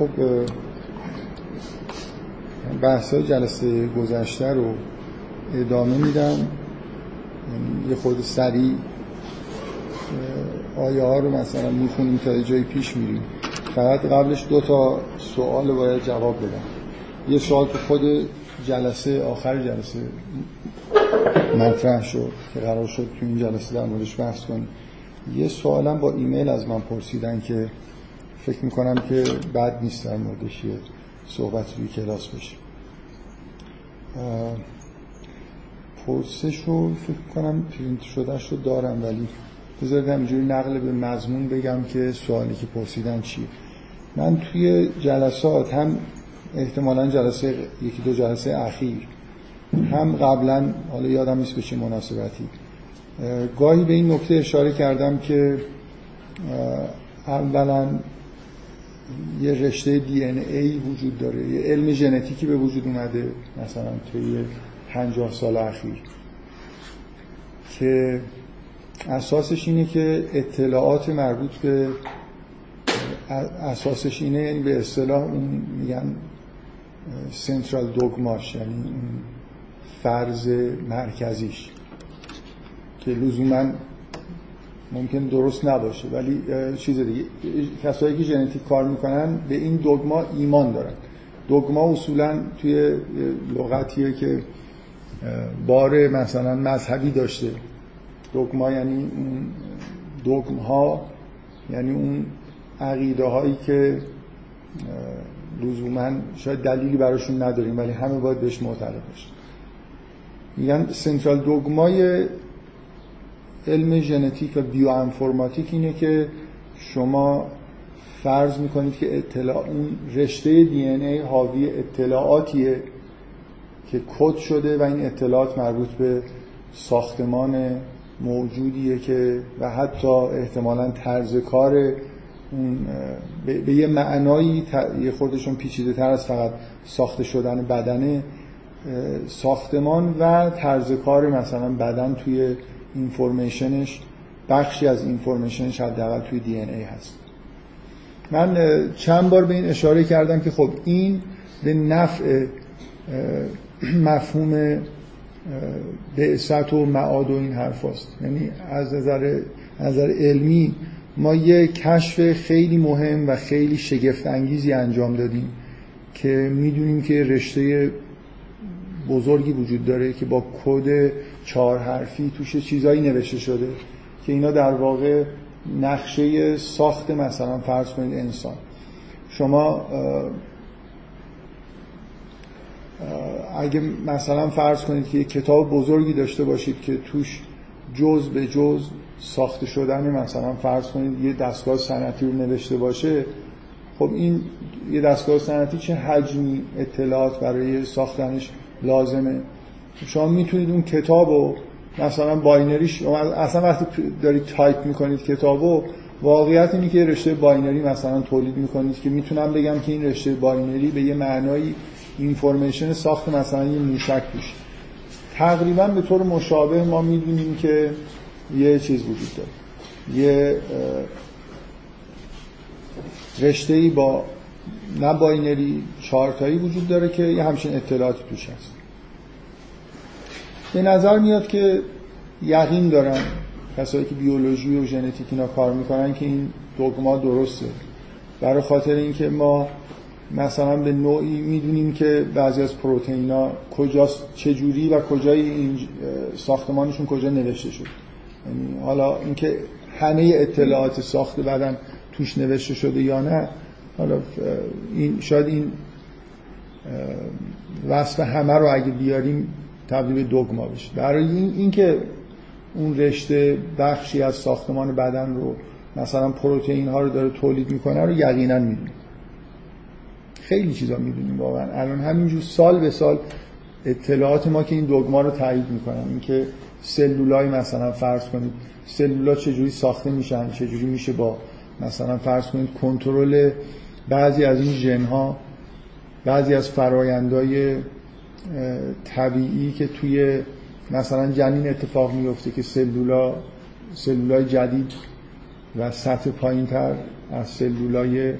خب بحث جلسه گذشته رو ادامه میدم. یه خود سریع آیه ها رو مثلا می‌خونیم تا جای پیش میریم. فقط قبلش دو تا سوال باید جواب بدم. یه سوال که خود جلسه آخر جلسه مطرح شد که قرار شد تو این جلسه در موردش بحث کنیم. یه سوالم با ایمیل از من پرسیدن که فکر می‌کنم که بد نیست در موردش یه صحبت روی کلاس بشه. پرسش رو فکر کنم پرینت شدهش رو دارم ولی بذارید همینجوری نقل به مضمون بگم که سوالی که پرسیدن چیه. من توی جلسات هم احتمالا جلسه یکی دو جلسه اخیر هم قبلا حالا یادم نیست به چه مناسبتی گاهی به این نکته اشاره کردم که اولا یه رشته دی ان ای وجود داره یه علم ژنتیکی به وجود اومده مثلا توی 50 سال اخیر. که اساسش اینه که اطلاعات مربوط به اساسش اینه یعنی به اصطلاح اون میگن سنترال دوگماش یعنی فرض مرکزیش. که لزوما ممکن درست نباشه ولی چیز دیگه کسایی که ژنتیک کار می‌کنن به این دوگما ایمان دارن. دوگما اصولا توی لغتیه که بار مثلا مذهبی داشته. دوگما یعنی اون دوگم ها یعنی اون عقیده هایی که لزوما شاید دلیلی براشون نداریم ولی همه باید بهش معتقد باشیم میگن سنترال دوگمای علم ژنتیک و بیو انفورماتیک اینه که شما فرض می‌کنید که اطلاع اون رشته دی ان ای حاوی اطلاعاتیه که کد شده و این اطلاعات مربوط به ساختمان موجودیه که و حتی احتمالا طرز کار به یه معنایی یه خودشون پیچیده تر از فقط ساخته شدن بدنه ساختمان و طرز کار مثلا بدن توی اینفورمیشنش بخشی از اینفورمیشنش حداقل توی دی ای هست من چند بار به این اشاره کردم که خب این به نفع مفهوم بعثت و معاد و این حرف هست. یعنی از نظر, نظر علمی ما یه کشف خیلی مهم و خیلی شگفت انگیزی انجام دادیم که می‌دونیم که رشته بزرگی وجود داره که با کد چهار حرفی توش چیزایی نوشته شده که اینا در واقع نقشه ساخت مثلا فرض کنید انسان. شما اگه مثلا فرض کنید که یک کتاب بزرگی داشته باشید که توش جز به جز ساخته شدن مثلا فرض کنید یه دستگاه صنعتی رو نوشته باشه خب این یه دستگاه صنعتی چه حجمی اطلاعات برای ساختنش لازمه. شما می‌تونید اون کتاب رو مثلا binary ش اصلا وقتی دارید تایپ می‌کنید کتابو واقعیت اینه که رشته binary مثلا تولید می‌کنید که می‌تونم بگم که این رشته binary به یه معنایی information ساخت مثلا یه موشک میشه. تقریبا به طور مشابه ما می‌دونیم که یه چیز وجود داره. یه رشته ای با نه باینری چارتایی وجود داره که یه همچین اطلاعاتی توش هست. به نظر میاد که یقین دارن کسایی که بیولوژی و ژنتیک اینا کار می‌کنن که این دوگما درسته. برای خاطر اینکه ما مثلا به نوعی می‌دونیم که بعضی از پروتئینا کجاست چجوری و کجای این ساختمانشون کجا نوشته شد. یعنی حالا اینکه همه اطلاعات ساخت بدن توش نوشته شده یا نه حالا این شاید این وصف همه رو اگه بیاریم تبدیل به دوگما بشه. برای این اینکه اون رشته بخشی از ساختمان بدن رو مثلا پروتئین ها رو داره تولید می‌کنه رو یقینا می‌دونیم. خیلی چیزا می‌دونیم واقعا. الان همینجور سال به سال اطلاعات ما که این دوگما رو تایید می‌کنن. اینکه سلولای مثلا فرض کنید سلولا چجوری ساخته میشن چجوری میشه با مثلا فرض کنید کنترل بعضی از این ژن ها بعضی از فرایندهای طبیعی که توی مثلا جنین اتفاق میفته که سلولا سلولای جدید و سطح پایین تر از سلولای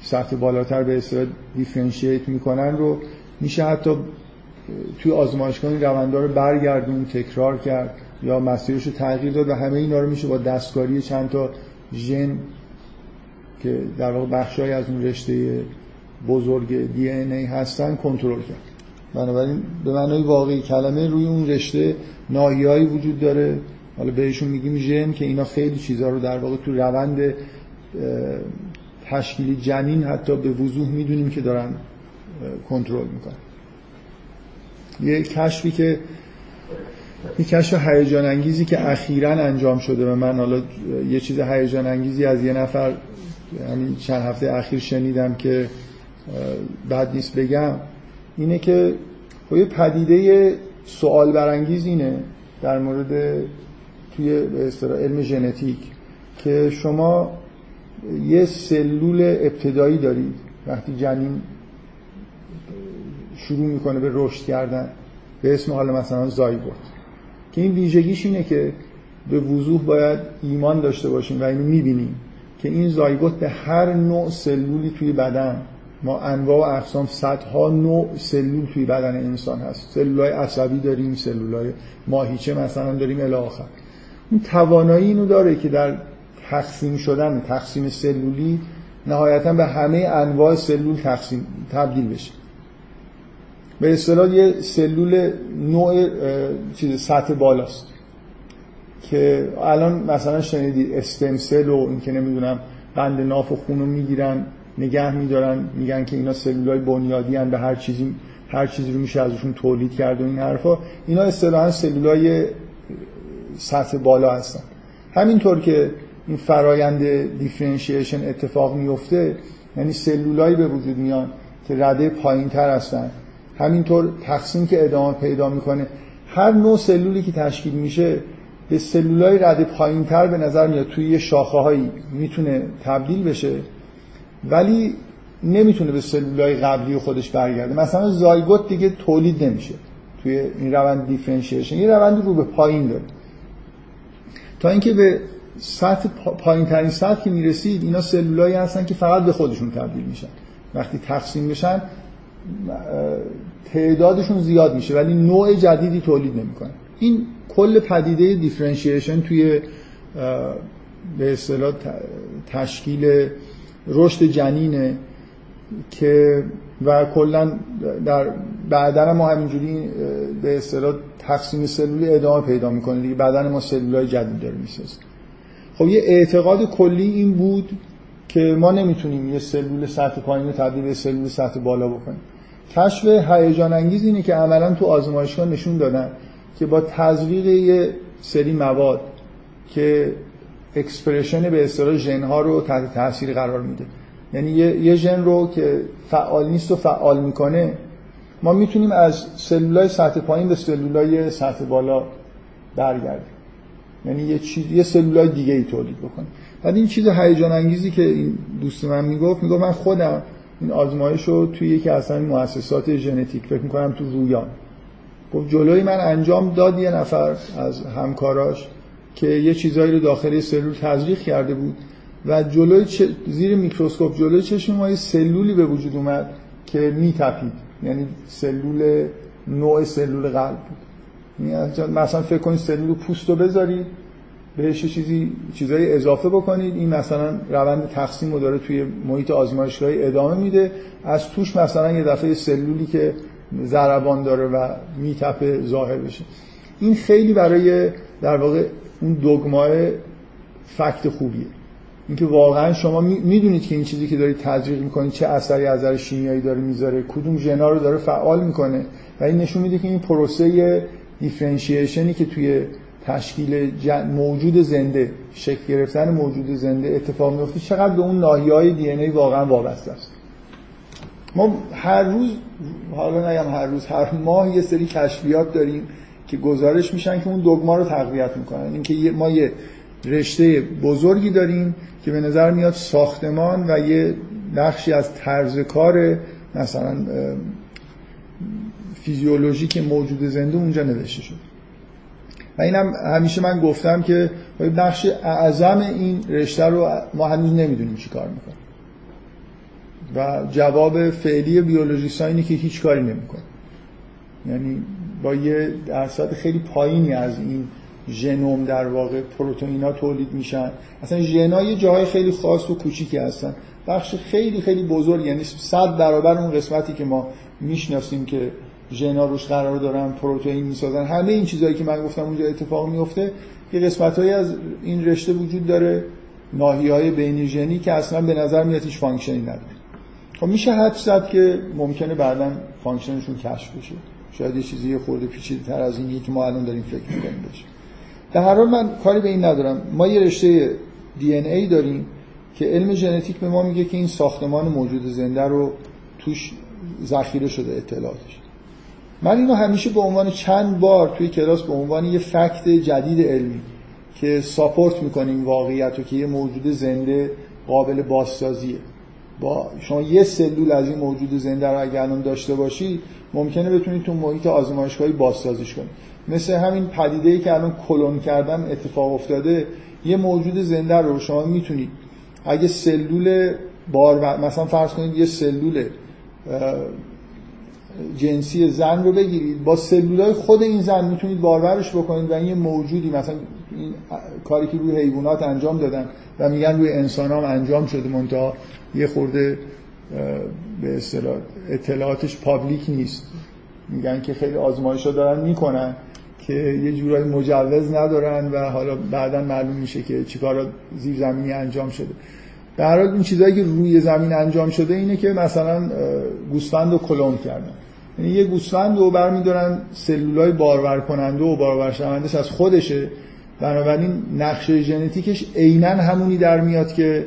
سطح بالاتر به اصطلاح دیفرنشیت می‌کنن رو میشه حتی توی آزمایشگاه روندها رو برگردون تکرار کرد یا مسیرش رو تغییر داد و همه اینا رو میشه با دستکاری چند تا ژن که در واقع بخشای از اون رشته بزرگ دی این ای هستن کنترل کرد. بنابراین به معنای واقعی کلمه روی اون رشته ناحیه‌ای وجود داره. حالا بهشون میگیم ژن که اینا خیلی چیزها رو در واقع تو روند تشکیلی جنین حتی به وضوح می‌دونیم که دارن کنترل می‌کنن. یه کشفی که یه کشف هیجان انگیزی که اخیرا انجام شده و من حالا یه چیز هیجان انگیزی از یه نفر یعنی چند هفته اخیر شنیدم که بعد نیست بگم. اینه که خب یه پدیده سوال برانگیز اینه در مورد توی علم ژنتیک که شما یه سلول ابتدایی دارید وقتی جنین شروع می‌کنه به رشد کردن به اسم حالا مثلا زایگوت. که این ویژگیش اینه که به وضوح باید ایمان داشته باشیم و اینو می‌بینیم. که این زایگوت به هر نوع سلولی توی بدن ما انواع و اقسام صدها نوع سلول توی بدن انسان هست. سلولای عصبی داریم سلولای ماهیچه مثلا داریم الی آخر. اون توانایی اینو داره که در تقسیم شدن تقسیم سلولی نهایتا به همه انواع سلول تقسیم تبدیل بشه. به اصطلاح یه سلول نوع چیز سطح بالاست. که الان مثلا شنیدید استم سل و این که نمی‌دونم قند ناف و خون رو می‌گیرن نگه میدارن میگن که اینا سلولای بنیادی هن به هر چیزی هر چیزی رو میشه ازشون تولید کرد و این حرفا. اینا اصطلاحا سلولای سطح بالا هستن. همینطور که این فرایند دیفرنشیشن اتفاق میفته یعنی سلولایی به وجود میان که رده پایین تر هستن. همینطور تقسیم که ادامه پیدا می‌کنه هر نوع سلولی که تشکیل میشه به سلولای رده پایین تر به نظر میاد توی یه شاخه هایی می‌تونه تبدیل بشه ولی نمی‌تونه به سلولای قبلی خودش برگرده. مثلا zygote دیگه تولید نمیشه توی این روند differentiation یه روند رو به پایین داره. تا اینکه به سطح پایین ترین سطح که می‌رسید اینا سلولایی هستن که فقط به خودشون تبدیل میشن. وقتی تقسیم بشن تعدادشون زیاد میشه ولی نوع جدیدی تولید نمی‌کنن این کل پدیده differentiation توی به اصطلاح تشکیل رشد جنینه که و کلا در بعدا ما همینجوری به اصطلاح تقسیم سلولی ادامه پیدا می‌کنه دیگه. بدن ما سلولای جدید داره می‌سازه. خب یه اعتقاد کلی این بود که ما نمی‌تونیم یه سلول سطح پایین رو تبدیل به سلول سطح بالا بکنیم. کشف هیجان انگیز اینه که عملا تو آزمایشگاه نشون دادن که با تزریق یه سری مواد که expression به اصطلاح ژن ها رو تحت تاثیر قرار میده. یعنی یه ژن رو که فعال نیست و فعال می‌کنه ما می‌تونیم از سلولای سطح پایین به سلولای سطح بالا برگردیم. یعنی یه چیز یه سلولای دیگه ای تولید بکنیم. بعد این چیز هیجان انگیزی که این دوست من می‌گفت می‌گفت من خودم این آزمایش رو توی یکی از این مؤسسات ژنتیک فکر می‌کنم تو رویان گفت جلوی من انجام داد یه نفر از همکاراش که یه چیزایی رو داخل سلول تزریق کرده بود و جلوی زیر میکروسکوپ جلوی چشم ما یه سلولی به وجود اومد که میتپید. یعنی سلول نوع سلول قلب بود. یعنی مثلا فکر کنید سلول پوست رو بذارید بهش چیزی چیزای اضافه بکنید. این مثلا روند تقسیم رو داره توی محیط آزمایشگاهی ادامه میده. از توش مثلا یه دفعه سلولی که ضربان داره و میتپه ظاهر بشه این خیلی برای در واقع اون دگماه فکت خوبیه. اینکه واقعا شما می‌دونید که این چیزی که دارید تزریق می‌کنید چه اثری از نظر شیمیایی داره می‌ذاره کدوم ژنا رو داره فعال می‌کنه. و این نشون میده که این پروسه دیفرنشیشنی که توی تشکیل موجود زنده شکل گرفتن موجود زنده اتفاق میفته چقدر به اون ناحیه های دی ای واقعا وابسته است. ما هر روز حالا نگم هر روز هر ماه یه سری کشفیات داریم که گزارش میشن که اون دگما رو تقویت می‌کنن. اینکه ما یه رشته بزرگی داریم که به نظر میاد ساختمان و یه بخشی از طرز کار مثلا فیزیولوژیک موجود زنده اونجا نوشته شده و اینم همیشه من گفتم که بخش اعظم این رشته رو ما هنوز نمی‌دونیم چی کار می‌کنه. و جواب فعلی بیولوژیست اینه که هیچ کاری نمی‌کنه. یعنی با یه درصد خیلی پایینی از این ژنوم در واقع پروتئینا تولید میشن. اصلا ژنا یه جاهای خیلی خاص و کوچیکی هستن. بخش خیلی خیلی بزرگ یعنی صد برابر اون قسمتی که ما می‌شناسیم که ژنا روش قرار دارن پروتئین می‌سازن همه این چیزهایی که من گفتم اونجا اتفاق میفته یه قسمتهایی از این رشته وجود داره ناحیه های بین ژنی که اصلا به نظر میاد هیچ function ی نداره. خب میشه حدس زد که ممکنه بعدا function شون کشف بشه. شاید یه چیزی خرده پیچیده تر از اینی که ما الان داریم فکر می‌کنیم بشه. در هر حال من کاری به این ندارم. ما یه رشته دی ان ای داریم که علم ژنتیک به ما میگه که این ساختمان موجود زنده رو توش ذخیره شده اطلاعاتش. من اینو همیشه به عنوان چند بار توی کلاس به عنوان یه فکت جدید علمی که ساپورت می‌کنیم واقعیت رو که یه موجود زنده قابل بازسازیه. با شما یه سلول از این موجود زنده رو اگر الان داشته باشی ممکنه بتونید تو محیط آزمایشگاهی بازسازیش کنید مثل همین پدیده ای که الان کلون کردن اتفاق افتاده یه موجود زنده رو شما می‌تونید. اگه سلول بار مثلا فرض کنید یه سلول جنسی زن رو بگیرید با سلولای خود این زن می‌تونید بارورش بکنید و این موجودی مثلا این کاری که روی حیوانات انجام دادن و میگن روی انسان هم انجام شده منتها یه خورده به اصطلاح اطلاعاتش پابلیک نیست. میگن که خیلی آزمایش دارن می‌کنن که یه جورایی مجوز ندارن و حالا بعدا معلوم میشه که چیکارا زیر زمینی انجام شده. در حال این چیزایی که روی زمین انجام شده اینه که مثلا گوسفند رو کلون کردن. یعنی یه گوسفند رو برمیدارن سلولای بارور کننده و بارور شوندش از خودشه. بنابراین نقشه ژنتیکش عینا همونی در میاد که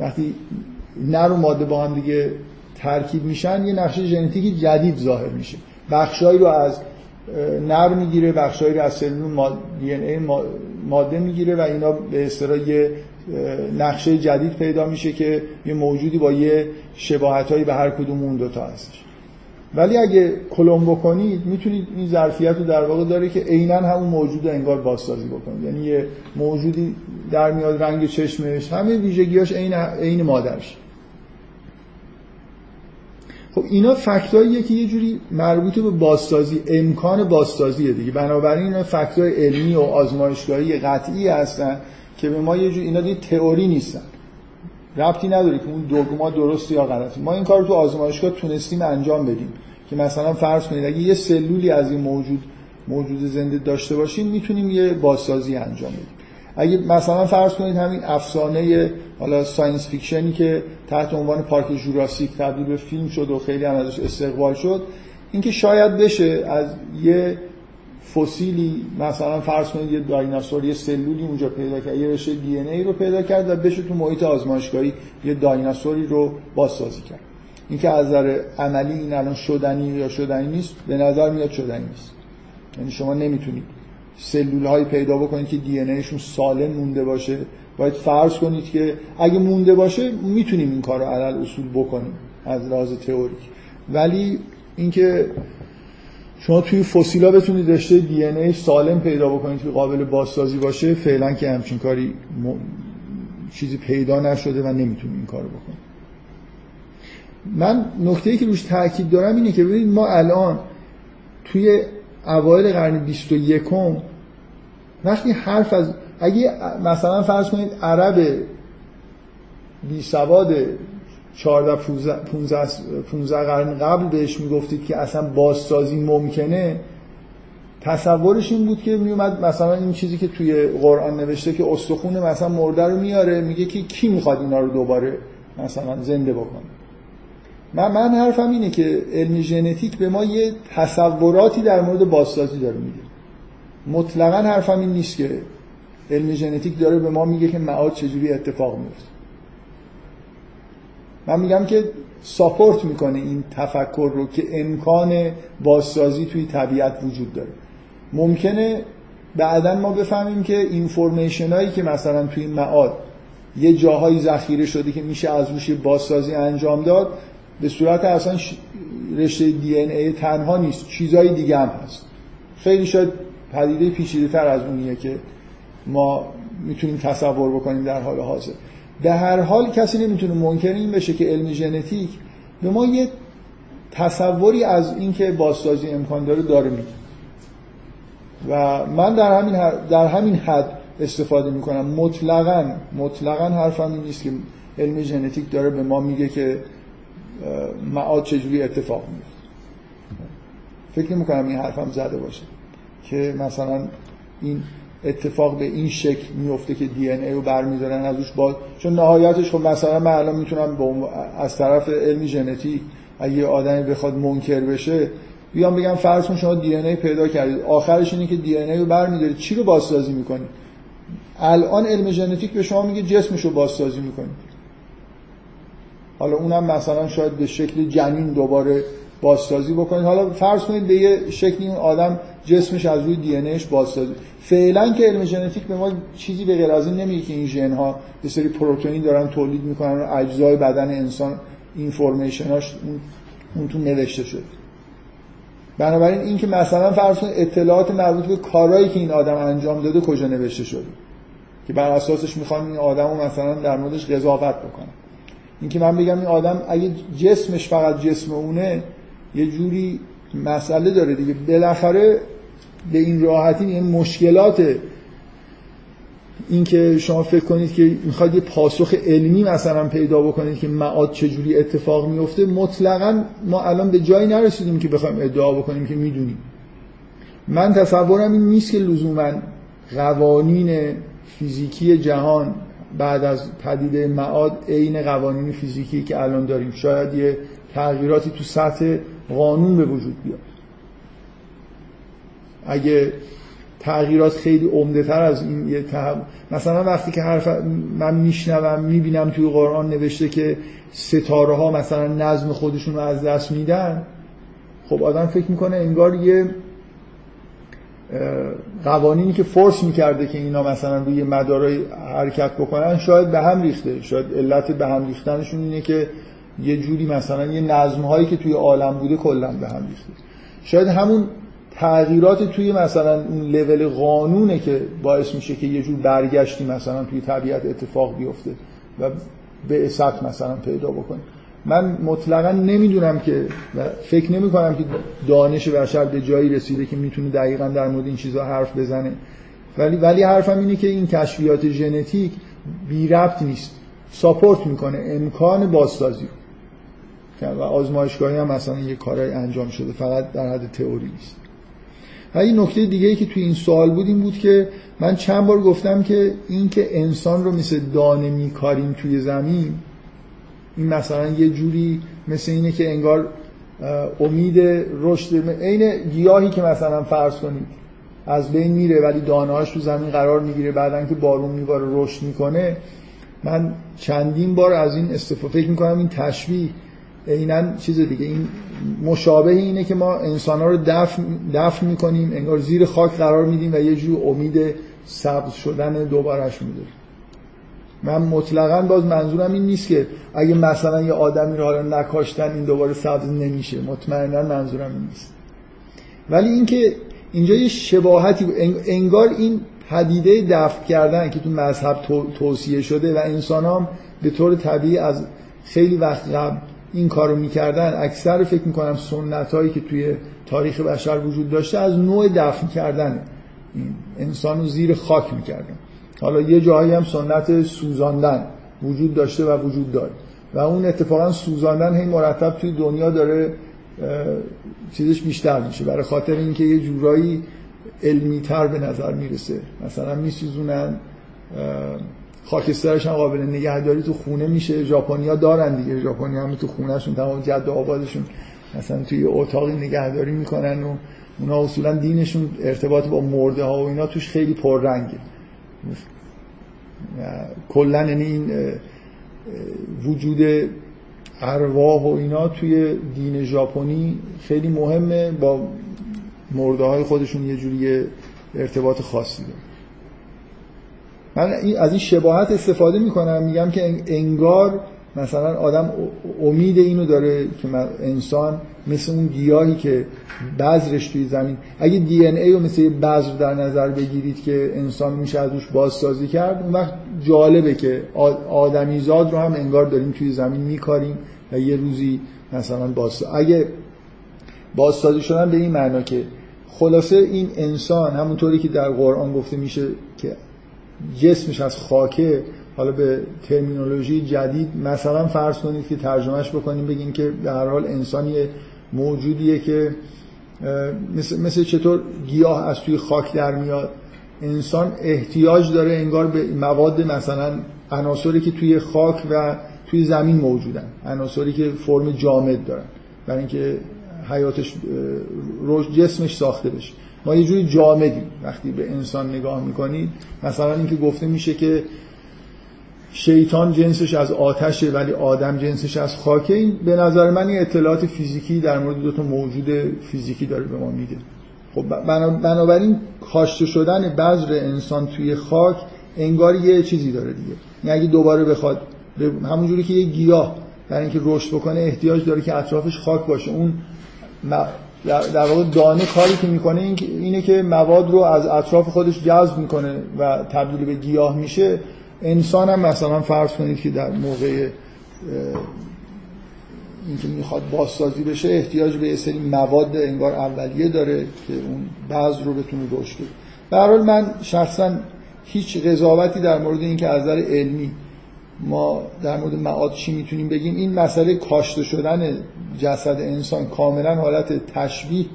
وقتی نر و ماده با هم دیگه ترکیب میشن یه نقشه ژنتیکی جدید ظاهر میشه. بخشایی رو از نر می‌گیره بخشایی رو از سلول دی ای ماده می‌گیره و اینا به اصطلاح یه نقشه جدید پیدا میشه که یه موجودی با یه شباهتایی به هر کدوم اون دوتا هستش. ولی اگه کلم بکنید می‌تونید این ظرفیت رو در واقع داره که عینا همون موجود انگار بازسازی بکنید. یعنی یه موجودی در میاد رنگ چشمش همه ویژگیاش عین عین مادرش. خب اینا فکتاییه که یه جوری مربوط به بازسازی امکان بازسازیه دیگه. بنابراین اینا فکتای علمی و آزمایشگاهی قطعی هستن که به ما یه جوری اینا دیگه تئوری نیستن. ربطی نداره که اون dogma درست یا غلط ما این کار تو آزمایشگاه تونستیم انجام بدیم که مثلا فرض کنید اگه یه سلولی از این موجود موجود زنده داشته باشیم می‌تونیم یه بازسازی انجام بدیم. اگه مثلا فرض کنید همین افسانه حالا science fiction ی که تحت عنوان پارک جوراسیک تبدیل به فیلم شد و خیلی هم ازش استقبال شد اینکه شاید بشه از یه فسیلی مثلا فرض کنید یه دایناسور یه سلولی اونجا پیدا کرد یه رشته دی ای رو پیدا کرد و بشه تو محیط آزمایشگاهی یه دایناسوری رو بازسازی کرد. اینکه از نظر عملی این الان شدنی یا شدنی نیست به نظر میاد شدنی نیست. یعنی شما نمی‌تونید سلول هایی پیدا بکنید که دی ایشون سالم مونده باشه. باید فرض کنید که اگه مونده باشه می‌تونیم این کار رو علل اصول بکنیم از لحاظ تئوریک. ولی اینکه شما توی فسیلا بتونید رشته دی ای سالم پیدا بکنید که قابل بازسازی باشه فعلا که همچین کاری م... چیزی پیدا نشده و نمی‌تونیم این کارو بکنیم من نکته ای که روش تاکید دارم اینه که ببینید ما الان توی اوایل قرن 21 وقتی حرف از اگه مثلا فرض کنید عرب بی سواد 14 15 15 قرن قبل بهش می‌گفتید که اصلا بازسازی ممکنه. تصورش این بود که میومد مثلا این چیزی که توی قرآن نوشته که استخون مثلا مرده رو میاره میگه که کی می‌خواد اینا رو دوباره مثلا زنده بکنه. من من حرفم اینه که علم ژنتیک به ما یه تصوراتی در مورد بازسازی داره میده مطلقا حرفم این نیست که علم ژنتیک داره به ما میگه که معاد چجوری اتفاق میفته من میگم که ساپورت می‌کنه این تفکر رو که امکان بازسازی توی طبیعت وجود داره. ممکنه بعدا ما بفهمیم که اینفورمیشن هایی که مثلا توی این معاد یه جاهایی ذخیره شده که میشه از روش بازسازی انجام داد به صورت اصلا رشته دی ای تنها نیست چیزهای دیگه هم هست. خیلی شاید پدیده پیچیده تر از اونیه که ما می‌تونیم تصور بکنیم در حال حاضر. به هر حال کسی نمی‌تونه منکر این بشه که علم ژنتیک به ما یه تصوری از اینکه بازسازی امکان داره داره میده. و من در همین در همین حد استفاده می‌کنم. مطلقا مطلقا حرفم این نیست که علم ژنتیک داره به ما میگه که معاد چجوری اتفاق میفته فکر می‌کنم این حرفم زده باشه که مثلا این اتفاق به این شکل میفته که دی ان ای رو برمیدارن ازش باز چون نهایتش خب مثلا من الان می‌تونم از طرف علم ژنتیک اگه آدمی بخواد منکر بشه بیام بگم فرض کن شما دی ای پیدا کردید. آخرش اینه که دی ای رو برمیدارید. چی رو بازسازی می‌کنید؟ الان علم ژنتیک به شما میگه جسمش رو بازسازی می‌کنید. حالا اونم مثلا شاید به شکل جنین دوباره بازسازی بکنید. حالا فرض کنید به یه شکلی این آدم جسمش از روی دی ان بازسازی فعلا که علم ژنتیک به ما چیزی به غیر از این نمیگه که این ژن ها یه سری پروتئین دارن تولید می‌کنن و اجزای بدن انسان اینفورمیشناش اون تو نوشته شده بنابراین این که مثلا فرض اطلاعات مربوط به کارهایی که این آدم انجام داده کجا نوشته شده؟ که بر اساسش می‌خوان این آدم رو مثلا در موردش قضاوت بکنن. اینکه من بگم این آدم اگه جسمش فقط جسم اونه یه جوری مسئله داره دیگه. بالاخره به این راحتی این مشکلات اینکه شما فکر کنید که می‌خواد یه پاسخ علمی مثلا پیدا بکنید که معاد چجوری اتفاق میفته مطلقا ما الان به جایی نرسیدیم که بخوایم ادعا بکنیم که می‌دونیم. من تصورم این نیست که لزوما قوانین فیزیکی جهان بعد از پدیده معاد عین قوانین فیزیکی که الان داریم شاید یه تغییراتی تو سطح قانون به وجود بیاد. اگه تغییرات خیلی عمده تر از این یه مثلا وقتی که حرف من میشنوم می‌بینم توی قرآن نوشته که ستاره ها مثلا نظم خودشون رو از دست میدن خب آدم فکر می‌کنه انگار یه قوانینی که فرس می‌کرده که اینا مثلا روی مدارای حرکت بکنن شاید به هم ریخته. شاید علت به هم ریختنشون اینه که یه جوری مثلا یه نظم هایی که توی عالم بوده کلا به هم ریخته. شاید همون تغییرات توی مثلا اون لول قانونه که باعث میشه که یه جور برگشتی مثلا توی طبیعت اتفاق بیفته و به اسط مثلا پیدا بکنه. من مطلقا نمی‌دونم که و فکر نمی کنم که دانش بشر به جایی رسیده که می‌تونه دقیقا در مورد این چیزها حرف بزنه. ولی ولی حرفم اینه که این کشفیات ژنتیک بی ربط نیست. ساپورت می‌کنه امکان بازسازی. و آزمایشگاهی هم مثلا یه کارای انجام شده فقط در حد تئوری نیست. و این نکته دیگه ای که توی این سوال بود این بود که من چند بار گفتم که این که انسان رو مثل دانه میکاریم توی زمین این مثلا یه جوری مثل اینه که انگار امید رشد عین گیاهی که مثلا فرض کنید از بین میره ولی دانه‌هاش تو زمین قرار می‌گیره بعدن که بارون میباره رشد می‌کنه. من چندین بار از این استفاده فکر می‌کنم این تشبیه عینا چیز دیگه. این مشابه اینه که ما انسان ها رو دفن, دفن می‌کنیم انگار زیر خاک قرار میدیم و یه جور امید سبز شدن دوبارش میداریم من مطلقا باز منظورم این نیست که اگه مثلا یه آدمی رو حالا نکاشتن این دوباره سبز نمیشه. مطمئنا منظورم این نیست. ولی اینکه اینجا یه شباهتی انگار این پدیده دفع کردن که تو مذهب توصیه شده و انسان هم به طور طبیعی از خیلی وقت قبل این کارو می‌کردن اکثر فکر می‌کنم سنت هایی که توی تاریخ بشر وجود داشته از نوع دفن کردن انسان رو زیر خاک می‌کردن. حالا یه جایی هم سنت سوزاندن وجود داشته و وجود داره. و اون اتفاقا سوزاندن هی مرتب توی دنیا داره چیزش بیشتر میشه. برای خاطر اینکه یه جورایی علمی تر به نظر می‌رسه. مثلا میسوزونن خاکسترش هم قابل نگهداری تو خونه میشه. ژاپنیا دارن دیگه. ژاپنیا هم تو خونهشون تمام جد و آبادشون مثلا توی اتاقی نگهداری می‌کنن و اونا اصولا دینشون ارتباط با مرده ها و اینا توش خیلی پررنگه. کلا یعنی این وجود ارواح و اینا توی دین ژاپنی خیلی مهمه. با مرده های خودشون یه جوری ارتباط خاصی داره. من از این شباهت استفاده می‌کنم میگم که انگار مثلا آدم امید اینو داره که انسان مثل اون گیاهی که بذرش توی زمین. اگه دی ان ای رو مثل یه بذر در نظر بگیرید که انسان میشه از روش بازسازی کرد اون وقت جالبه که آدمیزاد رو هم انگار داریم توی زمین میکاریم و یه روزی مثلا باز اگه بازسازی شدن به این معنا که خلاصه این انسان همونطوری که در قرآن گفته میشه که جسمش از خاکه حالا به ترمینولوژی جدید مثلا فرض کنید که ترجمهش بکنیم بگیم که در حال انسانی موجودیه که مثل, مثل چطور گیاه از توی خاک در میاد. انسان احتیاج داره انگار به مواد مثلا عناصری که توی خاک و توی زمین موجودن عناصری که فرم جامد دارن برای اینکه حیاتش روش جسمش ساخته بشه. ما یه جوری جامدیم وقتی به انسان نگاه می‌کنید مثلا اینکه گفته میشه که شیطان جنسش از آتشه ولی آدم جنسش از خاکه این به نظر من این اطلاعات فیزیکی در مورد دو تا موجود فیزیکی داره به ما میده. خب بنابراین کاشته شدن بذر انسان توی خاک انگار یه چیزی داره دیگه. یعنی اگه دوباره بخواد همونجوری که یه گیاه برای اینکه رشد بکنه احتیاج داره که اطرافش خاک باشه. اون در واقع دانه کاری که می‌کنه اینه که مواد رو از اطراف خودش جذب می‌کنه و تبدیل به گیاه میشه. انسان هم مثلا فرض کنید که در موقع اینکه می‌خواد بازسازی بشه احتیاج به سری مواد انگار اولیه داره که اون بعض رو بتونه رشد بده من شخصا هیچ قضاوتی در مورد اینکه از نظر علمی ما در مورد معاد چی می‌تونیم بگیم؟ این مسئله کاشته شدن جسد انسان کاملا حالت تشبیه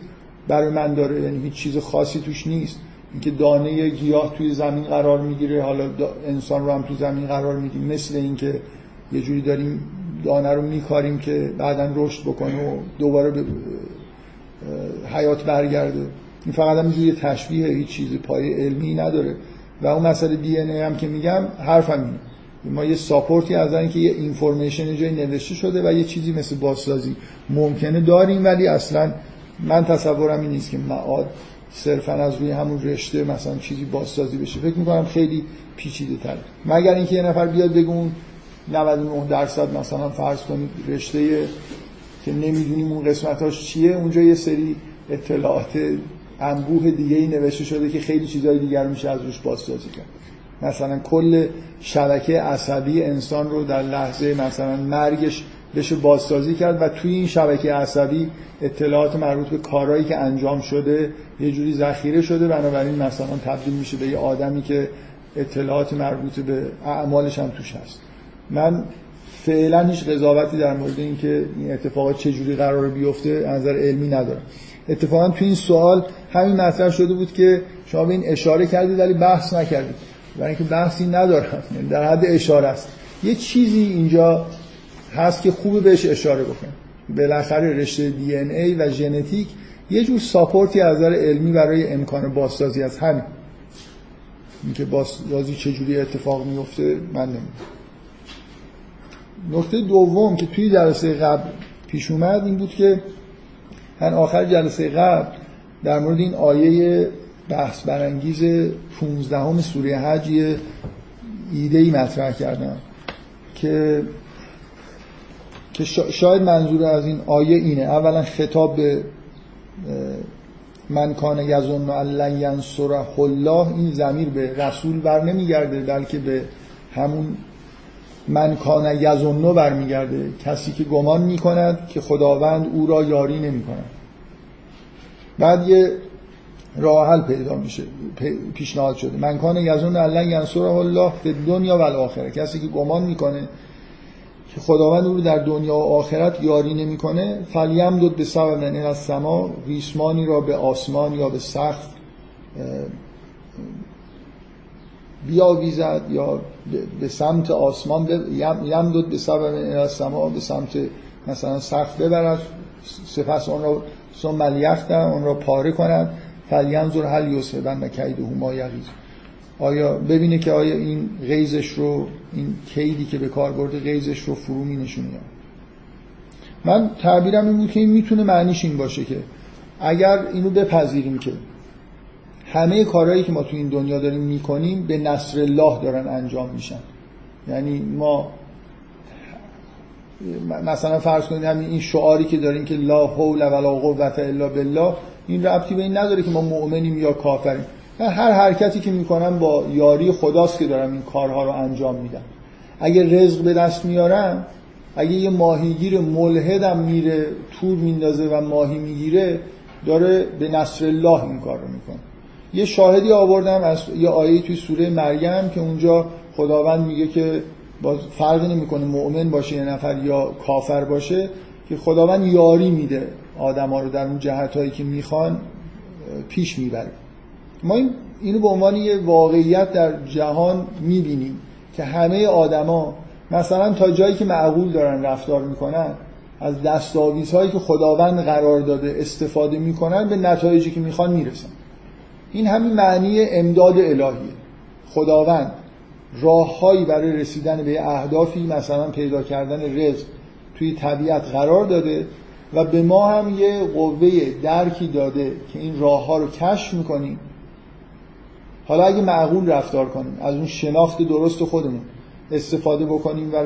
برای من داره. یعنی هیچ چیز خاصی توش نیست. اینکه دانه گیاه توی زمین قرار می‌گیره حالا انسان رو هم توی زمین قرار میدیم. مثل اینکه یه جوری داریم دانه رو میکاریم که بعدا رشد بکنه و دوباره به حیات برگرده. این فقط هم یه تشبیه هیچ چیز پای علمی نداره. و اون مسئله دی هم که میگم حرفم اینه. ما یه ساپورتی از اینکه یه اینفورمیشن جای نوشته شده و یه چیزی مثل بازسازی ممکنه داریم ولی اصلا من تصورم این نیست که معاد صرفا از روی همون رشته مثلا چیزی بازسازی بشه. فکر می‌کنم خیلی پیچیده تر. مگر اینکه یه نفر بیاد بگون 99 درصد مثلا فرض کنید رشته که نمی‌دونیم اون قسمتاش چیه اونجا یه سری اطلاعات انبوه دیگه ای نوشته شده که خیلی چیزهای دیگر میشه از روش بازسازی کرد. مثلا کل شبکه عصبی انسان رو در لحظه مثلا مرگش بشه بازسازی کرد و توی این شبکه عصبی اطلاعات مربوط به کارهایی که انجام شده یه جوری ذخیره شده. بنابراین مثلا تبدیل میشه به یه آدمی که اطلاعات مربوط به اعمالش هم توش هست. من فعلا هیچ قضاوتی در مورد اینکه این اتفاقات چه جوری قرار بیفته از نظر علمی ندارم. اتفاقا تو این سوال همین مطرح شده بود که شما به این اشاره کردید ولی بحث نکردید. برای اینکه بحثی ندارم. یعنی در حد اشاره است. یه چیزی اینجا هست که خوبه بهش اشاره بکنم بالاخره رشته دی ان ای و ژنتیک یه جور ساپورتی از نظر علمی برای امکان بازسازی از همین. اینکه بازسازی چجوری اتفاق میفته من نمی‌دونم. نکته دوم که توی جلسه قبل پیش اومد این بود که من آخر جلسه قبل در مورد این آیه بحث برانگیز 15 همه سوره حج یه ایده ای مطرح کردم که که شاید منظور از این آیه اینه. اولا خطاب به من کان ان ینصره الله این زمیر به رسول بر نمیگرده بلکه به همون من کان یظن برمیگرده کسی که گمان می‌کند که خداوند او را یاری نمی‌کند. بعد یه راه حل پیدا میشه پیشنهاد شده. من کان یظن ان ینصره الله به دنیا و الاخره. کسی که گمان می‌کنه که خداوند او رو در دنیا و آخرت یاری نمی‌کنه فلیم دود به سبب من از سما ریسمانی را به آسمان یا به سخت بیاویزد یا به سمت آسمان یم دود به سبب از سما به سمت مثلا سخت ببرد سپس اون را ثم اون را پاره کند فلینظر هل یوسفن و کیده ما یغیز. آیا ببینه که آیا این غیزش رو این کیدی که به کار برده غیزش رو فرو می نشونه؟ من تعبیرم این بود که این می‌تونه معنیش این باشه که اگر اینو بپذیریم که همه کارهایی که ما تو این دنیا داریم می‌کنیم به نصر الله دارن انجام میشن. یعنی ما مثلا فرض کنید همین این شعاری که داریم که لا حول ولا قوت الا بالله این ربطی به این نداره که ما مؤمنیم یا کافریم. من هر حرکتی که می‌کنم با یاری خداست که دارم این کارها رو انجام میدم اگه رزق به دست میارم اگه یه ماهیگیر ملحدم میره تور میندازه و ماهی می‌گیره داره به نصر الله این کار رو می‌کنه. یه شاهدی آوردم از یه آیه توی سوره مریم که اونجا خداوند میگه که باز فرقی نمی‌کنه مؤمن باشه یه نفر یا کافر باشه که خداوند یاری میده. آدما رو در اون جهت هایی که می‌خوان پیش می‌بره ما این اینو به عنوان یه واقعیت در جهان می‌بینیم که همه آدما مثلا تا جایی که معقول دارن رفتار می‌کنن از دستاویزهایی که خداوند قرار داده استفاده می‌کنن به نتایجی که می‌خوان می‌رسن. این همین معنی امداد الهیه. خداوند راههایی برای رسیدن به اهدافی مثلا پیدا کردن رزق توی طبیعت قرار داده و به ما هم یه قوه درکی داده که این راه ها رو کشف می‌کنیم. حالا اگه معقول رفتار کنیم از اون شناخت درست خودمون استفاده بکنیم و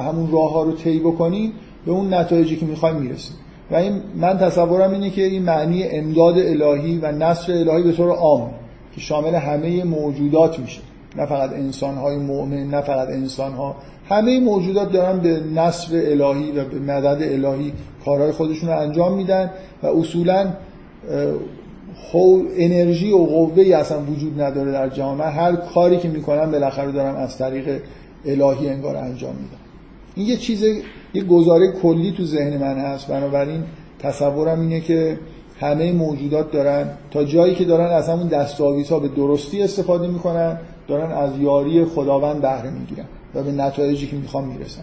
همون راه ها رو طی بکنیم به اون نتایجی که می‌خوایم می‌رسیم. و این من تصورم اینه که این معنی امداد الهی و نصر الهی به طور عام که شامل همه موجودات میشه. نه فقط انسان های مؤمن نه فقط انسان ها همه موجودات دارن به نصر الهی و به مدد الهی کارهای خودشون رو انجام میدن و اصولا انرژی و قوه اصلا وجود نداره در جهان. هر کاری که می‌کنم بالاخره دارم از طریق الهی انگار انجام میدم. این یه چیز یه گزاره کلی تو ذهن من هست. بنابراین تصورم اینه که همه موجودات دارن تا جایی که دارن از همون دستاویزها به درستی استفاده می‌کنن دارن از یاری خداوند بهره می‌گیرن و به نتایجی که می‌خوام می‌رسن.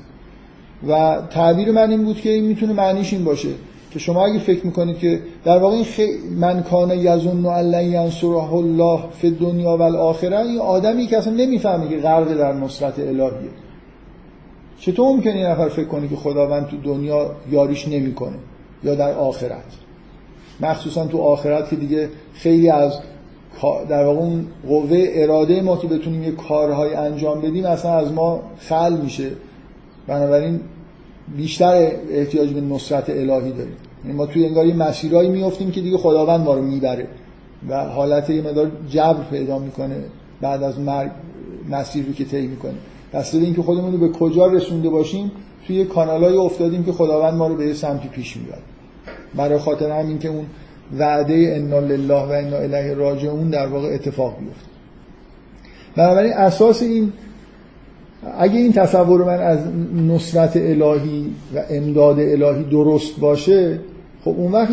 و تعبیر من این بود که این می‌تونه معنیش این باشه که شما اگه فکر می‌کنید که در واقع این خی... من کان یظن ان ینصره الله فی دنیا و الاخره این آدمی که اصلا نمی‌فهمه که غرق در نصرت الهیه. چطور ممکنه این نفر فکر کنه که خداوند تو دنیا یاریش نمی‌کنه یا در آخرت؟ مخصوصا تو آخرت که دیگه خیلی از در واقع اون قوه اراده ما که بتونیم یه کارهای انجام بدیم اصلا از ما خل میشه. بنابراین بیشتر احتیاج به نصرت الهی داریم. یعنی ما توی انگار یه مسیرهایی میفتیم که دیگه خداوند ما رو می‌بره و حالت یه مدار جبر پیدا می‌کنه بعد از مرگ مسیر رو که طی می‌کنه. دسته اینکه خودمون رو به کجا رسونده باشیم توی کانالای افتادیم که خداوند ما رو به یه سمتی پیش می‌بره. برای خاطر همین که اون وعده انا لله و انا الیه راجعون در واقع اتفاق بیفته. بنابراین اساس این اگه این تصور من از نصرت الهی و امداد الهی درست باشه خب اون وقت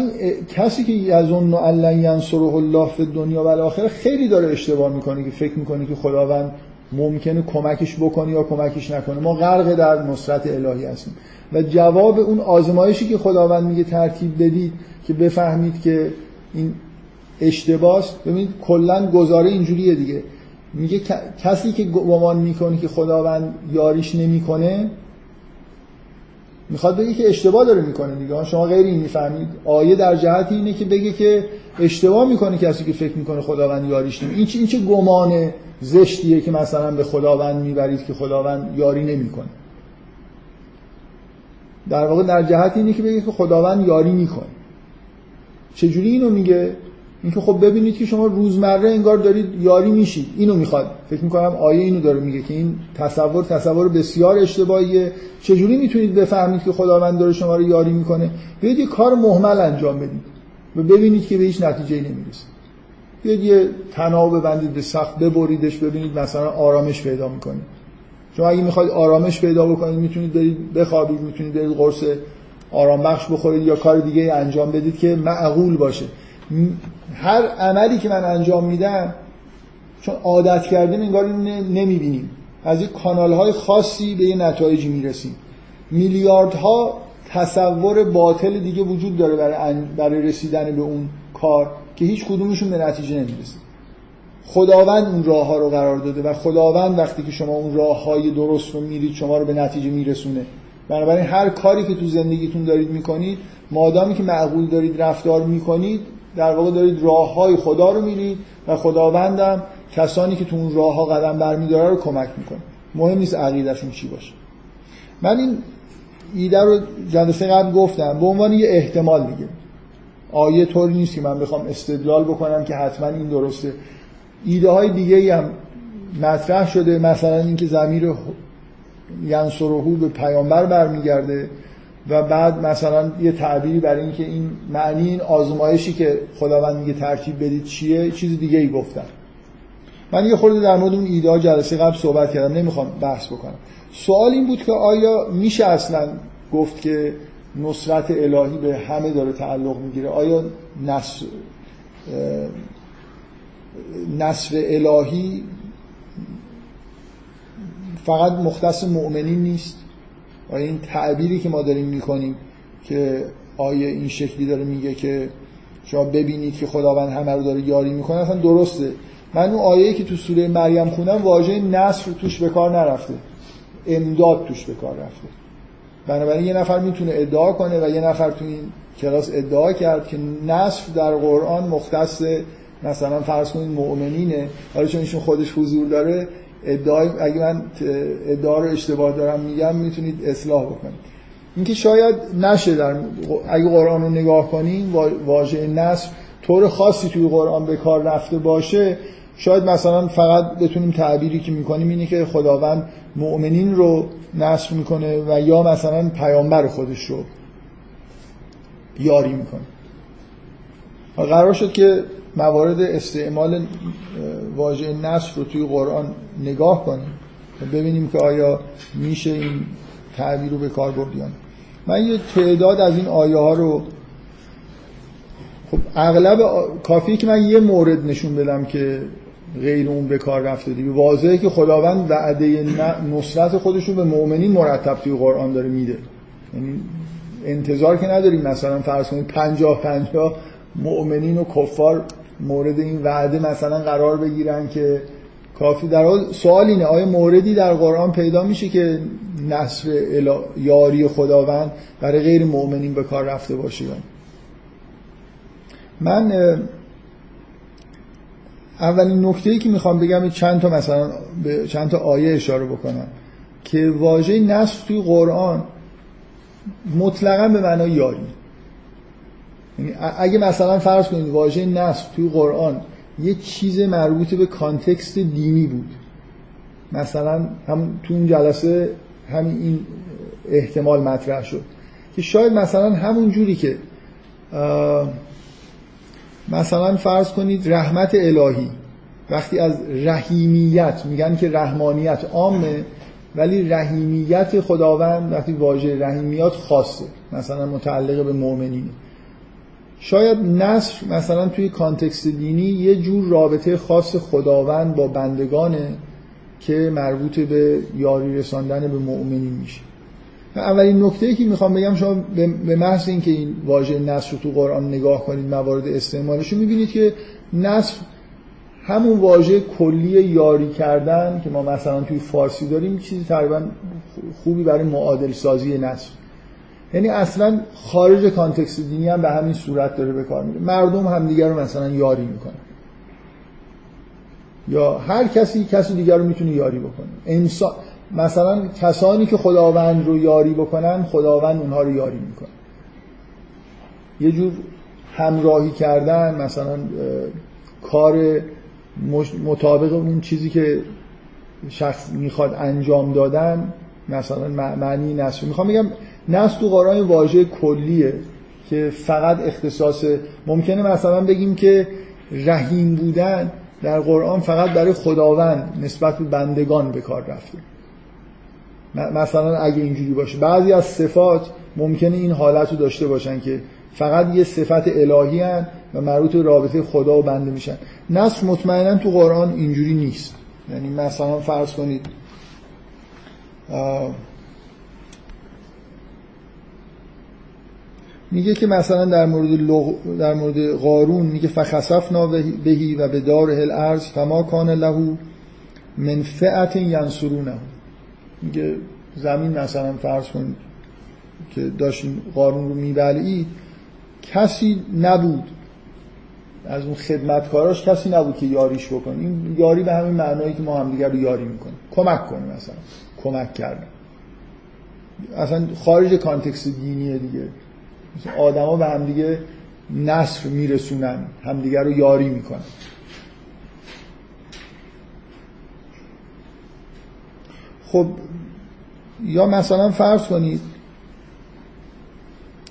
کسی که یظن ان ینصره الله فی دنیا و الاخره خیلی داره اشتباه می‌کنه که فکر می‌کنه که خداوند ممکنه کمکش بکنه یا کمکش نکنه. ما غرق در نصرت الهی هستیم. و جواب اون آزمایشی که خداوند میگه ترتیب بدید که بفهمید که این اشتباس ببینید کلا گزاره اینجوریه دیگه. میگه کسی که گمان می‌کنه که خداوند یاریش نمی‌کنه می‌خواد بگه که اشتباه داره می‌کنه دیگه. شما غیر این می‌فهمید. آیه در جهت اینه که بگه که اشتباه می‌کنه کسی که فکر می‌کنه خداوند یاریش نمی‌کنه این چه گمان زشتیه که مثلا به خداوند می‌برید که خداوند یاری نمی‌کنه. در واقع در جهت اینه که بگه که خداوند یاری می‌کنه. چجوری اینو میگه؟ اینکه خب ببینید که شما روزمره انگار دارید یاری میشید. اینو می‌خواد. فکر می‌کنم آیه اینو داره میگه که این تصور تصور بسیار اشتباهیه. چجوری می‌تونید بفهمید که خداوند داره شما رو یاری می‌کنه؟ بیاید یه کار محمل انجام بدید و ببینید که به هیچ نتیجه نمی‌رسید. بیاید یه تناب ببندید به سخت ببریدش ببینید مثلا آرامش پیدا می‌کنید. شما اگه می‌خواید آرامش پیدا بکنید می‌تونید برید بخوابید می‌تونید برید قرص آرام بخش بخورید یا کار دیگه انجام بدید که معقول باشه. هر عملی که من انجام میدم چون عادت کردیم انگار این نمی‌بینیم. از یک کانال های خاصی به یه نتایجی می‌رسیم. میلیاردها تصور باطل دیگه وجود داره برای, برای رسیدن به اون کار که هیچ کدومشون به نتیجه نمی‌رسه. خداوند اون راه ها رو قرار داده و خداوند وقتی که شما اون راه های درست رو میرید شما رو به نتیجه میرسونه. بنابراین هر کاری که تو زندگیتون دارید می‌کنید مادامی که معقول دارید رفتار می‌کنید در واقع دارید راه های خدا رو میرید و خداوندم کسانی که تو اون راه ها قدم برمیداره رو کمک می‌کنه. مهم نیست عقیدشون چی باشه. من این ایده رو جلسه قبل گفتم به عنوان یه احتمال دیگه. آیه طوری نیست که من بخوام استدلال بکنم که حتما این درسته. ایده های دیگه هم مطرح شده مثلا اینکه زمیر ینصرهو به پیامبر برمیگرده. و بعد مثلا یه تعبیری برای اینکه این معنی این آزمایشی که خداوند میگه ترتیب بدید چیه؟ چیز دیگه ای گفتن. من یه خورده در مورد اون ایده جلسه قبل صحبت کردم نمی‌خوام بحث بکنم. سوال این بود که آیا میشه اصلا گفت که نصرت الهی به همه داره تعلق می‌گیره؟ آیا نصر نصر الهی فقط مختص مؤمنین نیست؟ این تعبیری که ما داریم می‌کنیم که آیا این شکلی داره میگه که شما ببینید که خداوند همه رو داره یاری می‌کنه اصلا درسته. من اون آیه که تو سوره مریم خوندم واژه نصر توش به کار نرفته. امداد توش به کار رفته. بنابراین یه نفر می‌تونه ادعا کنه و یه نفر تو این کلاس ادعا کرد که نصر در قرآن مختص مثلا فرض کنید مؤمنینه حالا چون ایشون خودش حضور داره ادعای اگه من ادعا رو اشتباه دارم میگم می‌تونید اصلاح بکنید. اینکه شاید نشه در اگه قرآن رو نگاه کنیم واژه نصر طور خاصی توی قرآن به کار رفته باشه شاید مثلا فقط بتونیم تعبیری که می‌کنیم اینه که خداوند مؤمنین رو نصر می‌کنه و یا مثلا پیامبر خودش رو یاری می‌کنه. قرار شد که موارد استعمال واژه نصر رو توی قرآن نگاه کنیم ببینیم که آیا میشه این تعبیر رو به کار برد من یه تعداد از این آیه ها رو خب اغلب کافیه که من یه مورد نشون بدم که غیر اون به کار رفته دیگه. واضحه که خداوند وعده نصرت رو به مؤمنین مرتب توی قرآن داره میده. یعنی انتظار که نداریم مثلا فرض کنید 50 50 مؤمنین و کفار مورد این وعده مثلا قرار بگیرن که کافی. در حال سوال اینه آیا موردی در قرآن پیدا میشه که نصر یاری خداوند برای غیر مؤمنین به کار رفته باشه من اولین نکته ای که می‌خوام بگم چند تا مثلا به چند تا آیه اشاره بکنم که واژه نصر توی قرآن مطلقا به معنای یاری. اگه مثلا فرض کنید واژه نصر توی قرآن یه چیز مربوط به کانتکست دینی بود. مثلا هم تو اون جلسه همین این احتمال مطرح شد که شاید مثلا همون جوری که مثلا فرض کنید رحمت الهی. وقتی از رحیمیت میگن که رحمانیت عامه ولی رحیمیت خداوند وقتی واژه رحیمیت خاصه. مثلا متعلق به مؤمنینه شاید نصر مثلا توی کانتکست دینی یه جور رابطه خاص خداوند با بندگانه که مربوط به یاری رساندن به مؤمنین میشه. اولین نکته که می‌خوام بگم شما به محض اینکه این واژه نصر رو تو قرآن نگاه کنید موارد استعمالش رو می‌بینید که نصر همون واژه کلی یاری کردن که ما مثلا توی فارسی داریم چیزی تقریبا خوبی برای معادل سازی نصر یعنی اصلا خارج کانتکست دینی هم به همین صورت داره به کار میره. مردم همدیگر رو مثلا یاری می‌کنن. یا هر کسی کسی دیگر رو می‌تونه یاری بکنه. انسان مثلا کسانی که خداوند رو یاری بکنن خداوند اونها رو یاری می‌کنه. یه جور همراهی کردن مثلا کار مطابق اون چیزی که شخص می‌خواد انجام دادن مثلا معنی نصر می‌خوام بگم نصر تو قرآن واژه کلیه که فقط اختصاص. ممکنه مثلا بگیم که رحیم بودن در قرآن فقط برای خداوند نسبت به بندگان به کار رفته. مثلا اگه اینجوری باشه. بعضی از صفات ممکنه این حالت رو داشته باشن که فقط یه صفت الهی هن و مربوط رابطه خدا و بنده میشن. نصر مطمئنا تو قرآن اینجوری نیست. یعنی مثلا فرض کنید میگه که مثلا در مورد لغ... در مورد قارون میگه فخسفنا بهی و به دار الارض فما کان له من فئت ینصرونه. میگه زمین مثلا فرض کن که داشتین قارون رو میبلعید کسی نبود. از اون خدمتکاراش کسی نبود که یاریش بکنه. این یاری به همین معنایی که ما همدیگر رو یاری می‌کنیم. کمک کنیم مثلا. کمک کردن اصلا خارج کانتکست دینیه دیگه. آدما به هم دیگه نصر میرسونن همدیگه رو یاری می‌کنن. خب یا مثلا فرض کنید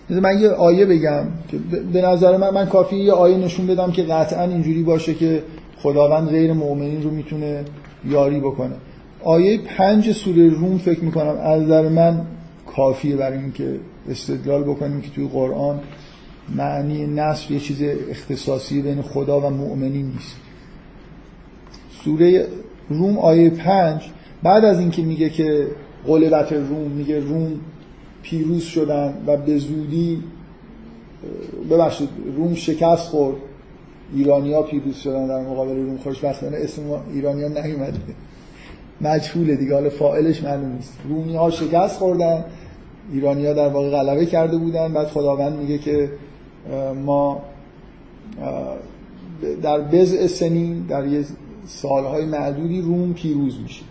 من یه آیه بگم که به نظر من من کافی یه آیه نشون بدم که قطعا اینجوری باشه که خداوند غیر مؤمنین رو می‌تونه یاری بکنه. آیه پنج سوره روم فکر می‌کنم از نظر من کافیه برای اینکه استدلال بکنیم که توی قرآن معنی نصر یه چیز اختصاصی بین خدا و مؤمنین نیست. سوره روم آیه پنج بعد از اینکه میگه که غلبت روم میگه روم پیروز شدن و به زودی ببخشید روم شکست خورد. ایرانیا پیروز شدن در مقابل روم. خوشبختانه اسم ایرانیا نیومده. مجهوله دیگه. حالا فاعلش معلوم نیست. رومی ها شکست خوردن. ایرانیا در واقع غلبه کرده بودن. بعد خداوند میگه که ما در بزع سنین در یه سالهای معدودی روم پیروز میشه.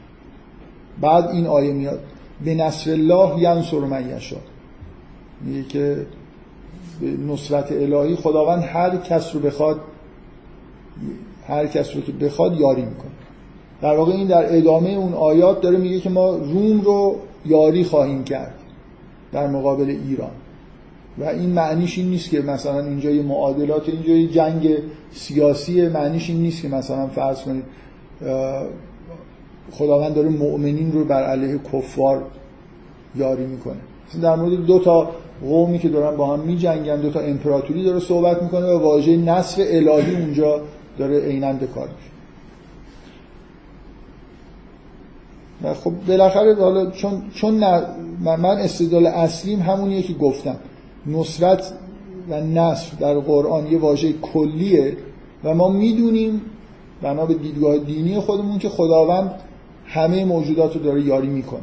بعد این آیه میاد. به نصر الله ینصر من یشا میگه که به نصرت الهی خداوند هر کس رو بخواد هر کس رو که بخواد یاری می‌کنه. در واقع این در ادامه اون آیات داره میگه که ما روم رو یاری خواهیم کرد در مقابل ایران. و این معنیش این نیست که مثلا اینجا یه معادلات اینجا یه جنگ سیاسی معنیش این نیست که مثلا فرض کنید خداوند داره مؤمنین رو بر علیه کفار یاری می‌کنه. در مورد دو تا قومی که دارن با هم میجنگن دو تا امپراتوری داره صحبت می‌کنه و واژه نصر الهی اونجا داره عیناً کار میشه خب بالاخره حالا چون چون من استدلال اصلیم همونیه که گفتم. نصرت و نصر در قرآن یه واژه کلیه و ما می‌دونیم بنا به دیدگاه دینی خودمون که خداوند همه موجودات رو داره یاری می‌کنه.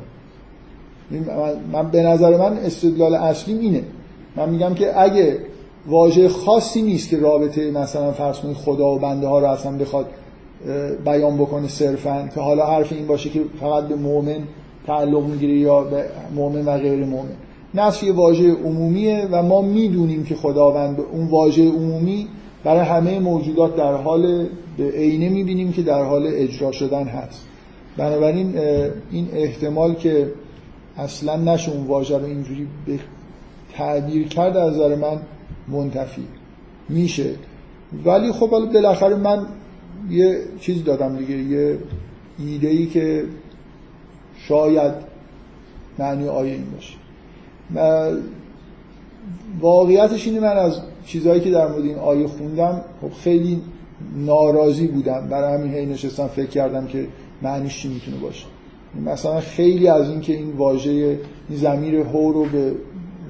من به نظر من استدلال اصلیم اینه. من میگم که اگه واژه خاصی نیست که رابطه مثلا فرض کنید خدا و بنده ها رو اصلا بخواد بیان بکنه صرفا که حالا حرف این باشه که فقط به مؤمن تعلق می‌گیره یا به مؤمن و غیر مؤمن. نصف یه واژه عمومیه و ما می‌دونیم که خداوند اون واژه عمومی برای همه موجودات در حال به عینه می‌بینیم که در حال اجرا شدن هست. بنابراین این احتمال که اصلا نشه اون واژه رو اینجوری به تعبیر کرد از نظر من منتفی میشه. ولی خب حالا بالاخره من یه چیز دادم دیگه یه ایده ای که شاید معنی آیه این باشه. واقعیتش اینه من از چیزهایی که در مورد این آیه خوندم خب خیلی ناراضی بودم. برای همین هی نشستم فکر کردم که معنیش چی می‌تونه باشه. مثلا خیلی از این که این واژه این زمیر هو رو به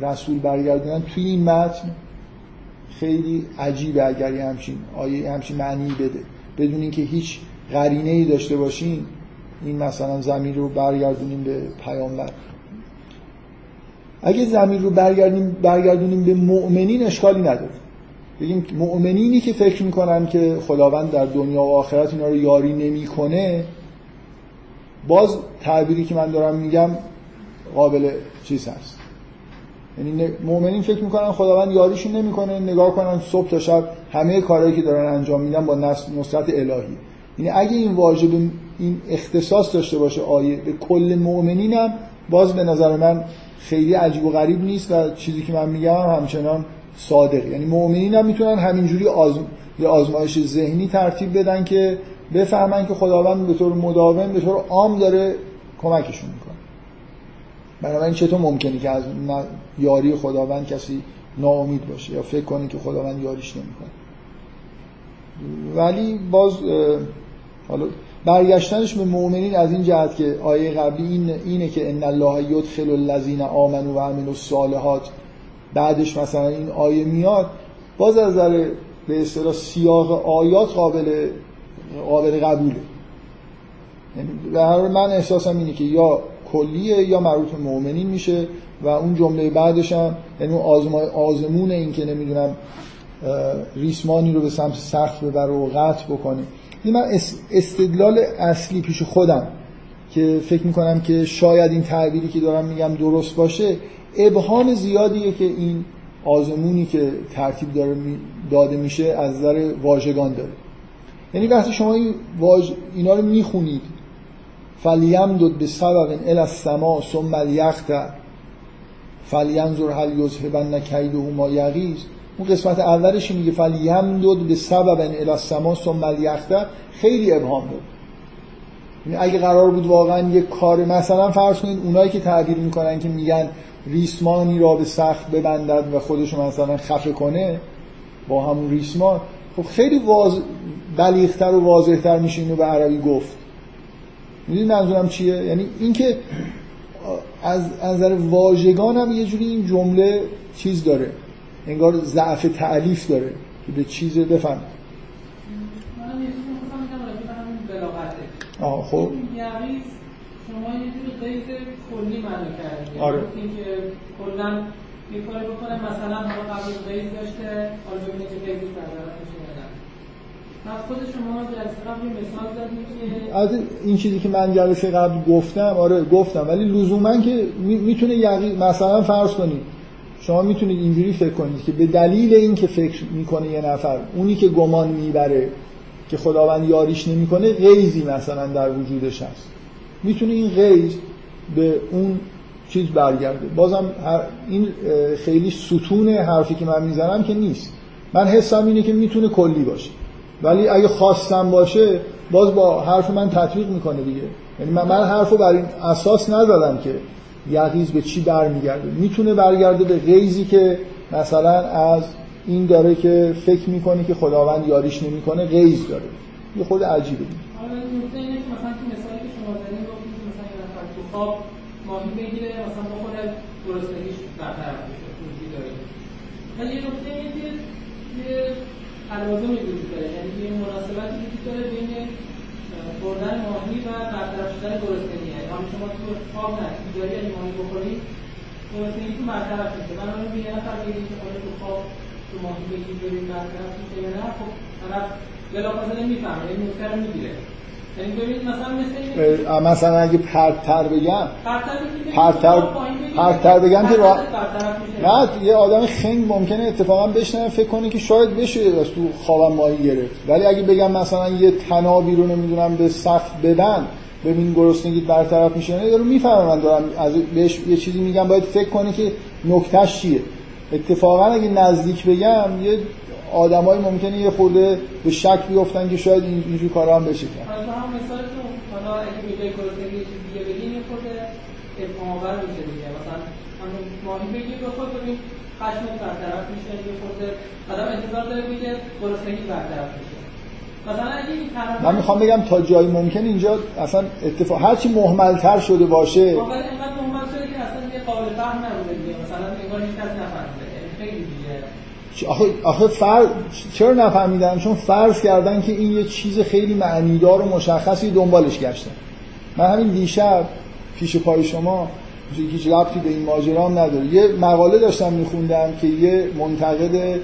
رسول برگردونن توی این متن خیلی عجیبه اگر یه همچین آیه همچین معنی بده. بدون اینکه هیچ قرینه ای داشته باشین این مثلا زمین رو برگردونیم به پیامبر اگه زمین رو برگردونیم برگردونیم به مؤمنین اشکالی نداره. بگیم مؤمنینی که فکر می‌کنن که خداوند در دنیا و آخرت اینا رو یاری نمی‌کنه باز تعبیری که من دارم میگم قابل چیز هست. یعنی مؤمنین فکر می‌کنن خداوند یاریشون نمی‌کنه نگاه کنن صبح تا شب همه کارهایی که دارن انجام میدن با نصرت الهی. یعنی اگه این واژه این اختصاص داشته باشه آیه به کل مؤمنین هم باز به نظر من خیلی عجیب و غریب نیست و چیزی که من میگم همچنان صادق یعنی مؤمنین هم می‌تونن همینجوری آزم... یه آزمایش ذهنی ترتیب بدن که بفهمن که خداوند به طور مداوم به طور عام داره کمکشون می‌کنه. بنابراین چطور ممکنه که از یاری خداوند کسی ناامید باشه یا فکر کنه که خداوند یاریش نمی‌کنه. ولی باز حالا برگشتنش به مؤمنین از این جهت که آیه قبلی این اینه که ان الله یدخل الذین آمنوا و عملوا الصالحات. بعدش مثلا این آیه میاد باز از نظر به اصطلاح سیاق آیات قابل قابل قبوله. یعنی من احساسم اینه که یا کلیه یا مربوط به مؤمنین میشه و اون جمله بعدش هم یعنی اون آزمون این که نمی‌دونم ریسمانی رو به سمت سخت ببره و قطع بکنه. این من استدلال اصلی پیش خودم که فکر می‌کنم که شاید این تعبیری که دارم میگم درست باشه ابهام زیادیه که این آزمونی که ترتیب داره داده میشه از نظر واژگان داره. یعنی وقتی شما این واج... اینا رو می‌خونید دود به سبب ال السما ثم الیخت فلینظر هل یذهبن کیده ما یغیظ اون قسمت اولش میگه دود به سبب ال السما ثم الیخت خیلی ابهام داره یعنی اگه قرار بود واقعا یه کار مثلا فرض کنید اونایی که تعبیر می‌کنن که میگن ریسمانی را به سخت ببندد و خودشو مثلا خفه کنه با همون ریسمان خب خیلی واز... بلیغتر و واضحتر میشه اینو به عربی گفت. می‌دونی منظورم چیه؟ یعنی اینکه از نظر واژگان هم یه جوری این جمله چیز داره انگار ضعف تعلیف داره که به چیز بفهم آه خب. شما یه جور قید کلی منو کردید آره. اینکه کلا یه کاری بکنه مثلا حالا قبل قید داشته حالا ببینید که از این چیزی که من جلسه قبل گفتم آره گفتم. ولی لزوما که می‌تونه یقین مثلا فرض کنید شما می‌تونید اینجوری فکر کنید که به دلیل اینکه فکر می‌کنه یه نفر اونی که گمان می‌بره که خداوند یاریش نمی‌کنه غیزی مثلا در وجودش هست. می‌تونه این غیز به اون چیز برگرده. بازم این خیلی ستون حرفی که من می‌زنم که نیست. من حسم اینه که می‌تونه کلی باشه. ولی اگه خواستم باشه باز با حرف من تطبیق می‌کنه دیگه. یعنی من, من حرف رو بر این اساس ندادم که یقیز به چی برمیگرده. می‌تونه برگرده به غیزی که مثلا از این داره که فکر می‌کنه که خداوند یاریش نمی‌کنه غیز داره. یه خود عجیبه. بگیره مثلا بخوره گرسنگیش برطرف بشه. ولی یه نکته اینه که تلازمی وجود داره یعنی یه مناسبتی وجود داره بین خوردن ماهی و برطرف شدن گرسنگی. یعنی هم شما تو خواب نه بیداری اگه ماهی بخوری گرسنگی تو برطرف میشه من الان یه نفر بگی که آره تو خواب تو ماهی بگیر ببین برطرف میشه یا نه خب طرف بلافاصله می‌فهمه این نکته رو می‌گیره. یعنی مثلا اگه پرتر بگم پرتر پرتر بگم که را... نه یه آدم خنگ ممکنه اتفاقا بشنه فکر کنه که شاید بشه از تو خوابم ماهی گرفت. ولی اگه بگم مثلا یه تنابی رو نمی‌دونم به سقف ببند ببین گرسنگی برطرف میشه نه دارم می‌فهمم من دارم از بهش یه چیزی میگم. باید فکر کنه که نکتهش چیه. اتفاقا اگه نزدیک بگم یه آدمایی ممکنه یه خورده به شک بیفتن که شاید این اینجور کارا هم بشه کرد. هم مثالتون حالا اگه گرسنگی چیز دیگه یه خورده ابهام‌آور میشه دیگه. مثلا همون ماهی بگیر به خود ببین خشم برطرف میشه یه خورده آدم انتظار داره بگه گرسنگی برطرف میشه. من می‌خوام بگم تا جایی ممکن اینجا اصلا اتفاق هرچی محملتر شده باشه اینقدر محمل شده که اصلا یه قابل فهم نبوده دیگه مثلا انگار هیچ کس نفهمیده یعنی خیلی دیگه آخه, آخه فر... چرا نفهمیدن؟ چون فرض کردن که این یه چیز خیلی معنیدار و مشخصی دنبالش گشتن. من همین دیشب پیش پای شما هیچ ربطی به این ماجرا نداره. یه مقاله داشتم میخوندم که یه منتقد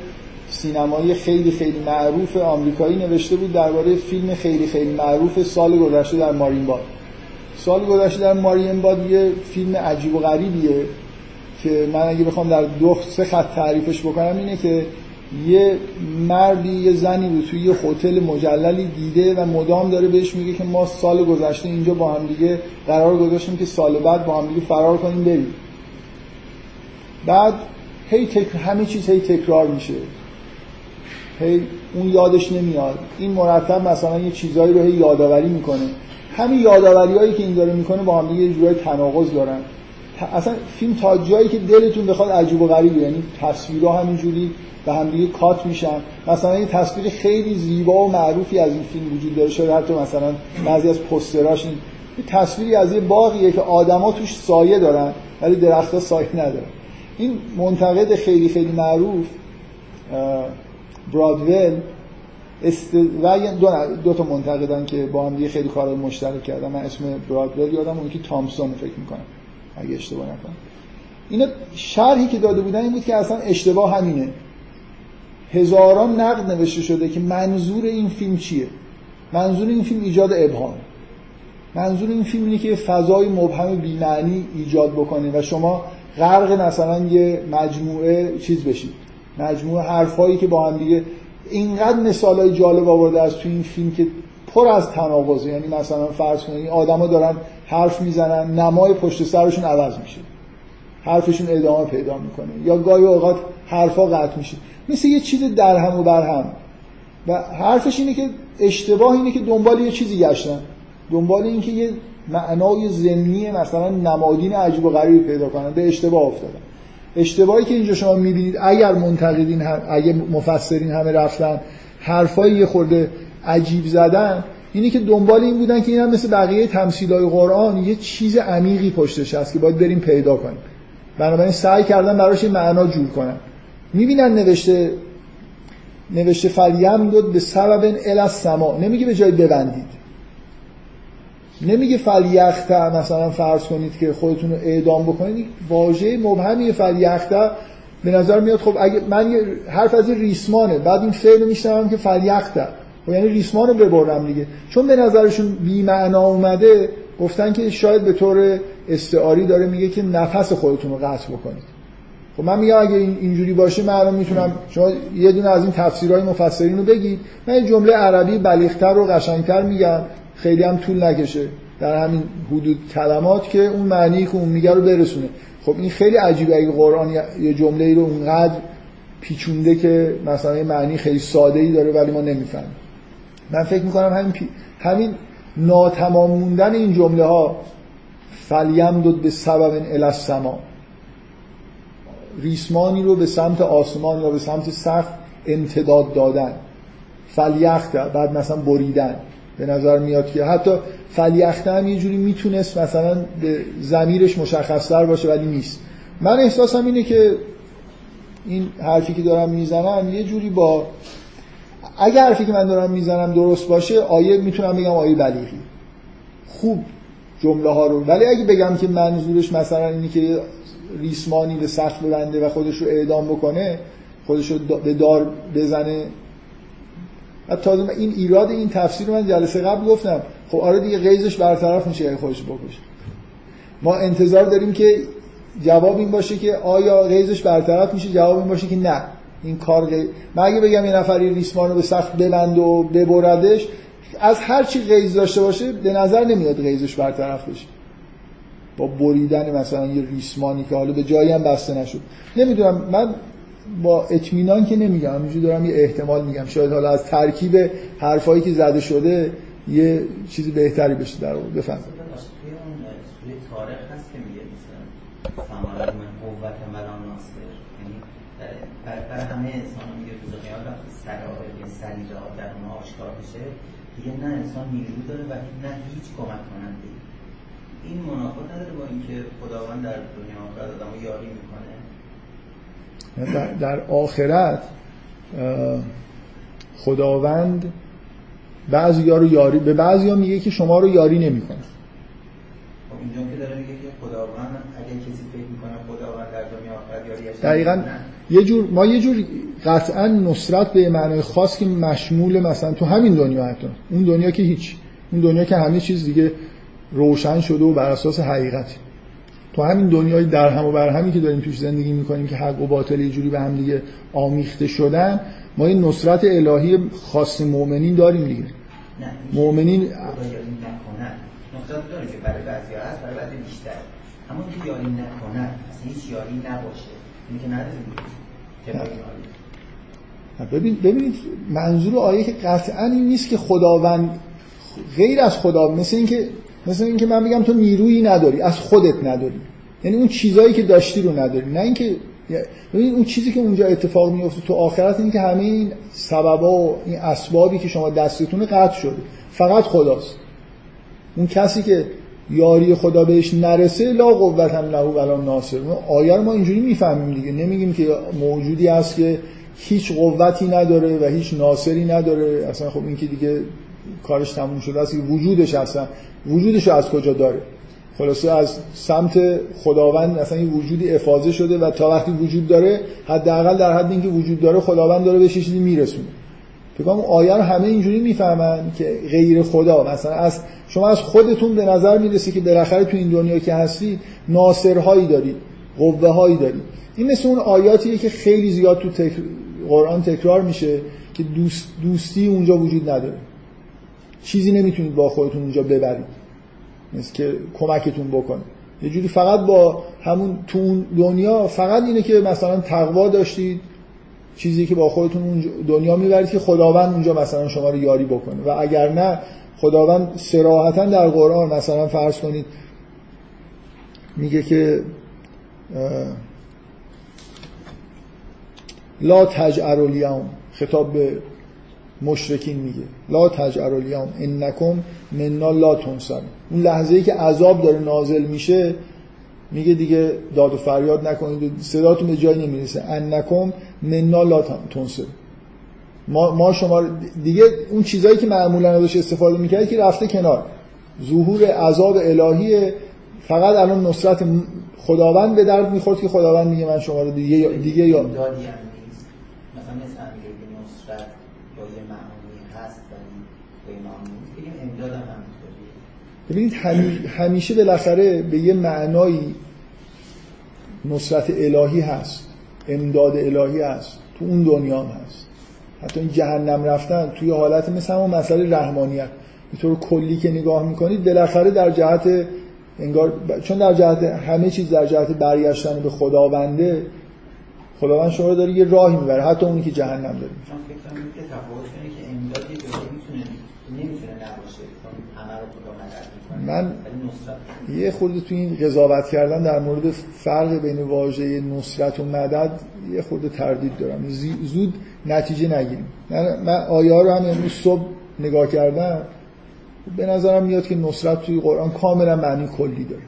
سینمایی خیلی خیلی معروف آمریکایی نوشته بود درباره فیلم خیلی خیلی معروف سال گذشته در مارین باد. سال گذشته در مارین باد یه فیلم عجیب و غریبیه. که من اگه بخوام در دو سه خط تعریفش بکنم اینه که یه مردی یه زنی رو توی یه هتل مجللی دیده و مدام داره بهش میگه که ما سال گذشته اینجا با هم دیگه قرار گذاشتیم که سال بعد با هم دیگه فرار کنیم بریم. بعد هی تکر... همه چیز هی تکرار میشه. هی اون یادش نمیاد. این مرتب مثلا یه چیزایی رو هی یادآوری می‌کنه. همین یادآوری هایی که این داره می‌کنه با هم دیگه یه جورای تناقض دارن. اصلا فیلم تا جایی که دلتون بخواد عجیب و غریبه یعنی تصویرها همینجوری به هم دیگه کات میشن. مثلا یه تصویر خیلی زیبا و معروفی از این فیلم وجود داره. شاید حتی مثلا بعضی از پستراش این تصویری از یه باقیه که آدما توش سایه دارن ولی درختها سایه ندارن. این منتقد خیلی خیلی معروف برادول است... و دو, دو تا منتقدن که با هم دیگه خیلی کارهای مشترک کردن. من اسم برادول یادم اون که تامسون فکر می‌کنم. اگه اشتباه نکنم. اینا شرحی که داده بودن این بود که اصلا اشتباه همینه. هزاران نقد نوشته شده که منظور این فیلم چیه؟ منظور این فیلم ایجاد ابهام. منظور این فیلم اینه که فضای مبهم بی‌معنی ایجاد بکنه و شما غرق مثلا یه مجموعه چیز بشید. مجموعه حرفایی که با هم دیگه اینقدر مثالای جالب آورده از تو این فیلم که پر از تناقضه. یعنی مثلا فرض کنید آدما دارن حرف می‌زنن نمای پشت سرشون عوض میشه. حرفشون ادامه پیدا می‌کنه. یا گاهی اوقات حرفا قطع میشه. مثل یه چیز درهم و برهم و حرفش اینه که اشتباه اینه که دنبال یه چیزی گشتن. دنبال این که یه معنای ضمنی مثلا نمادین عجیب و غریبی پیدا کنن. به اشتباه افتادن. اشتباهی که اینجا شما می‌بینید اگر منتقدین هم، اگر مفسرین همه رفتن حرفای یه خورده عجیب زدن اینی که دنبال این بودن که این مثل بقیه تمثیلای قرآن یه چیز عمیقی پشتش هست که باید بریم پیدا کنیم. بنابراین سعی کردن براش معنا جور کنن. می‌بینن نوشته نوشته فلیم دود به سبب ال سما نمیگه به جای ببندید. نمیگه فلیخته مثلا فرض کنید که خودتون رو اعدام بکنید. واژه مبهمی فلیخته به نظر میاد خب اگه من یه حرف از ریسمانه بعد این فعل میشنوم که فلیخته خب یعنی ریسمان رو ببرم دیگه. چون به نظرشون بی معنا اومده گفتن که شاید به طور استعاری داره میگه که نفس خودتون رو قطع بکنید. خب من میگم اگه این اینجوری باشه من الان می‌تونم شما یه دونه از این تفسیرهای مفسرین رو بگید. من این جمله عربی بلیغتر و قشنگتر میگم. خیلی هم طول نکشه. در همین حدود کلمات که اون معنی که اون میگه رو برسونه. خب این خیلی عجیبه اگه قرآن یه جمله رو اونقدر پیچونده که مثلا یه معنی خیلی ساده ای داره ولی ما نمی‌فهمیم. من فکر می‌کنم همین پی... همین ناتمام موندن این جمله ها فلیمدد به سبب الاسما ریسمانی رو به سمت آسمان یا به سمت سقف امتداد دادن. فلیخت بعد مثلا بریدن. به نظر میاد که حتی فلیخته هم یه جوری می‌تونست مثلا به زمیرش مشخصتر باشه ولی نیست. من احساسم اینه که این حرفی که دارم می‌زنم یه جوری با اگر حرفی که من دارم می‌زنم درست باشه آیه می‌تونم بگم آیه بلیغی. خوب جمله ها رو. ولی اگه بگم که منظورش مثلا اینی که ریسمانی به سخت ببنده و خودش رو اعدام بکنه خودش رو به دار بزنه. تازه این ایراد این تفسیر رو من جلسه قبل گفتم. خب آره دیگه غیزش برطرف میشه اگه خودش بکشه. ما انتظار داریم که جواب این باشه که آیا غیزش برطرف میشه جواب این باشه که نه. این کار غیر من اگه بگم یه نفری ریسمان رو به سخت ببند و ببردش از هر چی غیز داشته باشه به نظر نمیاد غیزش برطرف بشه. با بریدن مثلا یه ریسمانی که حالا به جایی هم بسته نشد. نمی‌دونم من با اطمینان که نمیگم همینجوری دارم یه احتمال میگم. شاید حالا از ترکیب حرفایی که زده شده یه چیزی بهتری بشه در اون بفهم تاریخ هست که میگه مثلا سمارت من قوت ملان ناصر یعنی برای همه انسان میگه روز قیامت وقتی سرائر یا سریعات در اونها آشکار بشه دیگه نه انسان نیرو داره و نه هیچ کمک کننده این منافات نداره با اینکه خداوند در دنیا آخرت آدمو یاری می‌کنه. در آخرت خداوند بعضی رو یاری به بعضی ها میگه که شما رو یاری نمی‌کنه. خب اینجا که داره میگه که خداوند اگه کسی فکر می‌کنه خداوند در دنیا آخرت یاری دقیقاً یه جور ما یه جور قطعا نصرت به معنای خاص که مشمول مثلا تو همین دنیا حتی. اون دنیا که هیچ. اون دنیا که همه چیز دیگه روشن شده و بر اساس حقیقتی تو همین دنیای در هم و بر همی که داریم توش زندگی می‌کنیم که حق و باطل یه جوری به هم دیگه آمیخته شدن ما این نصرت الهی خاص مؤمنین داریم دیگه. مؤمنین نصرت داره که برای بعضی هست برای بعضی بیشتر اما که یاری نکنن اصلا هیچ یاری نباشه. این که نداره ببین ببینید منظور آیه که قطعا این نیست که خداوند غیر از خدا مثل اینکه مثل اینکه من بگم تو نیرویی نداری از خودت نداری. یعنی اون چیزایی که داشتی رو نداری. نه اینکه ببین اون چیزی که اونجا اتفاق میفته تو آخرت این که همه این سببا و این اسبابی که شما دستتون قطع شده. فقط خداست. اون کسی که یاری خدا بهش نرسه لا قوت هم له ولا ناصر آیه ما اینجوری می‌فهمیم دیگه. نمیگیم که موجودی هست که هیچ قوتی نداره و هیچ ناصری نداره. اصلا خب این که دیگه کارش تموم شده است وجودش اصلا وجودش از کجا داره؟ خلاصه از سمت خداوند اصلا این وجودی افاضه شده و تا وقتی وجود داره حداقل در حد اینکه وجود داره خداوند داره بهش چیزی میرسونه. فکر کنم آیه رو همه اینجوری می‌فهمن که غیر خدا مثلا از شما از خودتون به نظر می‌رسه که بالاخره تو این دنیا که هستی ناصرهایی دارید قوه هایی دارید. این مثل اون آیاتیه که خیلی زیاد تو تکر... قرآن تکرار میشه که دوست... دوستی اونجا وجود نداره. چیزی نمی‌تونید با خودتون اونجا ببرید. مثل که کمکتون بکنه. یه جوری فقط با همون تو دنیا فقط اینه که مثلا تقوا داشتید چیزی که با خودتون اون دنیا می‌برید که خداوند اونجا مثلا شما رو یاری بکنه. و اگر نه خداوند سراحتا در قرآن مثلا فرض کنید میگه که لا تجعر الیوم خطاب به مشرکین میگه. لا تجعر الیوم انکم منا لا تنصر اون لحظه ای که عذاب داره نازل میشه میگه دیگه داد و فریاد نکنید. صداتون به جایی نمی‌رسه. انکم منا لا تنصر ما, ما شما دیگه اون چیزایی که معمولا ازش استفاده می‌کرد که رفته کنار. ظهور عذاب الهی فقط الان نصرت خداوند به درد می‌خورد که خداوند میگه من شما رو دیگه دیگه یا مثلا مثل نصرت با یه معانی هست ولی به ببینید همیشه بالاخره به یه معنایی نصرت الهی هست امداد الهی هست تو اون دنیا هم هست. حتی این جهنم رفتن توی حالت مثل همون مسئله رحمانیت. طور کلی که نگاه می‌کنید بالاخره در جهت انگار چون در جهت همه چیز در جهت برگشتن به خداونده خداوند شما رو داره یه راهی می‌بره حتی اونی که جهنم داره چون فکر که تفاوت که امدادی می‌تونه نمی‌تونه نباشه همه رو من یه خورده تو این قضاوت کردن در مورد فرق بین واژه نصرت و مدد یه خورده تردید دارم. زود نتیجه نگیریم. من, من رو هم امروز صبح نگاه کردم به نظرم میاد که نصرت توی قرآن کاملا معنی کلی داره.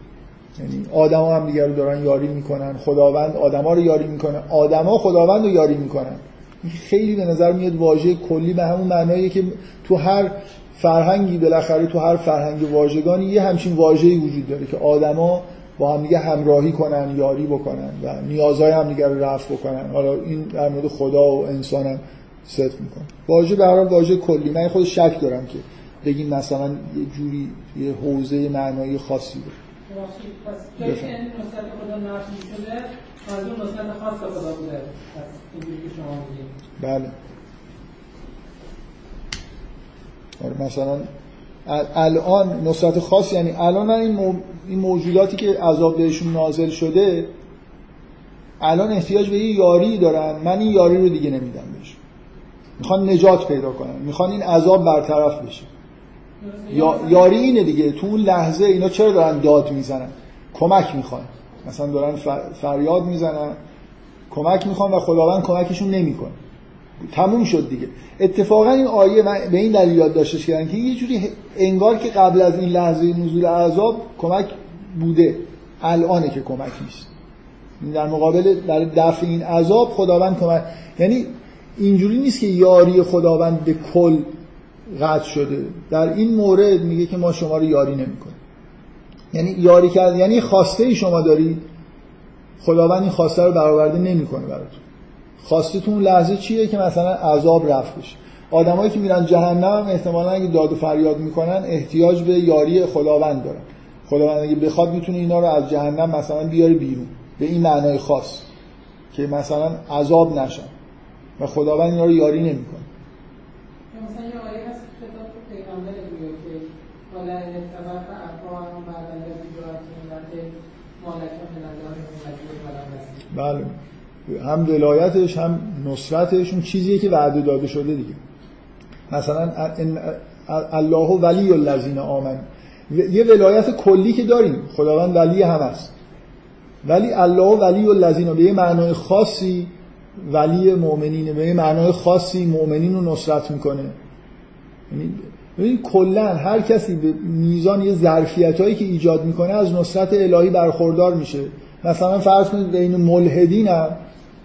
یعنی آدما هم دیگر رو دارن یاری می‌کنن. خداوند آدما رو یاری می‌کنه. آدما خداوند رو یاری می‌کنن. خیلی به نظر میاد واژه کلی به همون معناییه که تو هر فرهنگی بالاخره تو هر فرهنگ واژگانی یه همچین واژه‌ای وجود داره که آدما با هم دیگه همراهی کنن یاری بکنن و نیازهای هم دیگه رو رفع بکنن. حالا این در مورد خدا و انسان هم صدق می‌کنه واژه به هر واژه کلی. من خود شک دارم که بگیم مثلا یه جوری یه حوزه معنایی خاصی داره. پس جایی که این نصرت خدا نفی شده خاص خدا بوده. بله آره مثلا الان نصرت خاص یعنی الان این, این موجوداتی که عذاب بهشون نازل شده الان احتیاج به یه یاری دارن. من این یاری رو دیگه نمیدم بهشون می‌خوان نجات پیدا کنن. می‌خوان این عذاب برطرف بشه. یا... یاری اینه دیگه. تو اون لحظه اینا چرا دارن داد می‌زنن؟ کمک می‌خوان. مثلا دارن فریاد می‌زنن. کمک می‌خوان و خداوند کمکشون نمی‌کنه. تموم شد دیگه. اتفاقا این آیه به این دلیل یاد داشتش کردن که یه جوری انگار که قبل از این لحظه نزول عذاب کمک بوده. الانه که کمک نیست. در مقابل در دفع این عذاب خداوند کمک یعنی اینجوری نیست که یاری خداوند به کل قطع شده. در این مورد میگه که ما شما رو یاری نمی‌کنیم. یعنی یاری کرد یعنی خواسته ای شما دارید خداوند این خواسته رو برآورده نمی‌کنه براتون. خواستتون لحظه چیه که مثلا عذاب رفت بشه؟ آدمایی که میرن جهنم هم احتمالا اگه داد و فریاد می‌کنن احتیاج به یاری خداوند دارن. خداوند اگه بخواد می‌تونه اینا رو از جهنم مثلا بیاره بیرون به این معنای خاص که مثلا عذاب نشن. و خداوند اینا رو یاری نمی‌کنه. مثلا یه آیه هست خطاب پیغمبر میگه که حالا اتبعت افراهم بعد الله بله. هم ولایتش هم نصرتش اون چیزیه که وعده داده شده دیگه. مثلا الله ولی الذین آمن. یه ولایت کلی که داریم خداوند ولی هم هست ولی الله ولی الذین به یه معنای خاصی ولی مؤمنینه به یه معنای خاصی مؤمنین رو نصرت می‌کنه. یعنی کلا هر کسی به میزان یه ظرفیت هایی که ایجاد می‌کنه از نصرت الهی برخوردار میشه. مثلا فرض کنید بین ملحدین هم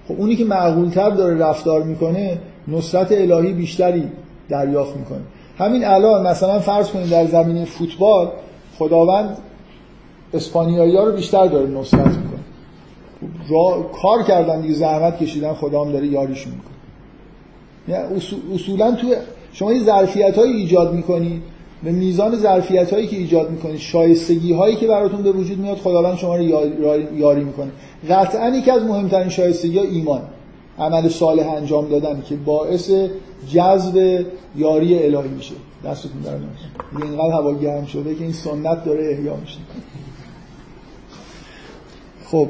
خب اونی که معقولتر داره رفتار می‌کنه نصرت الهی بیشتری دریافت می‌کنه. همین الان مثلا فرض کنید در زمین فوتبال خداوند اسپانیایی ها رو بیشتر داره نصرت می‌کنه. را... کار کردن دیگه زحمت کشیدن خدا هم داره یاریشون می‌کنه. یعنی اصولا تو شما یه ظرفیت هایی ایجاد می‌کنید به میزان ظرفیت هایی که ایجاد می‌کنید شایستگی هایی که براتون به وجود میاد خداوند شما رو یاری می‌کنه. قطعا یکی از مهمترین شایستگی ها ایمان. عمل صالح انجام دادن که باعث جذب یاری الهی میشه. دستتون در اینقدر هوا گرم شده که این سنت داره احیا میشه. خب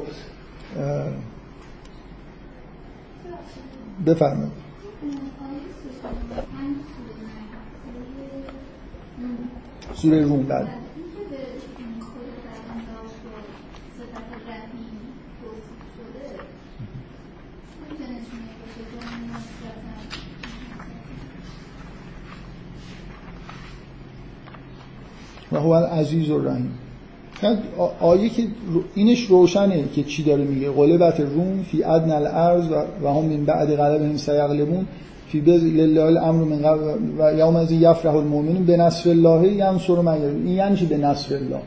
بفرمایید. سوره روم بعد و هو عزیز و رحیم آیه که اینش روشنه که چی داره میگه؟ غلبت روم فی ادن الارض و هم من بعد غلبهم سیغلبون. فی بز لله الامر من قبل و یوم از یفرح المؤمنون به نصر الله ینصر من این یعنی چی به نصر الله؟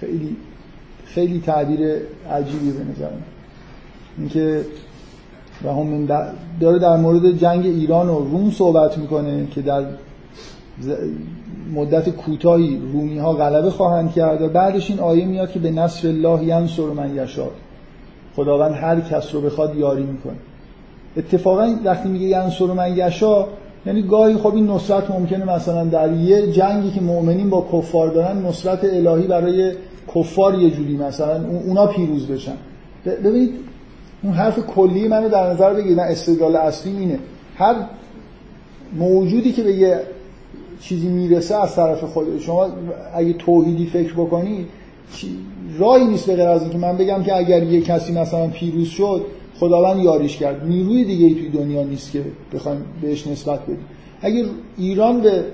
خیلی خیلی تعبیر عجیبی به نظر اینکه و هم داره در مورد جنگ ایران و روم صحبت می‌کنه که در مدت کوتاهی رومی ها غلبه خواهند کرد و بعدش این آیه میاد که به نصر الله ینصر من یشاء. خداوند هر کس رو بخواد یاری می‌کنه. اتفاقا وقتی میگه ینصر من یشاء یعنی گاهی خب این نصرت ممکنه مثلا در یه جنگی که مؤمنین با کفار دارن نصرت الهی برای کفار یه جوری مثلا اونا پیروز بشن. ببینید اون حرف کلی منو در نظر بگیرید من استدلال اصلی اینه. هر موجودی که به یه چیزی می‌رسه از طرف خود شما اگه توحیدی فکر بکنی راهی نیست به غیر از اینکه من بگم که اگر یه کسی مثلا پیروز شد خداوند یاریش کرد. نیروی دیگه ای توی دنیا نیست که بخوایم بهش نسبت بدیم. اگر ایران به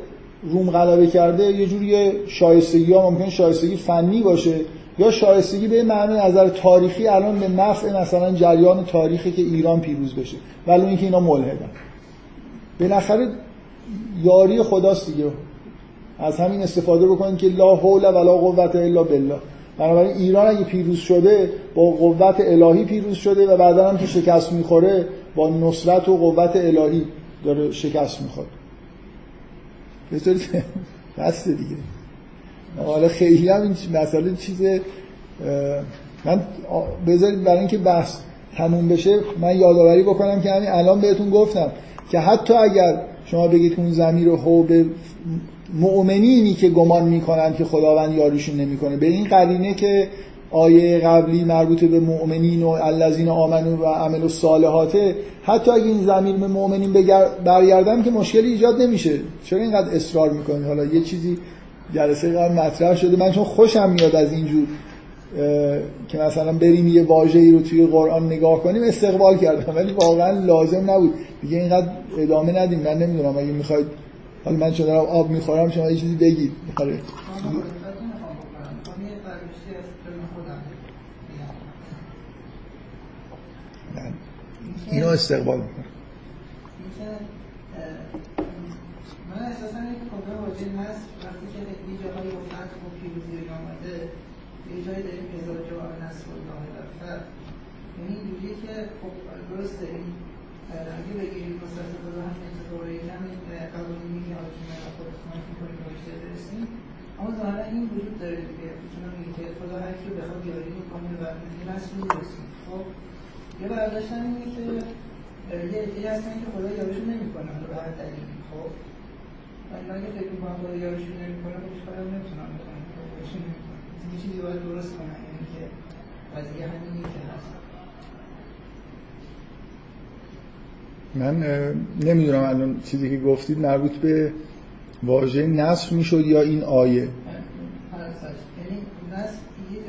روم غلبه کرده یه جوری شایستگی ها ممکن شایستگی فنی باشه یا شایستگی به معنی نظر تاریخی الان به نفع مثلا جریان تاریخی که ایران پیروز بشه. ولی اینکه اینا ملحدن. بالاخره یاری خداست دیگه. از همین استفاده بکنید که لا حول ولا قوت الا بالله. بنابراین ایران اگه پیروز شده با قوت الهی پیروز شده و بعدا هم که شکست می‌خوره با نصرت و قوت الهی داره شکست می‌خوره. به طوری بسته دیگه. حالا خیلی هم این مسئله چیز من بذارید برای اینکه بحث تموم بشه من یادآوری بکنم که همین الان بهتون گفتم که حتی اگر شما بگید اون زمین رو به مؤمنینی که گمان می‌کنن که خداوند یاریشون نمی‌کنه. به این قرینه که آیه قبلی مربوط به مؤمنین و الذین آمنو و عمل الصالحات حتی اگه این زمین به مؤمنین برگردن که مشکلی ایجاد نمیشه. چرا اینقدر اصرار می‌کنید؟ حالا یه چیزی جلسه قبل مطرح شده. من چون خوشم میاد از اینجور. که مثلا بریم یه واژه‌ای رو توی قرآن نگاه کنیم استقبال کردم ولی واقعا لازم نبود. دیگه اینقدر ادامه ندیم. من نمی‌دونم اگه می‌خواید حالا من چون دارم آب می‌خورم شما یه چیزی بگید. آره. اینو استقبال می‌کنم. من اساسا واجه هست وقتی که یه جاهایی گفتن که پیروزی آمده یه جایی داریم هزار جواب نصر الله در یعنی اینجوریه که خب درسته این اگه بگیریم مثلا خدا همین اتفاقی همین قوانینی که حالا شما خود خواهد می‌کنیم باشه برسیم. اما ظاهرا این وجود داره دیگه. چون میگه که خدا هر کی بخواد یاری می‌کنه و این نصر برسیم خب یه برداشتن اینه که یه عده‌ای هستن که خدا یاریشون نمی‌کنه به هر دلیلی. خب من اگه فکر می‌کنم خدا یاریشون نمی‌کنه خب هیچ کاری نمی‌تونم بکنم. یه چیزی باید درست یعنی که قضیه همینی که هست. من نمی‌دونم الان چیزی که گفتید مربوط به واژه نصر می‌شد یا این آیه؟ یعنی نصر یه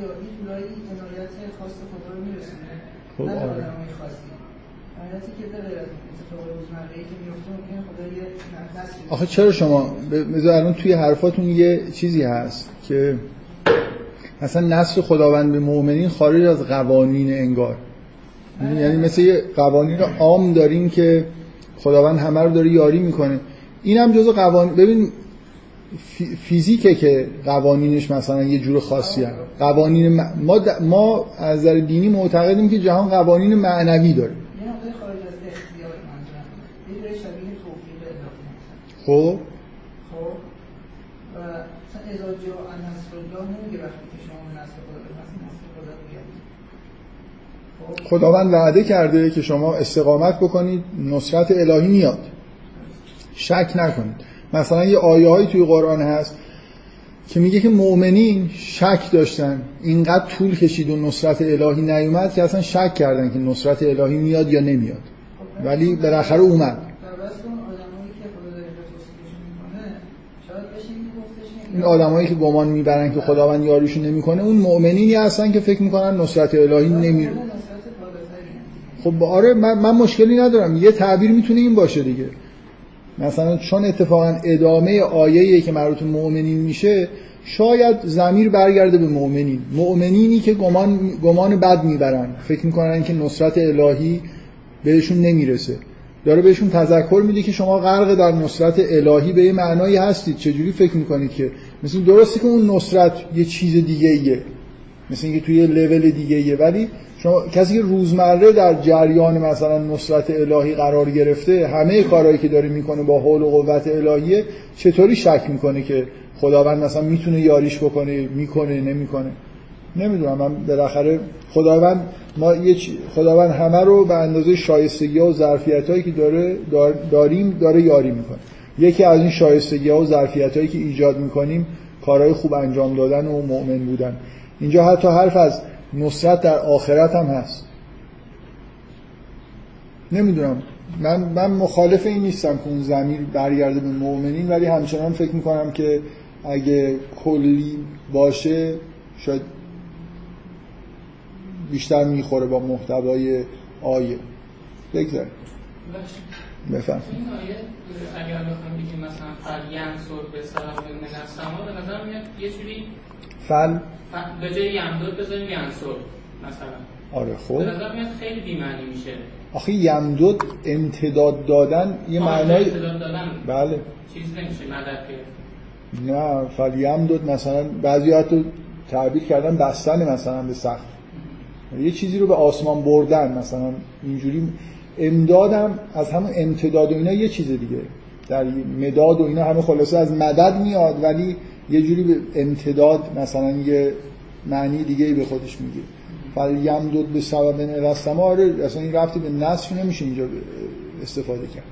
جورایی جنایت خاص خدا رو میرسونه. خب آره. که داره آخه چرا شما؟ بذار الان توی حرفاتون یه چیزی هست که مثلا نصر خداوند به مؤمنین خارج از قوانین انگار. یعنی مثل یه قوانین عام داریم که خداوند همه رو داره یاری می‌کنه. این هم جزو قوانین ببین فیزیکه که قوانینش مثلا یه جور خاصی هست قوانین ما, ما از نظر دینی معتقدیم که جهان قوانین معنوی داره. خب. خب. و ازا جا نصر الله نمیگه وقتی که شما نصر خدا خدا بیاد خداوند وعده کرده که شما استقامت بکنید نصرت الهی میاد. شک نکنید. مثلا یه آیه هایی توی قرآن هست که میگه که مؤمنین شک داشتن اینقدر طول کشید و نصرت الهی نیومد که اصلا شک کردن که نصرت الهی میاد یا نمیاد. ولی بالاخره اومد. این آدمایی که گمان می‌برن که خداوند یاریشون نمی‌کنه اون مؤمنینی هستن که فکر می‌کنن نصرت الهی نمیره خب آره من, من مشکلی ندارم. یه تعبیر می‌تونه این باشه دیگه. مثلا چون اتفاقا ادامه آیه‌ای که مربوط مؤمنین میشه شاید زمیر برگرده به مؤمنین. مؤمنینی که گمان گمان بد می‌برن. فکر می‌کنن که نصرت الهی بهشون نمی‌رسه. داره بهشون تذکر میده که شما غرق در نصرت الهی به یه معنایی هستید. چجوری فکر می‌کنید که؟ مثل درسته که اون نصرت یه چیز دیگه ایه مثل اینکه توی یه لول دیگه ایه ولی شما کسی که روزمره در جریان مثلا نصرت الهی قرار گرفته همه کارهایی که داره می‌کنه با حول و قوت الهیه چطوری شک می‌کنه که خداوند مثلا می‌تونه یاریش بکنه می‌کنه نمی‌کنه؟ نمی‌دونم من بالاخره خداوند ما یه خداوند همه رو به اندازه شایستگی و ظرفیت هایی که داره داریم داره یاری می‌کنه. یکی از این شایستگی و ظرفیت هایی که ایجاد می‌کنیم کارهای خوب انجام دادن و مؤمن بودن. اینجا حتی حرف از نصرت در آخرت هم هست. نمی‌دونم. من, من مخالف این نیستم که اون زمیر برگرده به مؤمنین ولی همچنان فکر می‌کنم که اگه کلی باشه شاید بیشتر می‌خوره با محتوای آیه. بگذاریم. بفهم این آیه اگر بخوام بگیم مثلا فل ینصر به سلام من السما به نظر میاد یه جوری فل به جای یمدود بذاریم ینصر مثلا. آره خب. به نظر میاد خیلی بی‌معنی میشه. آخه یمدود امتداد دادن یه معنای امتداد دادن. بله. چیز نمیشه مدد که نه فل یمدود مثلا بعضی حتی تعبیر کردن بستن مثلا به سخت. یه چیزی رو به آسمان بردن مثلا. اینجوری امدادم از همون امتداد و اینا یه چیز دیگه. در مداد و اینا همه خلاصه از مدد میاد ولی یه جوری به امتداد مثلا یه معنی دیگه به خودش میگه. فل یمدود به سبب نرستما آره اصلا این ربطی به نصف نمیشه اینجا استفاده کرد.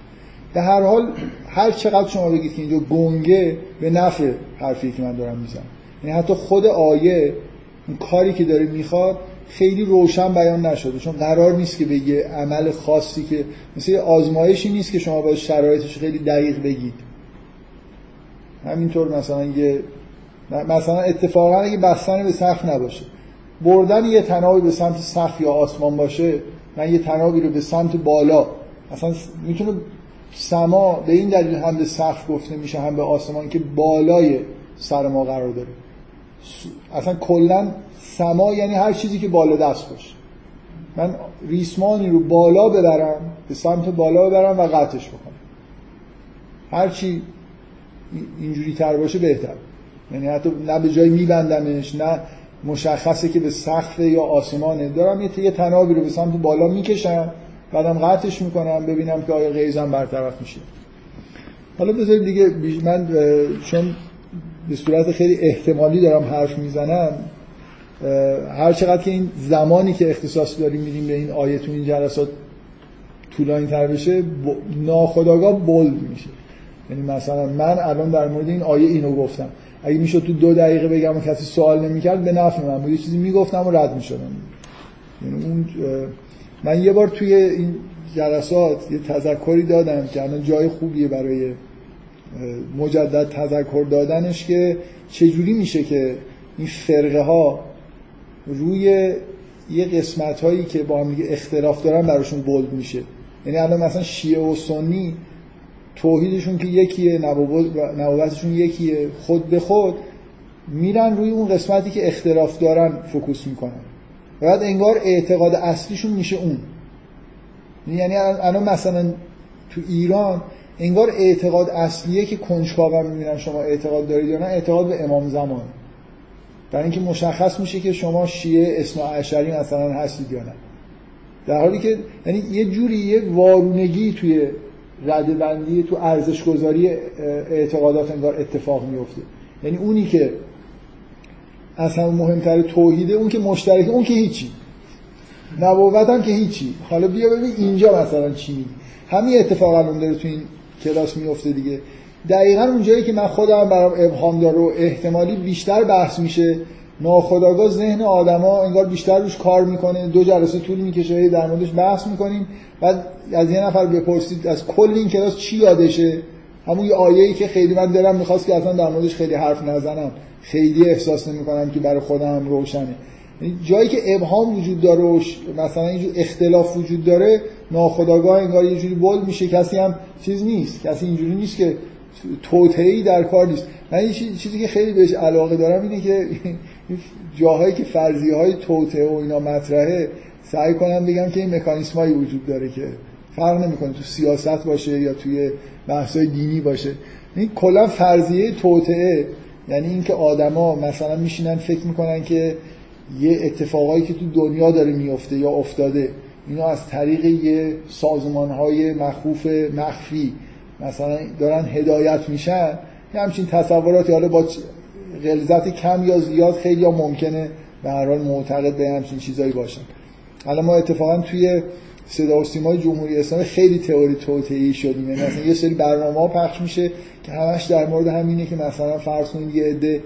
به هر حال هر چقدر شما بگید که اینجا گنگه به نفع حرفی که من دارم می‌زنم. یعنی حتی خود آیه اون کاری که داره می‌خواد خیلی روشن بیان نشده. چون قرار نیست که به یه عمل خاصی که مثل آزمایشی نیست که شما باید شرایطش خیلی دقیق بگید. همینطور مثلا یه مثلا اتفاقا اگه بستن به سقف نباشه. بردن یه تنابی به سمت سقف یا آسمان باشه من یه تنابی رو به سمت بالا اصلا می‌تونه سما به این دلیل هم به سقف گفته میشه هم به آسمان که بالای سر ما قرار داره. اصلا کلا سما یعنی هر چیزی که بالا دست باشه. من ریسمانی رو بالا ببرم به سمت بالا ببرم و قطعش بکنم. هرچی اینجوری تر باشه بهتر. یعنی حتی نه به جای میبندمش نه مشخصه که به سقف یا آسمانه. دارم یه یه تنابی رو به سمت بالا می‌کشم بعدم قطعش می‌کنم ببینم که آیا غیزم برطرف میشه. حالا بذارید دیگه من چون به صورت خیلی احتمالی دارم حرف می‌زنم هر چقدر که این زمانی که اختصاص داریم میدیم به این آیه تو این جلسات طولانی تر بشه ناخداگاه بولد میشه. یعنی مثلا من الان در مورد این آیه اینو گفتم. اگه می‌شد تو دو دقیقه بگم و کسی سوال نمی‌کرد به نفع من بود. یه چیزی می‌گفتم و رد می‌شدم. یعنی اون من یه بار توی این جلسات یه تذکری دادم که الان جای خوبیه برای مجدد تذکر دادنش که چجوری میشه که این فرقه ها روی یه قسمت هایی که با هم اختلاف دارن براشون بولد میشه. یعنی الان مثلا شیعه و سنی توحیدشون که یکیه نبوتشون یکیه. خود به خود میرن روی اون قسمتی که اختلاف دارن فکوس می‌کنن. بعد انگار اعتقاد اصلیشون میشه اون. یعنی الان مثلا تو ایران انگار اعتقاد اصلیه که کنجکاو می‌بینن شما اعتقاد دارید یا نه اعتقاد به امام زمان. برای اینکه مشخص میشه که شما شیعه اثنا عشری مثلا هستید یا نه. در حالی که یعنی یه جوری یه وارونگی توی رده بندی تو ارزش گذاری اعتقادات انگار اتفاق میفته یعنی اونی که اصلا مهمتر توحیده اون که مشترک اون که هیچی. نبوت هم که هیچی. حالا بیا ببین اینجا مثلا چی میگی. همین اتفاقا اون داره تو این کلاس میفته دیگه. دقیقا اونجایی که من خودم برام ابهام داره و احتمالی بیشتر بحث میشه ناخداگاه ذهن آدما انگار بیشتر روش کار می‌کنه. دو جلسه طول می‌کشه در موردش بحث می‌کنیم. بعد از یه نفر بپرسید از کل این کلاس چی یادشه؟ همون یه آیه‌ای که خیلی من دلم می‌خواست که اصلا در موردش خیلی حرف نزنم. خیلی احساس نمی‌کنم که برای خودم روشنه. یعنی جایی که ابهام وجود داره و مثلا اینجور اختلاف وجود داره ناخداگاه انگار یه جوری بول میشه. کسی هم چیز نیست. کسی اینجوری نیست که توتهی در کار نیست. من چیزی که خیلی بهش علاقه دارم اینه که جاهایی که فرضیه های توته و اینا مطرحه سعی کنم بگم که این مکانیسم هایی وجود داره که فرق نمی‌کنه تو سیاست باشه یا توی بحث دینی باشه. این کلا فرضیه توته یعنی اینکه آدما مثلا میشینن فکر می‌کنن که یه اتفاقایی که تو دنیا داره میفته یا افتاده اینا از طریق یه سازمان های مخوف مخفی مثلا دارن هدایت میشن. یه همچین تصوراتی حالا با غلظت کم یا زیاد خیلی یا ممکنه به هر حال معتقد به همچین چیزایی باشن. حالا ما اتفاقا توی صدا و سیمای جمهوری اسلامی خیلی تئوری توطئه‌ای شدیم. یعنی مثلا یه سری برنامه ها پخش میشه که همش در مورد همینه که مثلا فرض کنید یه عده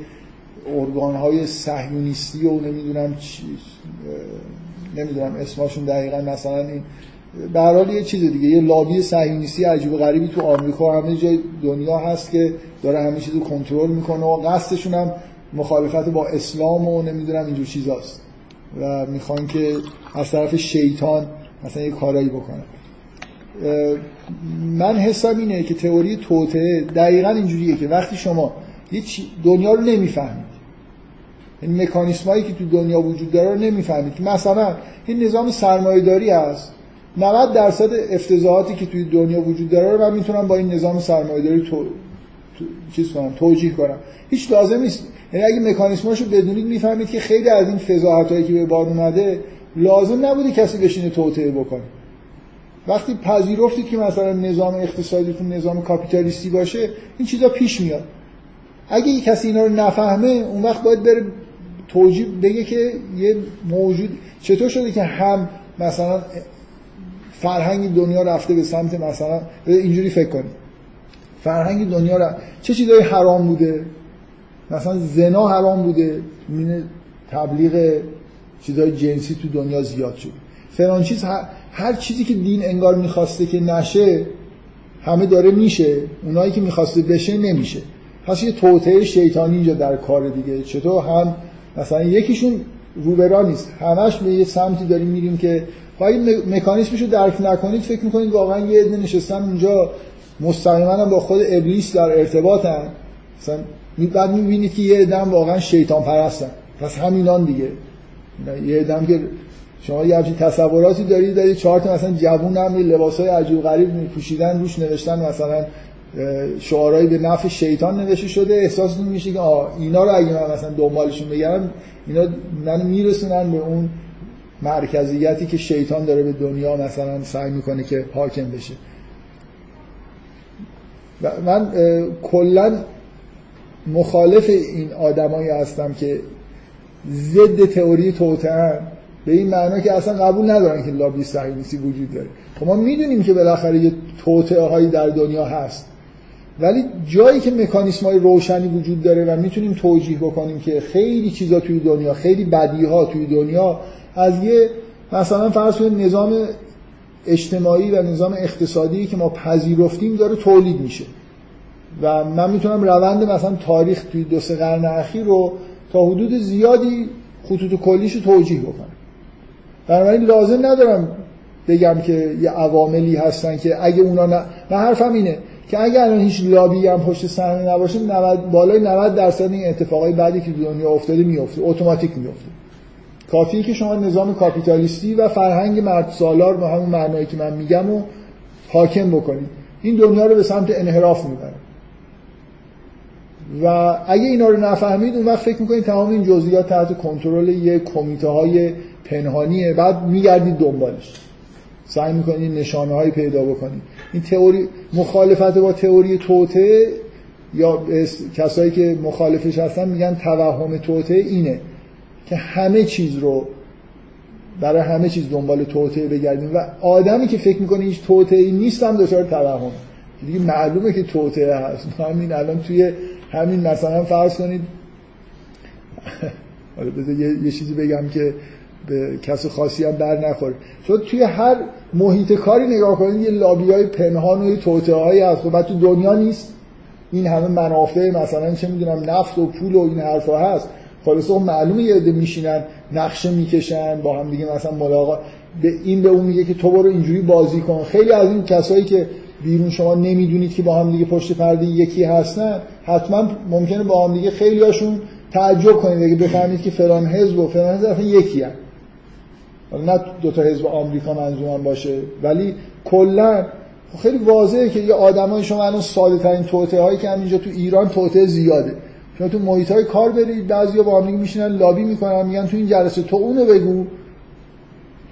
ارگان های صهیونیستی و نمی‌دونم چی نمی‌دونم اسمشون دقیقا مثلا این به حال یه چیز دیگه یه لابی صهیونیستی عجیب و غریبی تو آمریکا همه جای دنیا هست که داره همه چیزو کنترل می‌کنه و قصدشون هم مخالفت با اسلام و نمی‌دونم اینجور چیزاست. و می‌خوان که از طرف شیطان مثلا یه کارایی بکنن. من حسم اینه که تئوری توته دقیقا اینجوریه که وقتی شما یه دنیا رو نمی‌فهمید این یعنی مکانیسم هایی که تو دنیا وجود داره رو نمی‌فهمید. مثلا این نظام سرمایه داری هست. 90 درصد افتضاحاتی که توی دنیا وجود داره رو من می‌تونم با این نظام سرمایه‌داری تو... تو... چیز کنم توجیه کنم. هیچ لازم نیست. یعنی اگه مکانیسماشو بدونید می‌فهمید که خیلی از این فضاحتایی که به بار اومده لازم نبوده کسی بشینه توطئه بکنه. وقتی پذیرفتید که مثلا نظام اقتصادیتون نظام کاپیتالیستی باشه این چیزا پیش میاد. اگه کسی اینا رو نفهمه اون وقت باید بره توجیه بگه که یه موجود چطور شده که هم مثلا فرهنگ دنیا رفته به سمت مثلا اینجوری فکر کنید فرهنگ دنیا را چه چیزایی حرام بوده؟ مثلا زنا حرام بوده. مینه تبلیغ چیزای جنسی تو دنیا زیاد شد. فلان چیز هر چیزی که دین انگار می‌خواسته که نشه همه داره میشه. اونایی که می‌خواسته بشه نمیشه. پس یه توطعه شیطانی اینجا در کار دیگه. چطور هم مثلا یکیشون روبرا نیست. همش به یه سمتی داریم میریم که خواهی مکانیسمشو درک نکنید فکر می‌کنید واقعا یه عده نشستن اونجا مستقیما با خود ابلیس در ارتباطن. مثلا بعد می‌بینید که یه عده واقعا شیطان پرستن. پس همینان دیگه. یه عده که شما یه همچین تصوراتی دارید دارید چهار تا مثلا جوون هم لباسای عجیب غریب میپوشیدن روش نوشتن مثلا شعارهایی به نفع شیطان نوشته شده. احساس میشه که آه اینا رو اگه من مثلا دنبالشون بگم اینا من میرسونن به اون مرکزیتی که شیطان داره به دنیا مثلا سعی می‌کنه که حاکم بشه. من کلا مخالف این آدمایی هستم که ضد تئوری توتن به این معنا که اصلا قبول ندارن که لابی صهیونیستی وجود داره. خب ما می‌دونیم که بالاخره یه توطئه هایی در دنیا هست. ولی جایی که مکانیسم های روشنی وجود داره و می‌تونیم توجیه بکنیم که خیلی چیزا توی دنیا خیلی بدی ها توی دنیا از یه مثلا فرض کنید نظام اجتماعی و نظام اقتصادی که ما پذیرفتیم داره تولید میشه. و من می‌تونم روند مثلا تاریخ توی دو سه قرن اخیر رو تا حدود زیادی خطوط کلیش رو توجیه بکنم. بنابراین لازم ندارم بگم که یه عواملی هستن که اگه اونا ن... من حرفم اینه که اگه الان هیچ لابی هم پشت صحنه نباشه 90 بالای 90 درصد این اتفاقای بعدی که دنیا افتاده میفته اتوماتیک میفته کافیه که شما نظام کاپیتالیستی و فرهنگ مرد سالار به همون معنایی که من میگم و حاکم بکنید. این دنیا رو به سمت انحراف می‌بره. و اگه اینا رو نفهمید اون وقت فکر می‌کنید تمام این جزئیات تحت کنترل یه کمیته های پنهانیه بعد میگردید دنبالش. سعی می‌کنید نشانه هایی پیدا بکنید. این تئوری مخالفت با تئوری توته یا کسایی که مخالفش هستن میگن توهم توته اینه که همه چیز رو برای همه چیز دنبال توته بگردیم و آدمی که فکر می‌کنه هیچ توته ای نیست هم دچار توهم. دیگه معلومه که توته هست. همین الان توی همین مثلا فرض کنید. حالا بذار یه،, چیزی بگم که به کس خاصی هم بر نخوره. چون توی هر محیط کاری نگاه کنید یه لابی های پنهان و یه توته هایی هست. خب تو دنیا نیست. این همه منافع مثلا چه می‌دونم نفت و پول و این حرفا هست. خلاصه اون معلومه یه عده میشینن نقشه می‌کشن با هم دیگه مثلا ملاقات. به این به اون میگه که تو برو اینجوری بازی کن. خیلی از این کسایی که بیرون شما نمی‌دونید که با هم دیگه پشت پرده یکی هستن حتما ممکنه با هم دیگه خیلی هاشون تعجب کنید. اگه بفهمید که فلان حزب و فلان حزب یکی هم. نه دو تا حزب آمریکا منظورم باشه ولی کلا خیلی واضحه که یه آدمای شما الان ساده ترین توته هایی که اینجا تو ایران توته زیاده. شما تو محیط های کار برید بعضیا با هم میشینن لابی می‌کنن میگن تو این جلسه تو اونو بگو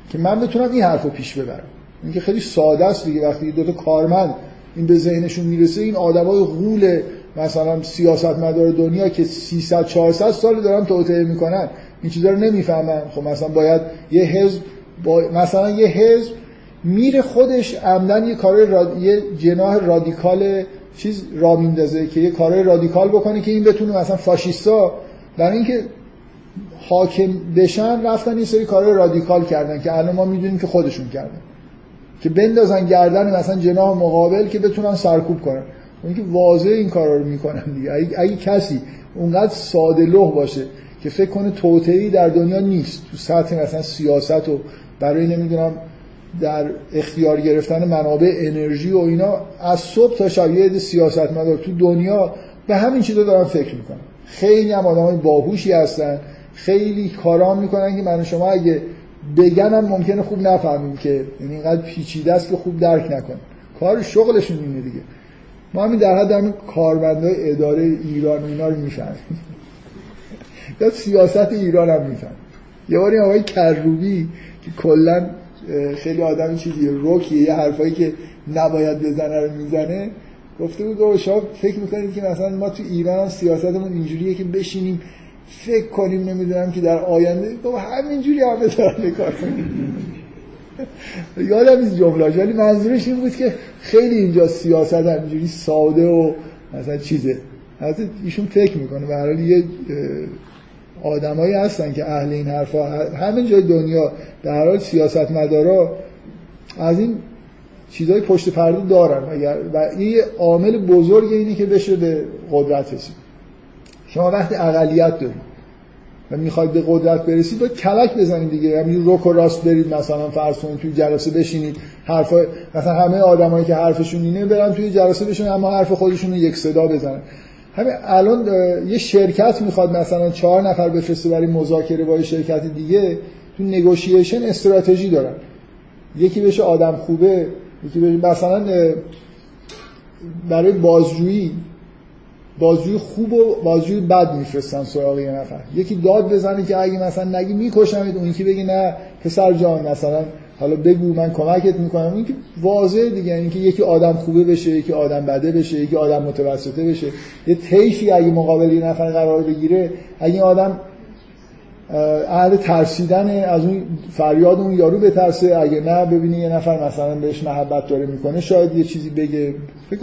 که من بتونم این حرفو پیش ببرم. اینکه خیلی ساده است دیگه وقتی دو تا کارمند این به ذهنشون می‌رسه این آدمای غول مثلا سیاستمدار دنیا که 300 400 سال دارن توطئه می‌کنن. این چیزا رو نمی‌فهمن خب مثلا باید یه حزب با مثلا یه حزب میره خودش عمدن یه کار یه جناح رادیکال چیز را میندازه که یه کارهای رادیکال بکنه که این بتونه مثلا فاشیستا برای اینکه حاکم بشن رفتن یه سری کارهای رادیکال کردن که الان ما می‌دونیم که خودشون کردن. که بندازن گردن مثلا جناح مقابل که بتونن سرکوب کنن. اون که واضح این کارا رو می‌کنن دیگه. اگه, اگه کسی اونقدر ساده لوح باشه که فکر کنه توطئه‌ای در دنیا نیست. تو سطح مثلا سیاست و برای نمی‌دونم در اختیار گرفتن منابع انرژی و اینا از صبح تا شب یه سیاست مدار تو دنیا به همین چیزا دارن فکر می‌کنن. خیلی هم آدمای باهوشی هستن خیلی کارام می‌کنن که من شما اگه بگنم ممکنه خوب نفهمیم که یعنی اینقدر پیچیده است که خوب درک نکن کار شغلشون اینه دیگه. ما همین در حد همین کارمندای اداره ایران اینا رو می‌فهمیم. یا سیاست ایران هم می‌فهمیم یه باری آقای کروبی که کلا خیلی آدم چیزی روکیه یه حرفایی که نباید بزنه رو می‌زنه گفته بود شما فکر می‌کنید که مثلا ما تو ایران هم سیاستمون اینجوریه که بشینیم فکر کنیم نمی‌دونم که در آینده؟ تو همینجوری هم بترن کار یادم این جمله ولی منظورش این بود که خیلی اینجا سیاست همینجوری ساده و مثلا چیزه. حتی ایشون فکر می‌کنه به یه آدمایی هستن که اهل این حرفا همین جای دنیا در حال سیاست مدارا از این چیزای پشت پرده دارن. و یه عامل بزرگ اینه که بشه به قدرت رسید. شما وقتی اقلیت دارید و می‌خواید به قدرت برسید باید کلک بزنید دیگه. یعنی روک و راست برید مثلا فرض کنید توی جلسه بشینید حرف مثلا همه آدمایی که حرفشون اینه برن توی جلسه بشینن اما حرف خودشون رو یک صدا بزنن. همین الان یه شرکت می‌خواد مثلا چهار نفر بفرسته برای مذاکره با یه شرکت دیگه تو نگوشیشن استراتژی دارن. یکی بشه آدم خوبه یکی بشه مثلا برای بازجویی بازجوی خوب و بازجوی بد میفرستن سراغ یه نفر. یکی داد بزنه که اگه مثلا نگی میکشمید اون یکی بگه نه پسر جان مثلا حالا بگو من کمکت می‌کنم. این که واضحه دیگه اینکه که یکی آدم خوبه بشه یکی آدم بده بشه یکی آدم متوسطه بشه. یه تیفی اگه مقابل یه نفر قرار بگیره اگه آدم اهل ترسیدن از اون فریاد اون یارو بترسه. اگه نه ببینی یه نفر مثلا بهش محبت داره می‌کنه شاید یه چیزی بگه. فکر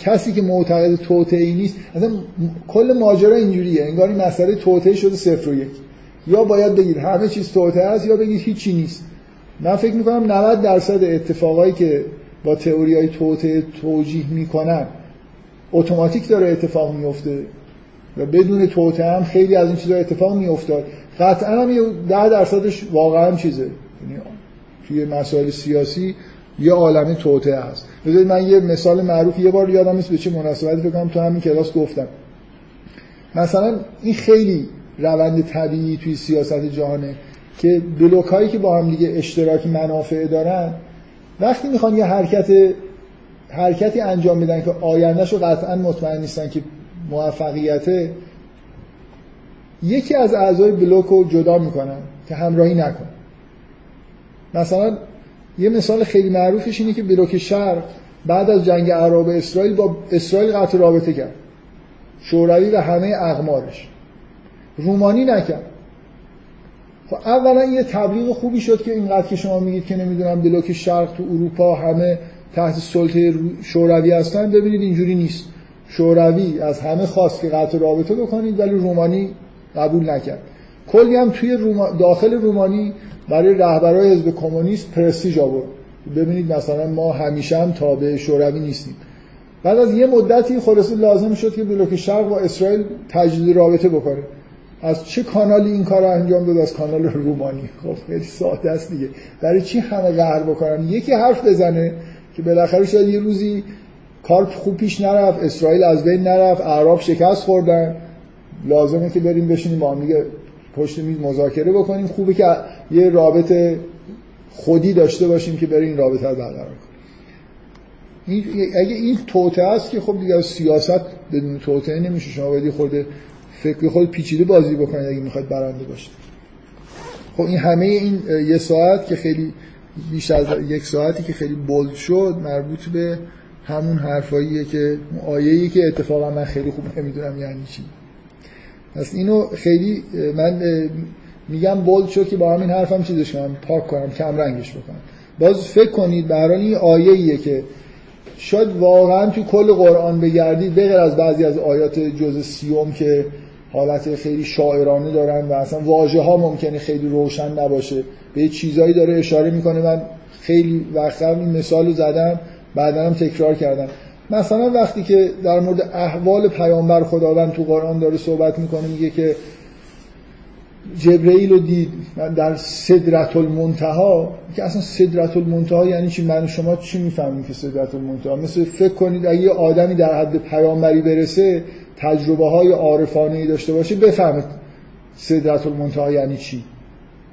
کسی که معتقد توطئه نیست اصلا کل ماجرا اینجوریه. انگار این مسئله توطئه شده صفر و یک. یا باید بگید همه چیز توطئه است یا بگید هیچی نیست. من فکر می‌کنم 90 درصد اتفاقایی که با تئوری های توطئه توجیه می‌کنن اتوماتیک داره اتفاق میفته و بدون توطئه هم خیلی از این چیزا اتفاق میافتاد. قطعا هم یه 10 درصدش واقعا چیزه. یعنی توی مسائل سیاسی یه عالمه توطئه هست. بذارید من یه مثال معروف یه بار یادم نیست به چه مناسبتی فکر تو همین کلاس گفتم. مثلا این خیلی روند طبیعی توی سیاست جهانه. که بلوک هایی که با هم دیگه اشتراک منافع دارن وقتی می‌خوان یه حرکت حرکتی انجام بدن که آیندهش رو قطعا مطمئن نیستن که موفقیت یکی از اعضای بلوک رو جدا می‌کنن که همراهی نکنه مثلا یه مثال خیلی معروفش اینه که بلوک شرق بعد از جنگ عرب اسرائیل با اسرائیل قطع رابطه کرد. شوروی و همه اقمارش. رومانی نکرد. خب اولا یه تبلیغ خوبی شد که اینقدر که شما میگید که نمی‌دونم بلوک شرق تو اروپا همه تحت سلطه شوروی هستن ببینید اینجوری نیست. شوروی از همه خواست که قطع رابطه بکنید ولی رومانی قبول نکرد. کلی هم توی داخل رومانی برای رهبرای حزب کمونیست پرستیژ آورد. ببینید مثلا ما همیشه هم تابع شوروی نیستیم. بعد از یه مدتی خلاصه لازم شد که بلوک شرق با اسرائیل تجدید رابطه بکنه. از چه کانالی این کار انجام داد؟ از کانال رومانی. خب خیلی ساده است دیگه. برای چی همه قهر بکنن؟ یکی حرف بزنه که بالاخره شاید یه روزی کار خوب پیش نرفت اسرائیل از بین نرفت اعراب شکست خوردن. لازمه که بریم بشینیم با هم دیگه پشت میز مذاکره بکنیم. خوبه که یه رابطه خودی داشته باشیم که بریم رابطه رو برقرار کنیم. اگه این توته است که خب دیگه سیاست بدون توته نمیشه. شما باید خود فکر خود پیچیده بازی بکنید اگه می‌خواید برنده باشید. خب این همه این یه ساعت که خیلی بیش از یک ساعتی که خیلی بولد شد مربوط به همون حرفاییه که آیه‌ای که اتفاقا من خیلی خوب نمی‌دونم یعنی چی. پس اینو خیلی من میگم بولد شد که با همین حرفم چیزش کنم پاک کنم کم رنگش بکنم. باز فکر کنید به هر این آیه که شاید واقعا تو کل قرآن بگردید بغیر از بعضی از آیات جز سیوم که حالت خیلی شاعرانه دارن و اصلا واژه ها ممکنه خیلی روشن نباشه. به چیزایی داره اشاره می‌کنه. من خیلی وقتا این مثال رو زدم بعدا هم تکرار کردم. مثلا وقتی که در مورد احوال پیامبر خداوند تو قرآن داره صحبت می‌کنه میگه که جبرئیل رو دید. در صدرت المنتها که اصلا صدرت المنتها یعنی چی؟ من شما چی می‌فهمیم که صدرت المنتها مثل فکر کنید اگه یه آدمی در حد پیامبری برسه تجربه های عارفانه ای داشته باشه بفهمه صدرت المنتها یعنی چی.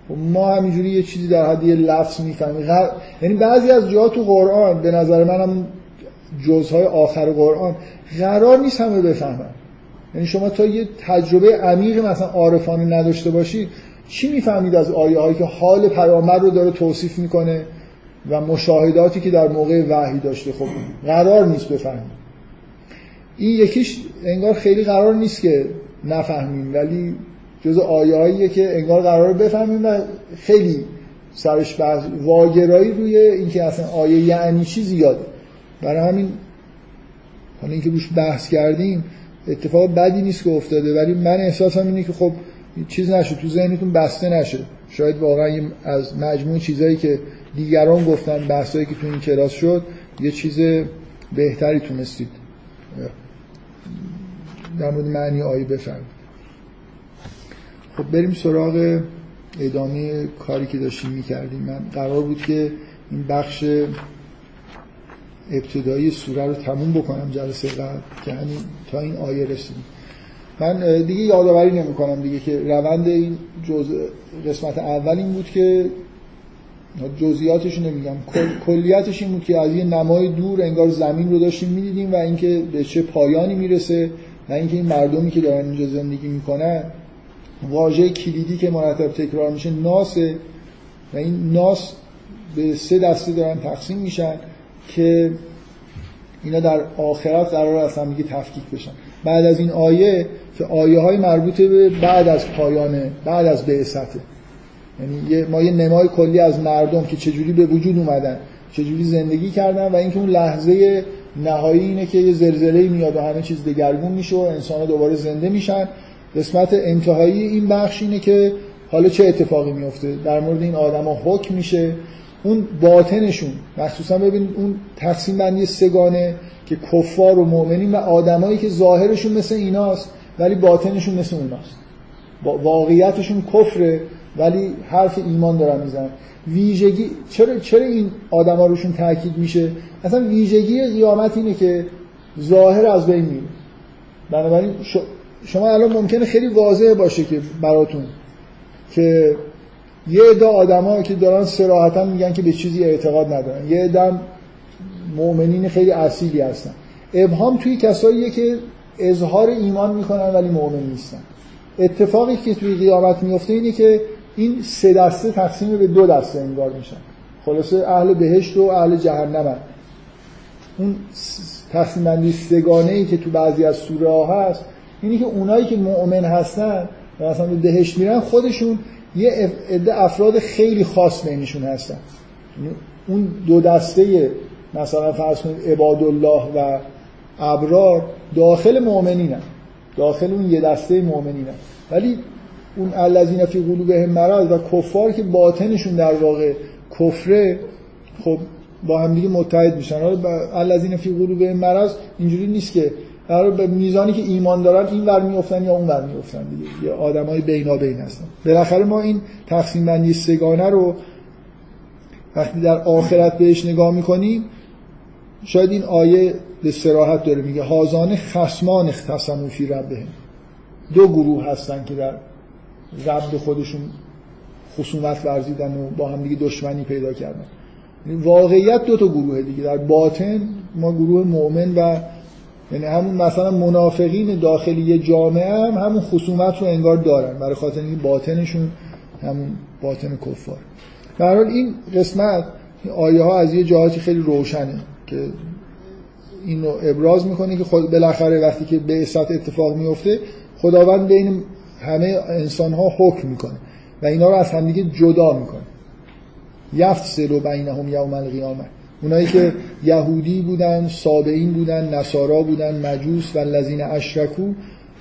خب ما همینجوری یه چیزی در حد یه لفظ می‌فهمیم. یعنی بعضی از جاها تو قرآن به نظر من هم جزهای آخر قرآن قرار نیست همه بفهمن. یعنی شما تا یه تجربه عمیق مثلا عارفانه نداشته باشید چی می‌فهمید از آیه هایی که حال پیامبر رو داره توصیف می‌کنه و مشاهداتی که در موقع وحی داشته؟ خب قرار نیست بفهمید. این یکیش انگار خیلی قرار نیست که نفهمیم ولی جز آیه که انگار قرار بفهمیم و خیلی سرش بحث واگرایی روی اینکه اصلا آیه یعنی چی زیاده. برای همین حالا اینکه روش بحث کردیم اتفاق بدی نیست که افتاده ولی من احساسم اینه که خب چیز نشه تو ذهنتون بسته نشه شاید واقعا از مجموع چیزایی که دیگران گفتن بحثایی که تو این کلاس شد یه چیز بهتری تونستید. در مورد معنی آیه بفهمید خب بریم سراغ ادامه کاری که داشتیم می‌کردیم. من قرار بود که این بخش ابتدایی سوره رو تموم بکنم جلسه قبل که همین تا این آیه رسیدیم. من دیگه یادآوری نمی کنم دیگه که روند این جز قسمت اول این بود که جزئیاتش نمیگم. کلیتش این بود که از یه نمای دور انگار زمین رو داشتیم می‌دیدیم و اینکه به چه پایانی می‌رسه و اینکه این مردمی که دارن اینجا زندگی می‌کنن واژه کلیدی که مرتب تکرار میشه ناسه و این ناس به سه دسته دارن تقسیم میشن. که اینا در آخرت قرار است هم تفکیک بشن. بعد از این آیه که آیه های مربوط به بعد از پایان بعد از بعثته یعنی ما یه نمای کلی از مردم که چجوری به وجود اومدن چجوری زندگی کردن و اینکه اون لحظه نهایی اینه که یه زلزله میاد و همه چیز دگرگون میشه و انسان دوباره زنده میشن. قسمت انتهایی این بخش اینه که حالا چه اتفاقی میفته؟ در مورد این آدما حکم میشه. اون باطنشون. مخصوصا ببینید اون تقسیم بندی سگانه که کفار و مؤمنین و آدمایی که ظاهرشون مثل ایناست ولی باطنشون مثل اوناست. واقعیتشون کفره ولی حرف ایمان دارن می‌زنن. ویژگی چرا چرا این آدما روشون تاکید میشه؟ اصلا ویژگی قیامت اینه که ظاهر از بین میره. بنابراین شما الان ممکنه خیلی واضح باشه که براتون که یه عده آدما که دارن صراحتا میگن که به چیزی اعتقاد ندارن. یه عده مؤمنین خیلی اصیلی هستن. ابهام توی کساییه که اظهار ایمان می‌کنن ولی مؤمن نیستن. اتفاقی که توی قیامت میفته اینه که این سه دسته تقسیم به دو دسته انگار میشن. خلاصه اهل بهشت و اهل جهنم اون تقسیم بندی سگانه ای که تو بعضی از سوره ها هست اینی که اونایی که مؤمن هستن و اصلا به بهشت میرن خودشون یه عده افراد خیلی خاص بینشون هستن. یعنی اون دو دسته مثلا فرض کنید عباد الله و ابرار داخل مؤمنینن. داخل اون یه دسته مؤمنینن. ولی اون الذین فی قلوبهم مرض و کفار که باطنشون در واقع کفره خب با هم دیگه متحد میشن. حالا الذین فی قلوبهم مرض اینجوری نیست که قرار به میزانی که ایمان دارن این ور میافتن یا اون ور میافتن دیگه. یا آدمای بینابین هستن. بالاخره ما این تقسیم بندی سگانه رو وقتی در آخرت بهش نگاه می‌کنیم شاید این آیه به سراحت داره میگه هازان خسمان اختصموا فی ربهم. دو گروه هستن که در رب خودشون خصومت ورزیدن و با هم دیگه دشمنی پیدا کردن. واقعیت دو تا گروه دیگه. در باطن ما گروه مؤمن و یعنی همون مثلا منافقین داخلی جامعه هم همون خصومت رو انگار دارن. برای خاطر اینکه باطنشون همون باطن کفار. در حال این قسمت آیه ها از یه جهاتی خیلی روشنه که این رو ابراز می‌کنه که خود بالاخره وقتی که به اتفاق میفته خداوند بین همه انسان ها حکم می‌کنه و اینا رو از همدیگه جدا می‌کنه. یفصل بینهم یوم القیامه اونایی که یهودی بودن سابعین بودن نصارا بودن مجوس و لذین اشرکو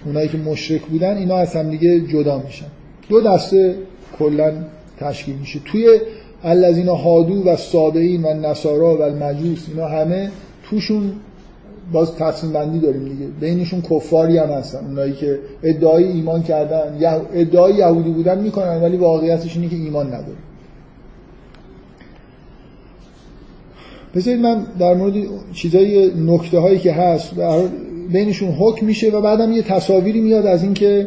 اونایی که مشرک بودن اینا از هم دیگه جدا میشن. دو دسته کلا تشکیل میشه. توی الذین هادو و سابعین و نصارا و المجوس اینا همه توشون باز تقسیم بندی داریم دیگه. بینشون کفاری هم هستن. اونایی که ادعای ایمان کردن ادعای یهودی بودن می‌کنن ولی واقعیتش اینه که ایمان نداره بذارید من در مورد چیزای نکته هایی که هست بینشون حکم میشه و بعدم یه تصاویری میاد از اینکه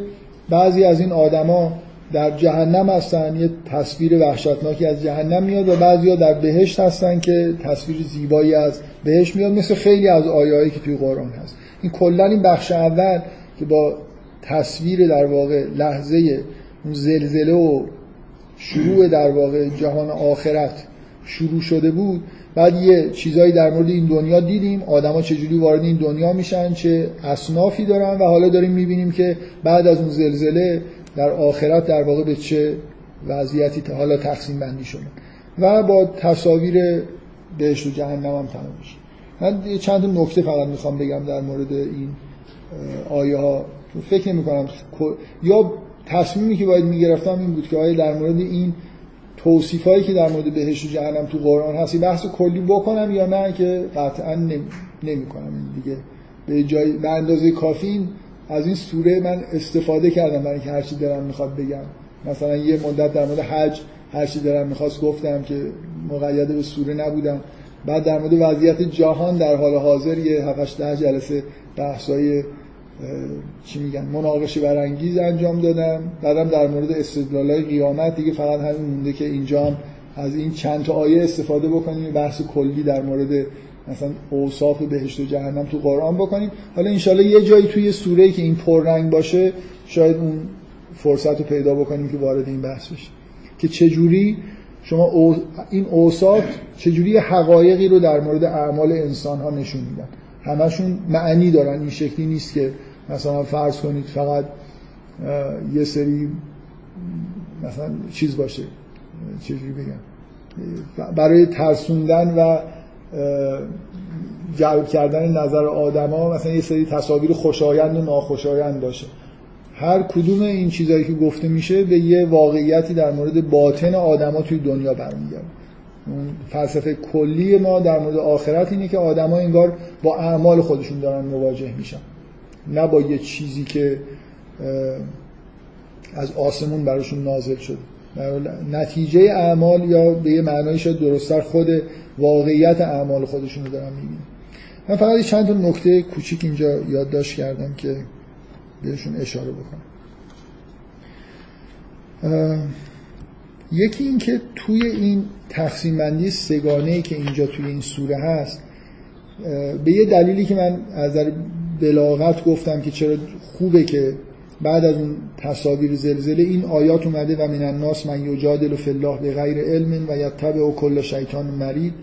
بعضی از این آدما در جهنم هستن یه تصویر وحشتناکی از جهنم میاد و بعضیا در بهشت هستن که تصویر زیبایی از بهشت میاد مثل خیلی از آیایی که توی قرآن هست. این کلا این بخش اول که با تصویر در واقع لحظه اون زلزله و شروع در واقع جهان آخرت شروع شده بود بعد یه چیزایی در مورد این دنیا دیدیم. آدما چجوری وارد این دنیا میشن چه اصنافی دارن و حالا داریم می‌بینیم که بعد از اون زلزله در آخرت در واقع به چه وضعیتی تا حالا تقسیم بندی شده. و با تصاویر بهشت و جهنم هم تمام میشه. من چند نکته فقط می‌خوام بگم در مورد این آیه ها فکر نمی کنم یا تصمیمی که باید می‌گرفتم این بود که آیه در مورد این توصیف که در مورد بهشت و جهنم تو قرآن هست بحث کلی بکنم یا نه؟ که قطعا نمی کنم این دیگه به جای به اندازه کافی از این سوره من استفاده کردم برای اینکه هرچی دارم می‌خواد بگم. مثلا یه مدت در مورد حج هرچی دارم می‌خواست گفتم که مقید به سوره نبودم. بعد در مورد وضعیت جهان در حال حاضر یه 7 ده جلسه بحثای چی میگن مناقشه برانگیز انجام دادم. بعدم در مورد استدلالای قیامت دیگه فقط همین مونده که اینجا هم از این چند تا آیه استفاده بکنیم بحث کلی در مورد مثلا اوصاف بهشت و جهنم تو قرآن بکنیم. حالا انشالله یه جایی توی سوره که این پررنگ باشه شاید اون فرصت رو پیدا بکنیم که وارد این بحث بشه که چجوری شما این اوصاف چجوری حقایقی رو در مورد اعمال انسان ها نشون میدن؟ همشون معنی دارن این شکلی نیست که مثلا فرض کنید فقط یه سری مثلا چیز باشه چجوری بگم برای ترسوندن و جلب کردن نظر آدما مثلا یه سری تصاویر خوشایند و ناخوشایند باشه. هر کدوم این چیزهایی که گفته میشه به یه واقعیتی در مورد باطن آدما توی دنیا برمیگرده. فلسفه کلی ما در مورد آخرت اینه که آدما انگار با اعمال خودشون دارن مواجه میشن. نه با یه چیزی که از آسمون براشون نازل شده نتیجه اعمال یا به یه معنای شاید درستتر خود واقعیت اعمال خودشون رو دارن می‌بینن. من فقط چند تا نکته کوچیک اینجا یادداشت کردم که بهشون اشاره بکنم. یکی این که توی این تقسیم بندی سگانه که اینجا توی این سوره هست به یه دلیلی که من از بلاغت گفتم که چرا خوبه که بعد از اون تصاویر زلزله این آیات اومده و من الناس من یجادل فی الله به غیر علم و یتبع و کل شیطان مرید.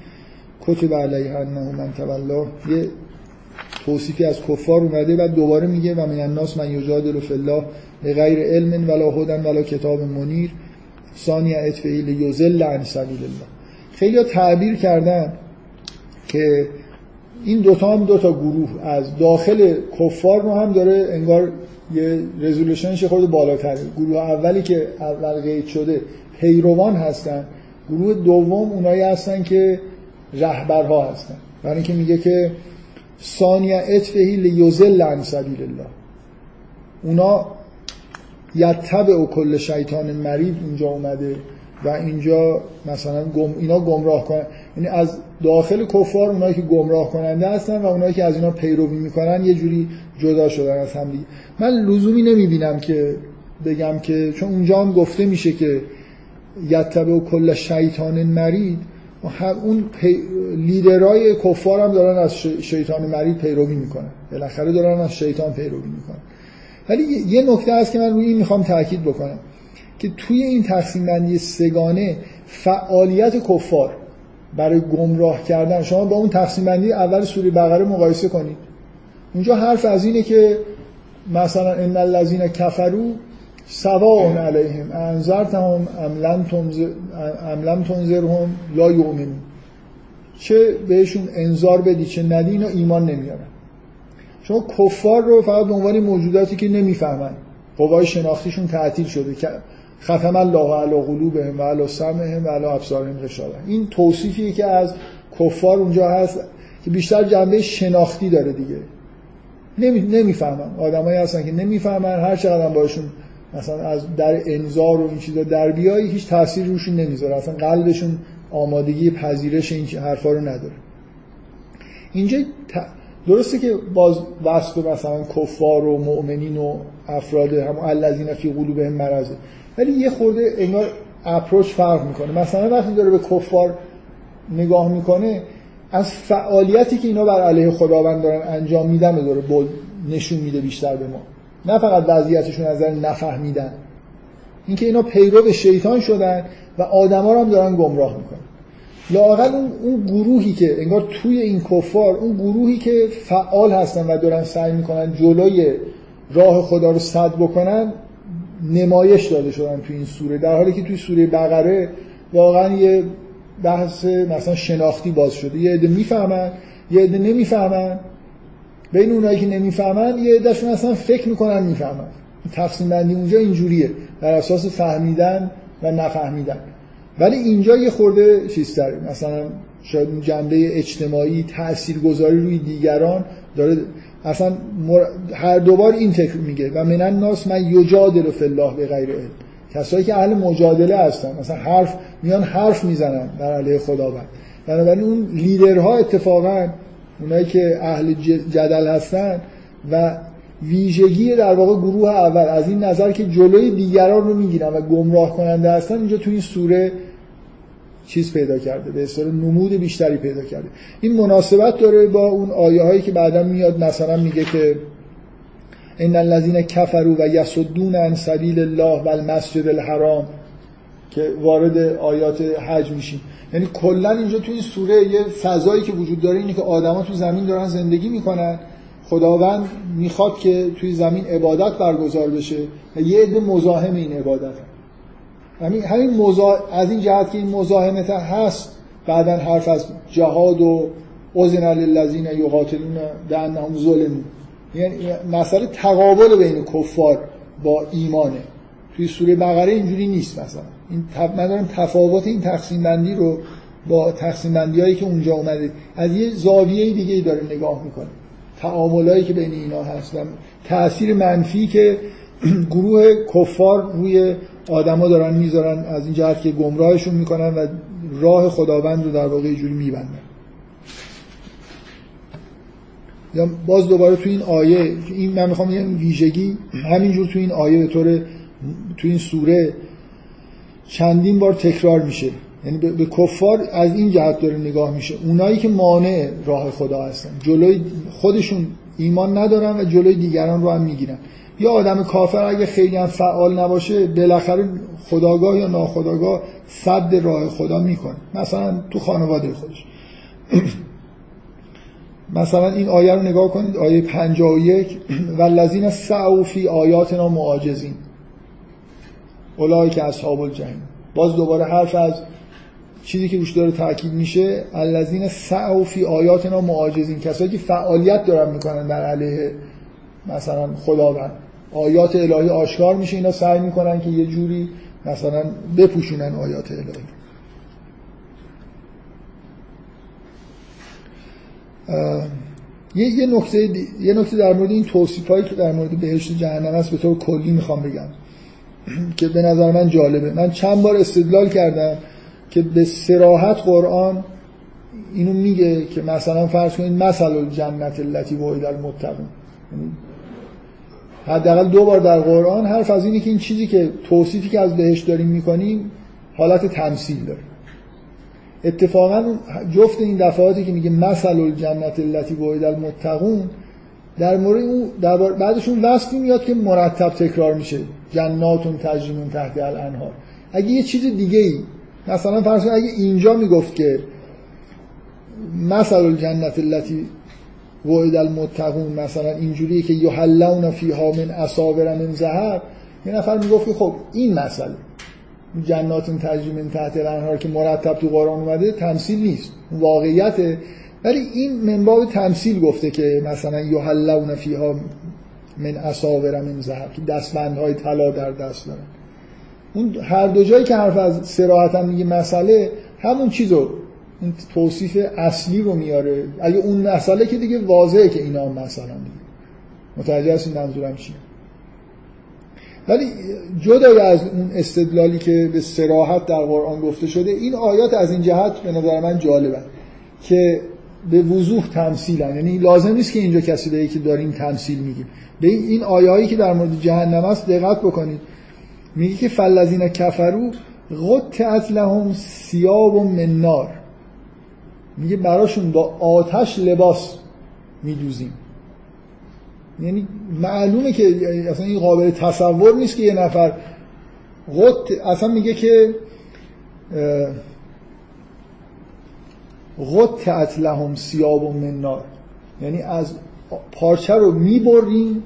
کتب علیه انه من تولاه. یه توصیفی از کفار اومده و دوباره میگه و من الناس من یجادل فی الله به غیر علم ولا هدن ولا کتاب منیر. ثانی اطفئی لیزل عن سبیل الله. خیلی تعبیر کردن که این دوتا هم دوتا گروه از داخل کفار رو هم داره انگار یه رزولوشنش خود بالاتره. گروه اولی که اول قید شده پیروان هستن. گروه دوم اونایی هستن که رهبرها هستن. برای اینکه میگه که ثانیه اتفهی لیوزل عن سبیل الله اونا یتبع و کل شیطان مرید اینجا اومده و اینجا مثلا گم اینا گمراه کنن یعنی از داخل کفار اونایی که گمراه کننده هستن و اونایی که از اینا پیروی می‌کنن یه جوری جدا شدن از هم دیگه. من لزومی نمی‌بینم که بگم که چون اونجا هم گفته میشه که یتبع و کل شیطان مرید اون پی... لیدرای کفار هم دارن از شیطان مرید پیروی می‌کنن. بالاخره دارن از شیطان پیروی می‌کنن. ولی یه نکته هست که من روی این می‌خوام تاکید بکنم که توی این تقسیم بندی سگانه فعالیت کفار برای گمراه کردن. شما با اون تقسیم بندی اول سوره بقره مقایسه کنید. اونجا حرف از اینه که مثلا ان الذين كفروا سواء علیهم انذرتهم ام لم تنذرهم لا یؤمنون. چه بهشون انذار بدی چه ندی اینا ایمان نمیارن. شما کفار رو فقط به عنوان موجوداتی که نمی‌فهمن. قوای شناختیشون تعطیل شده. ختم الله علی قلوبهم و علی سمعهم و علی ابصارهم غشاوه. این توصیفیه که از کفار اونجا هست که بیشتر جنبه شناختی داره دیگه. نمی... نمی‌فهمن. آدمایی هستن که نمی‌فهمن هر چقدر باشون مثلا از در انظار و این چیزا در بیایی هیچ تاثیر روشون نمی‌ذاره. اصلا قلبشون آمادگی پذیرش این حرفا رو نداره. اینجا درسته که باز وصف مثلا کفار و مؤمنین و افراد هم الذین فی قلوبهم مرض ولی یه خورده انگار اپروچ فرق می‌کنه. مثلا وقتی داره به کفار نگاه می‌کنه از فعالیتی که اینا بر علیه خداوند دارن انجام میدن داره نشون میده بیشتر به ما. نه فقط وضعیتشون از نفهمیدن. اینکه اینا پیرو شیطان شدن و آدما رو هم دارن گمراه می‌کنن. لاقل اون, اون گروهی که انگار توی این کفار اون گروهی که فعال هستن و دارن سعی می‌کنن جلوی راه خدا رو صد بکنن نمایش داده شدن توی این سوره در حالی که توی سوره بقره واقعا یه بحث مثلا شناختی باز شده. یه عده می‌فهمن یه عده نمی‌فهمن. بین اونایی که نمی‌فهمن یه عدهشون اصلا فکر می‌کنن می‌فهمن. تقسیم بندی اونجا اینجوریه بر اساس فهمیدن و نفهمیدن. ولی اینجا یه خورده چیز مثلا شاید جنبه اجتماعی تاثیرگذاری روی دیگران داره اصلا هر دوبار این تکر میگه و من الناس من یجادل فی الله به غیر علم. کسایی که اهل مجادله هستن. مثلا حرف میان حرف می‌زنن در علیه خداوند. بنابراین اون لیدرها اتفاقا اونایی که اهل جدل هستن و ویژگی در واقع گروه اول از این نظر که جلوی دیگران رو می‌گیرن و گمراه کننده هستن اینجا تو این سوره چیز پیدا کرده به اصطلاح نمود بیشتری پیدا کرده. این مناسبت داره با اون آیه هایی که بعدا میاد مثلا میگه که ان الذين كفروا و یصدون عن سبیل الله و المسجد الحرام که وارد آیات حج میشیم. یعنی کلا اینجا تو این سوره یه فضایی که وجود داره اینه که آدما تو زمین دارن زندگی می‌کنن. خداوند می‌خواد که توی زمین عبادت برگزار بشه. و یه عده مزاحم این عبادت همین همین مزا... از این جهت که این مزاحمت هست بعدا حرف از جهاد و اذن للذین یقاتلون بانهم ظلمون. یعنی مسئله تقابل بین کفار با ایمانه. توی سوره بقره اینجوری نیست مثلا. این من دارم تفاوت این تقسیم بندی رو با تقسیم بندی هایی که اونجا اومده از یه زاویه دیگه ای داره نگاه می‌کنه. تعاملایی که بین اینا هست و تأثیر منفی که گروه کفار روی آدما دارن می‌ذارن از این جهت که گمراهشون می‌کنن و راه خداوند رو در واقع جوری میبندن. باز دوباره تو این آیه این من می‌خوام بگم ویژگی همینجور تو این آیه به طور تو این سوره چندین بار تکرار میشه. یعنی به کفار از این جهت داره نگاه میشه. اونایی که مانع راه خدا هستن جلوی خودشون ایمان ندارن و جلوی دیگران رو هم می‌گیرن. یا آدم کافر اگه خیلی هم فعال نباشه بالاخره خداگاه یا ناخداگاه صد راه خدا می‌کنه. مثلا تو خانواده خودش. مثلا این آیه رو نگاه کنید آیه 51 والذین سعوا فی آیاتنا معاجزین. اولای که اصحاب الجحیم. باز دوباره حرف از چیزی که روش داره تاکید میشه الذین سعوا فی آیاتنا معاجزین کسایی که فعالیت دارن می‌کنن در علیه مثلا خداوند. آیات الهی آشکار میشه اینا سعی می‌کنن که یه جوری مثلا بپوشونن آیات الهی. یه یه نکته یه نکته در مورد این توصیفایی که در مورد بهشت جهنم است به طور کلی می‌خوام بگم که به نظر من جالبه. من چند بار استدلال کردم که به سراحت قرآن اینو میگه که مثلا فرض کنید مثل الجنت التي وعد المتقون. یعنی حداقل دو بار در قرآن حرف از اینه که این چیزی که توصیفی که از بهش داریم می‌کنیم حالت تمثیل داره. اتفاقا جفت این دفعاتی که میگه مثل الجنت التي وعد المتقون در مورد اون در بعدشون وصفی میاد که مرتب تکرار میشه. جناتون تجری من تحت الانهار. اگه یه چیز دیگه ای مثلا فرض اگه اینجا می‌گفت که مثل الجنت التي وعد المتقون مثلا اینجوریه که یحلون فیها من اساور من ذهب یه نفر می‌گفت خب این مسئله جنات تجری من تحت الانهار که مرتب تو قرآن اومده تمثیل نیست واقعیته. ولی این منباب تمثیل گفته که مثلا یحلون فیها من اساور من ذهب که دستبندهای طلا در دست دارن اون هر دو جایی که حرف از سراحت میگه مسئله همون چیزو این توصیف اصلی رو میاره. اگه اون مسئله که دیگه واضحه که اینا هم مثلا دیگه متوجه هستین منظورم چیه؟ ولی جدای از اون استدلالی که به سراحت در قرآن گفته شده این آیات از این جهت به نظر من جالبه که به وضوح تمثیلن. یعنی لازم نیست که اینجا کسی بگه که داریم تمثیل میگیم. به این آیهایی که در مورد جهنم است دقت بکنید. میگه که فلذین کفرو قطعت لهم سیاب من نار. میگه براشون با آتش لباس میدوزیم. یعنی معلومه که اصلا این قابل تصور نیست که یه نفر قط اصلا میگه که قطعت لهم سیاب من نار. یعنی از پارچه رو می‌بریم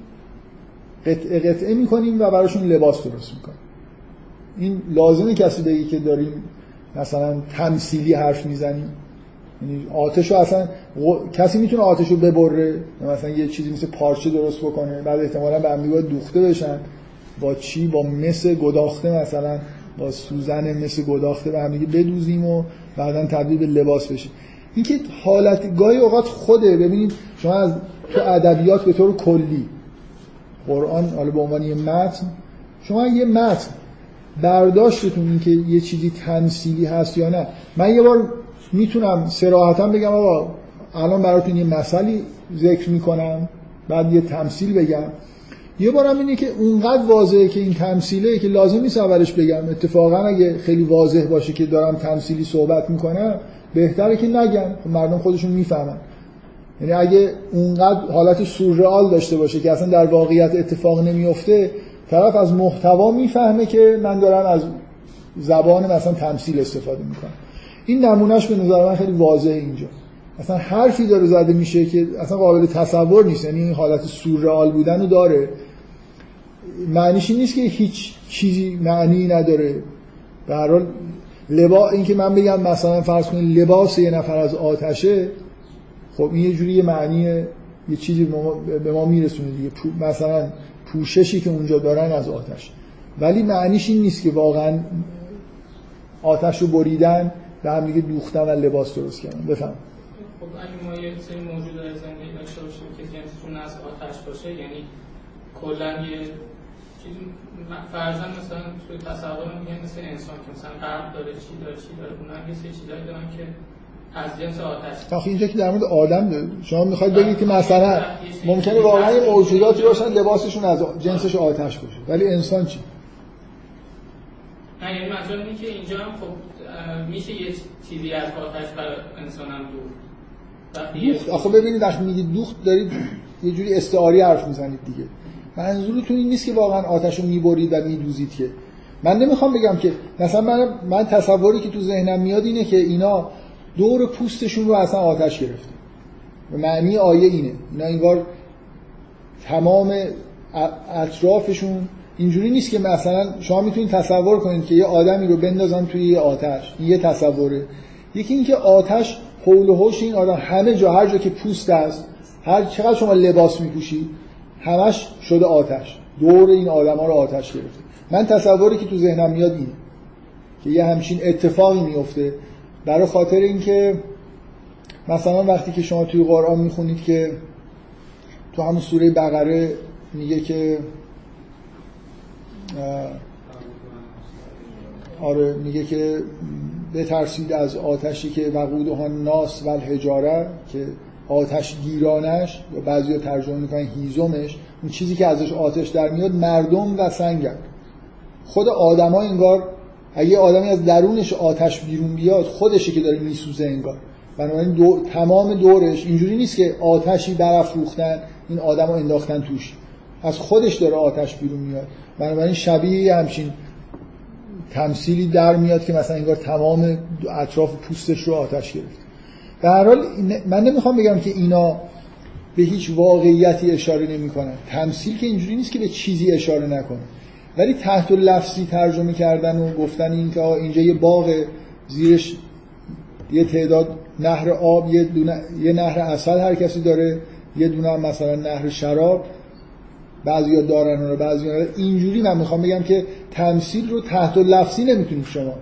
قطعه قطعه می‌کنیم و براشون لباس درست می‌کنیم. این لازمه کسی که داریم مثلا تمثیلی حرف می‌زنیم. یعنی آتش رو اصلا کسی می‌تونه آتش رو ببره مثلا یه چیزی مثل پارچه درست بکنه بعد احتمالا به هم دوخته بشن. با چی؟ با مس گداخته مثلا با سوزن مس گداخته به هم بدوزیم و بعدا تبدیل به لباس بشه این که حالت گاهی اوقات خوده. ببینید شما از تو ادبیات به طور کلی قرآن حالا به عنوان یه متن شما یه متن برداشتتون این که یه چیزی تمثیلی هست یا نه. من یه بار می‌تونم سراحتا بگم آقا الان براتون یه مسئله ذکر می‌کنم بعد یه تمثیل بگم. یه بارم اینه که اونقدر واضحه که این تمثیله که لازم نیست اولش بگم. اتفاقا اگه خیلی واضح باشه که دارم تمثیلی صحبت می‌کنم بهتره که نگم. خب مردم خودشون می‌فهمن. یعنی اگه اونقدر حالت سورئال داشته باشه که اصلا در واقعیت اتفاق نمیفته طرف از محتوا می‌فهمه که من دارم از زبان مثلا تمثیل استفاده می‌کنم. این نمونهش به نظر من خیلی واضحه اینجا. اصلا حرفی داره زده میشه که اصلا قابل تصور نیست یعنی این حالت سورئال بودن رو داره. معنیش این نیست که هیچ چیزی معنی نداره. به هر حال لبا این که من بگم مثلا فرض کنید لباس یه نفر از آتشه خب این یه جوری یه معنی یه چیزی به ما میرسونه دیگه. مثلا پوششی که اونجا دارن از آتش. ولی معنیش این نیست که واقعا آتش رو بریدن به هم دیگه دوختن و لباس درست کردن. بفهم. خب اگه ما یه سری موجود زندگی داشته باشیم که جنسشون از آتش باشه یعنی کلا یه چیز فرضاً مثلا توی تصور میگن مثل انسان که مثلا قلب داره چی داره چی داره اونا هم یه سری چیزایی دارن که از جنس آتش. اینجا که در مورد آدم داره شما می‌خواید بگید که مثلا ممکنه واقعا موجوداتی باشن لباسشون از جنسش آتش باشه. ولی انسان چی؟ نه یعنی اینه که اینجا هم خب میشه یه چیزی از آتش برای انسان هم دوخت. آخه ببینید وقتی میگید دوخت دارید یه جوری استعاری حرف می‌زنید دیگه. منظورتون این نیست که واقعا آتش رو می‌برید و میدوزید که. من نمی‌خوام بگم که مثلا من, من تصوری که تو ذهنم میاد اینه که اینا دور پوستشون رو اصلا آتش گرفته و معنی آیه اینه. اینا انگار تمام اطرافشون اینجوری نیست که مثلا شما می‌تونید تصور کنید که یه آدمی رو بندازن توی یه آتش. یه تصوره. یکی اینکه آتش حول و حوش این آدم همه جا هر جا که پوست است هر چقدر شما لباس میپوشید همش شده آتش. دور این آدم ها رو آتش گرفته. من تصوری که تو ذهنم میاد اینه که یه همچین اتفاقی میفته برای خاطر اینکه مثلا وقتی که شما توی قرآن می‌خونید که تو همون سوره بقره میگه که آره میگه که بترسید از آتشی که وقودها ناس و الحجاره که آتش گیرانش یا بعضی ترجمه می‌کنن هیزمش اون چیزی که ازش آتش در میاد مردم و سنگن. خود آدما انگار اگه آدمی از درونش آتش بیرون بیاد خودشه که داره میسوزه انگار. بنابراین دو... تمام دورش اینجوری نیست که آتشی برافروختن این آدم انداختن توش. از خودش داره آتش بیرون میاد. بنابراین شبیه همچین تمثیلی در میاد که مثلا انگار تمام اطراف پوستش رو آتش گرفت. به هر حال من نمی‌خوام بگم که اینا به هیچ واقعیتی اشاره نمی‌کنن. تمثیل که اینجوری نیست که به چیزی اشاره نکنه. ولی تحت لفظی ترجمه کردن و گفتن این که اینجا یه باغ زیرش یه تعداد نهر آب یه, دونه، یه نهر اصل هر کسی داره یه دونه مثلا نهر شراب بعضی دارن رو بعضی اینجوری من می‌خوام بگم که تمثیل رو تحت لفظی نمی‌تونید شما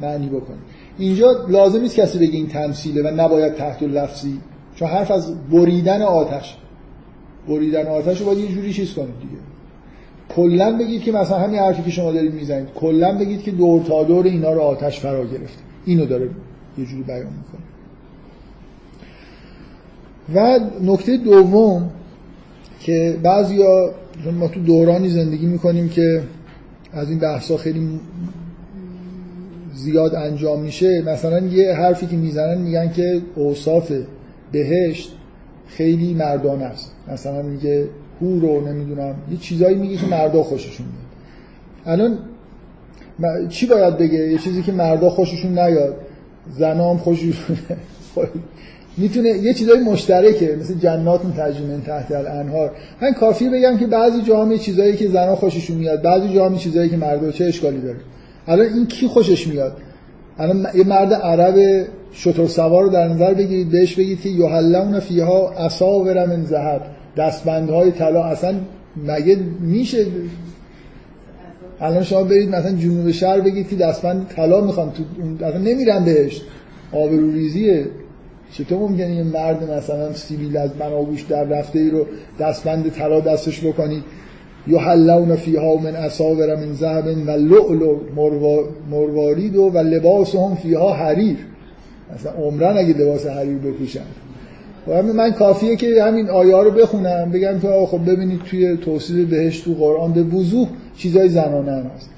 معنی بکنید اینجا لازم نیست کسی بگه این تمثیله و نباید تحت لفظی چون حرف از بریدن آتش بریدن آتش رو باید یه جوری چیز کنید دیگه. کلا بگید که مثلا همین حرفی که شما دارید می‌زنید. کلا بگید که دور تا دور اینا رو آتش فرا گرفته اینو داره یه جوری بیان می‌کنه. و نکته دوم که بعضیا ما تو دورانی زندگی می‌کنیم که از این بحثا خیلی زیاد انجام میشه مثلا یه حرفی که می‌زنن میگن که اوصاف بهشت خیلی مردانه است. مثلا میگه هو رو نمی‌دونم یه چیزایی میگه که مردا خوششون میاد. الان چی باید بگه؟ یه چیزی که مردا خوششون نیاد زنام خوششون می‌تونه یه چیزای مشترکه مثل جنات تجربه تحت الانهار. من کافی بگم که بعضی جاها چیزایی که زنا خوششون میاد بعضی جاها چیزایی که مردا چه اشکالی داره؟ الان این کی خوشش میاد؟ الان یه مرد عرب شتر سوار رو در نظر بگیرید بهش بگید که یحلون فیها اساور من ذهب. دستبندهای طلا اصلا مگه میشه؟ الان شما برید مثلا جنوب شهر بگید که دستبند طلا می‌خوام تو اصلا نمیرن بهش. آبروریزیه. چطور ممکنه یه مرد مثلا سیویل از بناگوش در رفته ای رو دستبند طلا دستش بکنید یحلون فیها من اساور من ذهب و لؤلؤ مروارید و, لباسهم فیها حریر. مثلا عمرن اگه لباس حریر بپوشن. و من کافیه که همین آیه رو بخونم بگم که خب ببینید توی توصیف بهش تو قرآن به وضوح چیزای زنانه هم هست.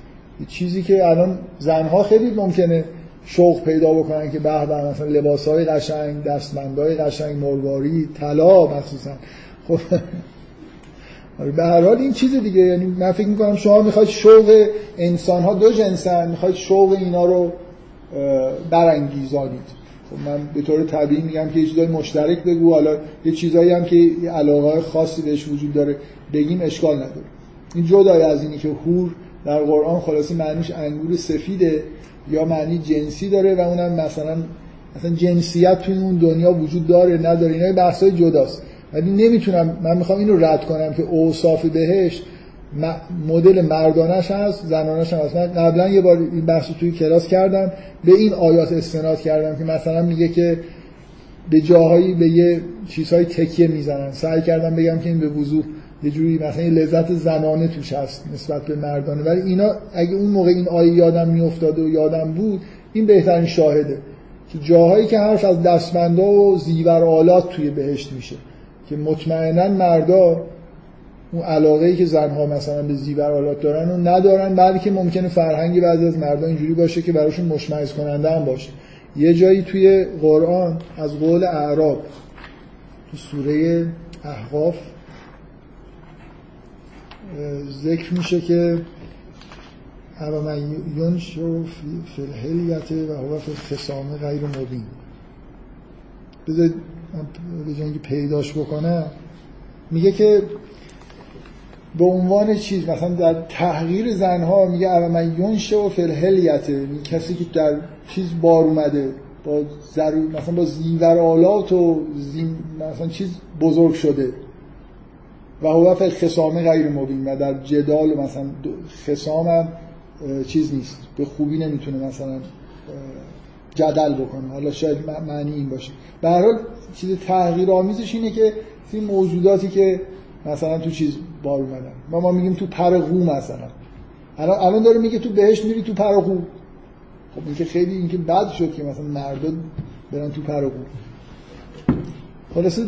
چیزی که الان زنها خیلی ممکنه شوق پیدا بکنن که به به مثلا لباسای قشنگ دستمندای قشنگ مرواری طلا مخصوصا. خب آره، به هر حال این چیز دیگه. یعنی من فکر می‌کنم شما می‌خواید شوق انسان ها دو جنسن می‌خواید شوق اینا رو برانگیزانید. من به طور طبیعی میگم که یه چیزای مشترک بگو حالا یه چیزایی هم که علاقه خاصی بهش وجود داره بگیم اشکال نداره. این جدای از اینی که هور در قرآن خلاصی معنیش انگور سفیده یا معنی جنسی داره و اونم مثلا مثلا جنسیت توی اون دنیا وجود داره نداره اینا بحثای جداست. ولی نمی‌تونم من می‌خوام اینو رد کنم که اوصاف بهش مدل مردانش هست زنانش هست. من قبلا یه بار این بحث توی کلاس کردم به این آیات استناد کردم که مثلا میگه که به جاهایی به یه چیزهای تکیه می‌زنن. سعی کردم بگم که این به وضوح یه جوری مثلا یه لذت زنانه توش هست نسبت به مردانه. ولی اینا اگه اون موقع این آیه یادم میافتاد و یادم بود این بهترین شاهده که جاهایی که حرف از دستمندا و زیور آلات توی بهشت میشه که مطمئنا مردا اون علاقه ای که زنها مثلا به زیور آلات دارن و ندارن بعدی که ممکنه فرهنگی بعضی از مردان اینجوری باشه که براشون مشمئز کننده هم باشه. یه جایی توی قرآن از قول اعراب تو سوره احقاف ذکر میشه که اما من ینشو فی الهلیت و هو فی خسامه غیر مبین. بذارید به جنگی پیداش بکنم میگه که به عنوان چیز مثلا در تحقیر زنها میگه اما من ینشه و فلهلیت کسی که در چیز بار اومده با ضرور مثلا با زیورالات و زین مثلا چیز بزرگ شده. و هو فل خسامه غیر مبین و در جدال مثلا خسام هم چیز نیست. به خوبی نمی‌تونه مثلا جدل بکنه. حالا شاید معنی این باشه. به هر حال چیز تحقیر آمیزش اینه که این موجوداتی که مثلا تو چیز بار اومدن. ما ما میگیم تو پر قو مثلا. الان الان داره میگه تو بهش میری تو پر قو خب این که خیلی این که بد شد که مثلا مردم برن تو پر قو خلاصه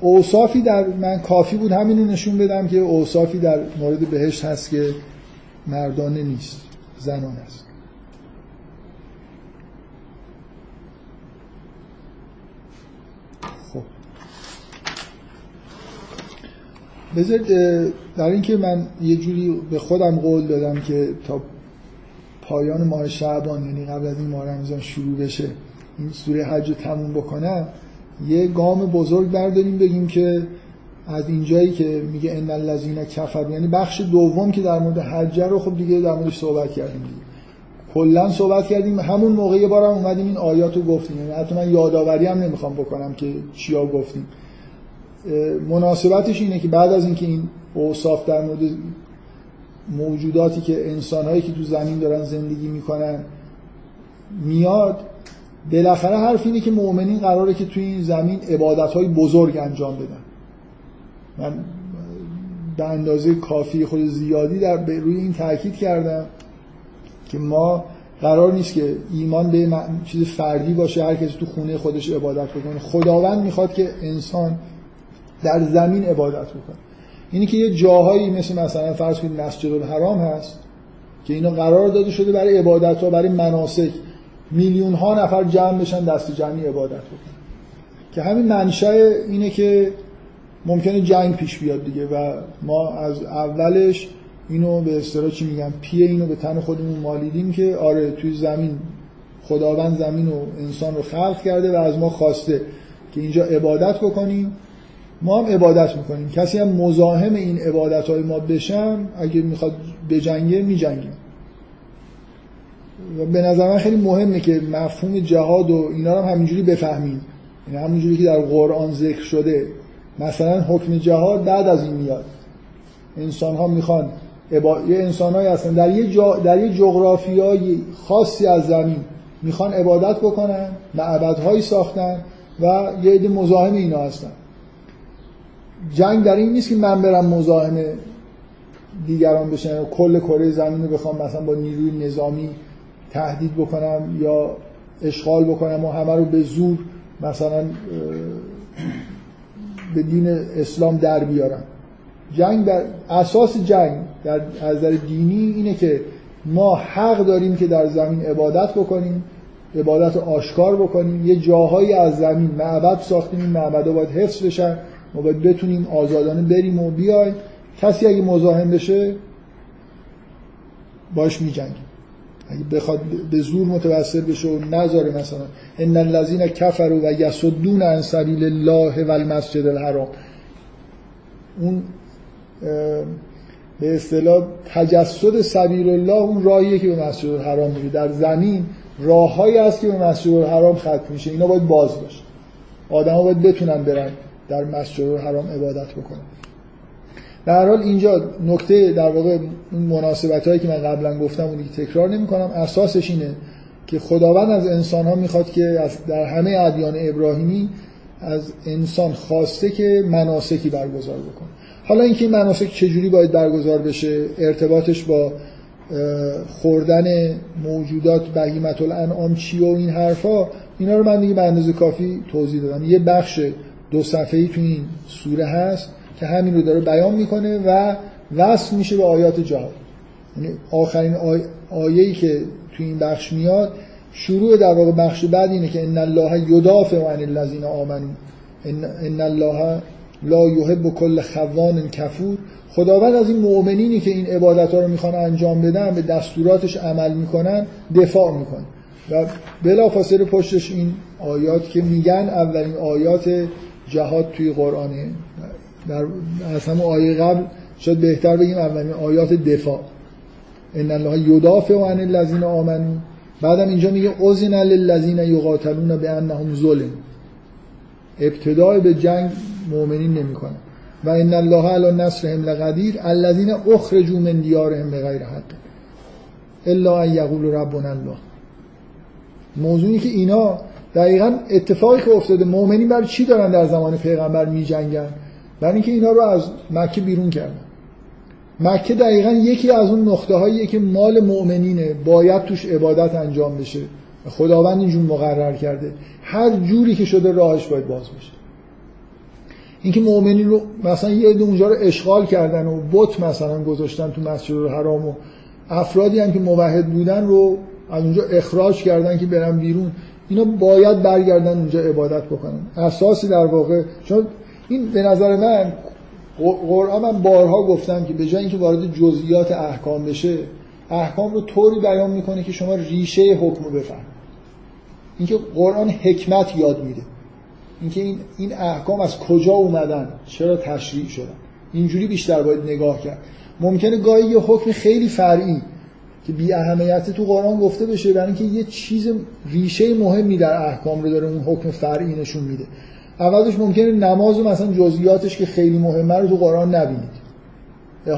اوصافی در من کافی بود همینو نشون بدم که اوصافی در مورد بهشت هست که مردانه نیست. زنان است خب بذارید در اینکه من یه جوری به خودم قول دادم که تا پایان ماه شعبان یعنی قبل از این ماه رمضان شروع بشه این سوره حج رو تموم بکنم یه گام بزرگ برداریم بگیم که از اینجایی که میگه ان الذین کفر یعنی بخش دوم که در مورد حج رو خب دیگه در موردش صحبت کردیم دیگه. کلا صحبت کردیم همون موقع یه بارم اومدیم این آیات رو گفتیم. یعنی حتی من یادآوری هم نمی‌خوام بکنم که چیا گفتیم. مناسبتش اینه که بعد از اینکه این اوصاف در مورد موجوداتی که انسانهایی که تو زمین دارن زندگی می‌کنن میاد بالاخره حرف اینه که مؤمنین قراره که توی این زمین عبادت های بزرگ انجام بدن. من به اندازه کافی خود زیادی در روی این تاکید کردم که ما قرار نیست که ایمان به چیز فردی باشه هر کسی تو خونه خودش عبادت بکنه. خداوند می‌خواد که انسان در زمین عبادت بکنه. اینی که یه جاهایی مثل مثلا فرض کنید مسجد الحرام هست که اینا قرار داده شده برای عبادت و برای مناسک. میلیون ها نفر جمع بشن دست جمعی عبادت بکنن. که همین منشأ اینه که ممکنه جنگ پیش بیاد دیگه و ما از اولش اینو به اصطلاح چی میگم پیه اینو به تن خودمون مالیدیم که آره توی زمین خداوند زمین و انسان رو خلق کرده و از ما خواسته که اینجا عبادت بکنیم. ما هم عبادت می‌کنیم. کسی هم مزاحم این عبادت های ما بشم اگه می‌خواد به جنگه میجنگیم و به نظر من خیلی مهمه که مفهوم جهاد و اینا رو هم همینجوری بفهمیم. یعنی همونجوری که در قرآن ذکر شده. مثلا حکم جهاد بعد از این میاد. انسان ها می‌خوان عبا... یه انسان های هستن. در یه, جا... در یه جغرافیای خاصی از زمین می‌خوان عبادت بکنن معبدهایی ساختن و یه عده مزاحم اینا هستن. جنگ در این نیست که من برم مزاحم دیگران بشن کل کره زمین رو بخوام مثلا با نیروی نظامی تهدید بکنم یا اشغال بکنم و همه رو به زور مثلا به دین اسلام در بیارم. جنگ در اساس جنگ در از نظر دینی اینه که ما حق داریم که در زمین عبادت بکنیم عبادت آشکار بکنیم. یه جاهایی از زمین معبد ساختیم این معبدها باید حفظ بشن. ما باید بتونیم آزادانه بریم و بیایم. کسی اگه مزاحم بشه باش میجنگیم. اگه بخواد به زور متوسل بشه و نذاره مثلا. ان الذين كفروا و یصدون عن سبیل الله و المسجد الحرام. اون به اصطلاح تجسد سبیل الله اون راهیه که به مسجد الحرام میره. در زمین راههایی هست که به مسجد الحرام ختم میشه. اینا باید باز باشه. آدما باید بتونن برن. در مسجد الحرام عبادت بکنن در حال اینجا نکته در واقع مناسبت هایی که من قبلا گفتم اونی که تکرار نمی کنم اساسش اینه که خداوند از انسان ها می‌خواد که در همه ادیان ابراهیمی از انسان خواسته که مناسکی برگزار بکنه. حالا اینکه این مناسک چجوری باید برگزار بشه ارتباطش با خوردن موجودات بهیمت الانعام چی و این حرفا اینا رو من دیگه به اندازه کافی توضیح دادم. یه بخش دو صفحه‌ای تو این سوره هست که همین رو داره بیان می‌کنه و وصل میشه به آیات جهاد یعنی آخرین آی... آیه‌ای که تو این بخش میاد شروع در واقع بخش بعد اینه که ان الله یدافع عن الذین آمنوا ان, الله لا یحب کل خوان کفور خداوند از این مؤمنینی که این عبادت ها رو می‌خوان انجام بدن به دستوراتش عمل می‌کنن دفاع می‌کنه و بلافاصله پشتش این آیات که میگن اولین آیات جهاد توی قرآنه در از همون آیه قبل شاید بهتر بگیم اولین آیات دفاع. ان الله یدافع عن الذین آمنوا. بعدم اینجا میگه اذن للذین یقاتلون بانهم ظلم. ابتدای به جنگ مؤمنین نمی‌کنه. و ان الله علی نصرهم لقدیر. الذین اخرجوا من دیارهم بغیر حق. الا ان یقولوا ربنا الله. موضوعی که اینا دقیقا اتفاقی که افتاده مؤمنین برای چی دارن در زمان پیغمبر میجنگن؟ برای اینکه اینا رو از مکه بیرون کردن. مکه دقیقا یکی از اون نقطه هایی که مال مؤمنینه. باید توش عبادت انجام بشه. خداوند اینجور مقرر کرده. هر جوری که شده راهش باید باز بشه. اینکه مؤمنین رو مثلا یه عده اونجا رو اشغال کردن و بت مثلا گذاشتن تو مسجد الحرام و افرادی هم که موحد بودن رو از اونجا اخراج کردن که برن بیرون. اینا باید برگردن اونجا عبادت بکنن. اساسی در واقع چون این به نظر من قرآن من بارها گفتم که به جای اینکه وارد جزئیات احکام بشه احکام رو طوری بیان می‌کنه که شما ریشه حکم رو بفهمید. اینکه قرآن حکمت یاد میده. اینکه این این احکام از کجا اومدن؟ چرا تشریع شدن؟ اینجوری بیشتر باید نگاه کرد. ممکنه گاهی یه حکم خیلی فرعی که بی اهمیت تو قرآن گفته بشه برای اینکه یه چیز ریشه مهمی در احکام رو داره اون حکم فرعی نشون میده. اولش ممکنه نماز و مثلا جزئیاتش که خیلی مهمه رو تو قرآن نبینید.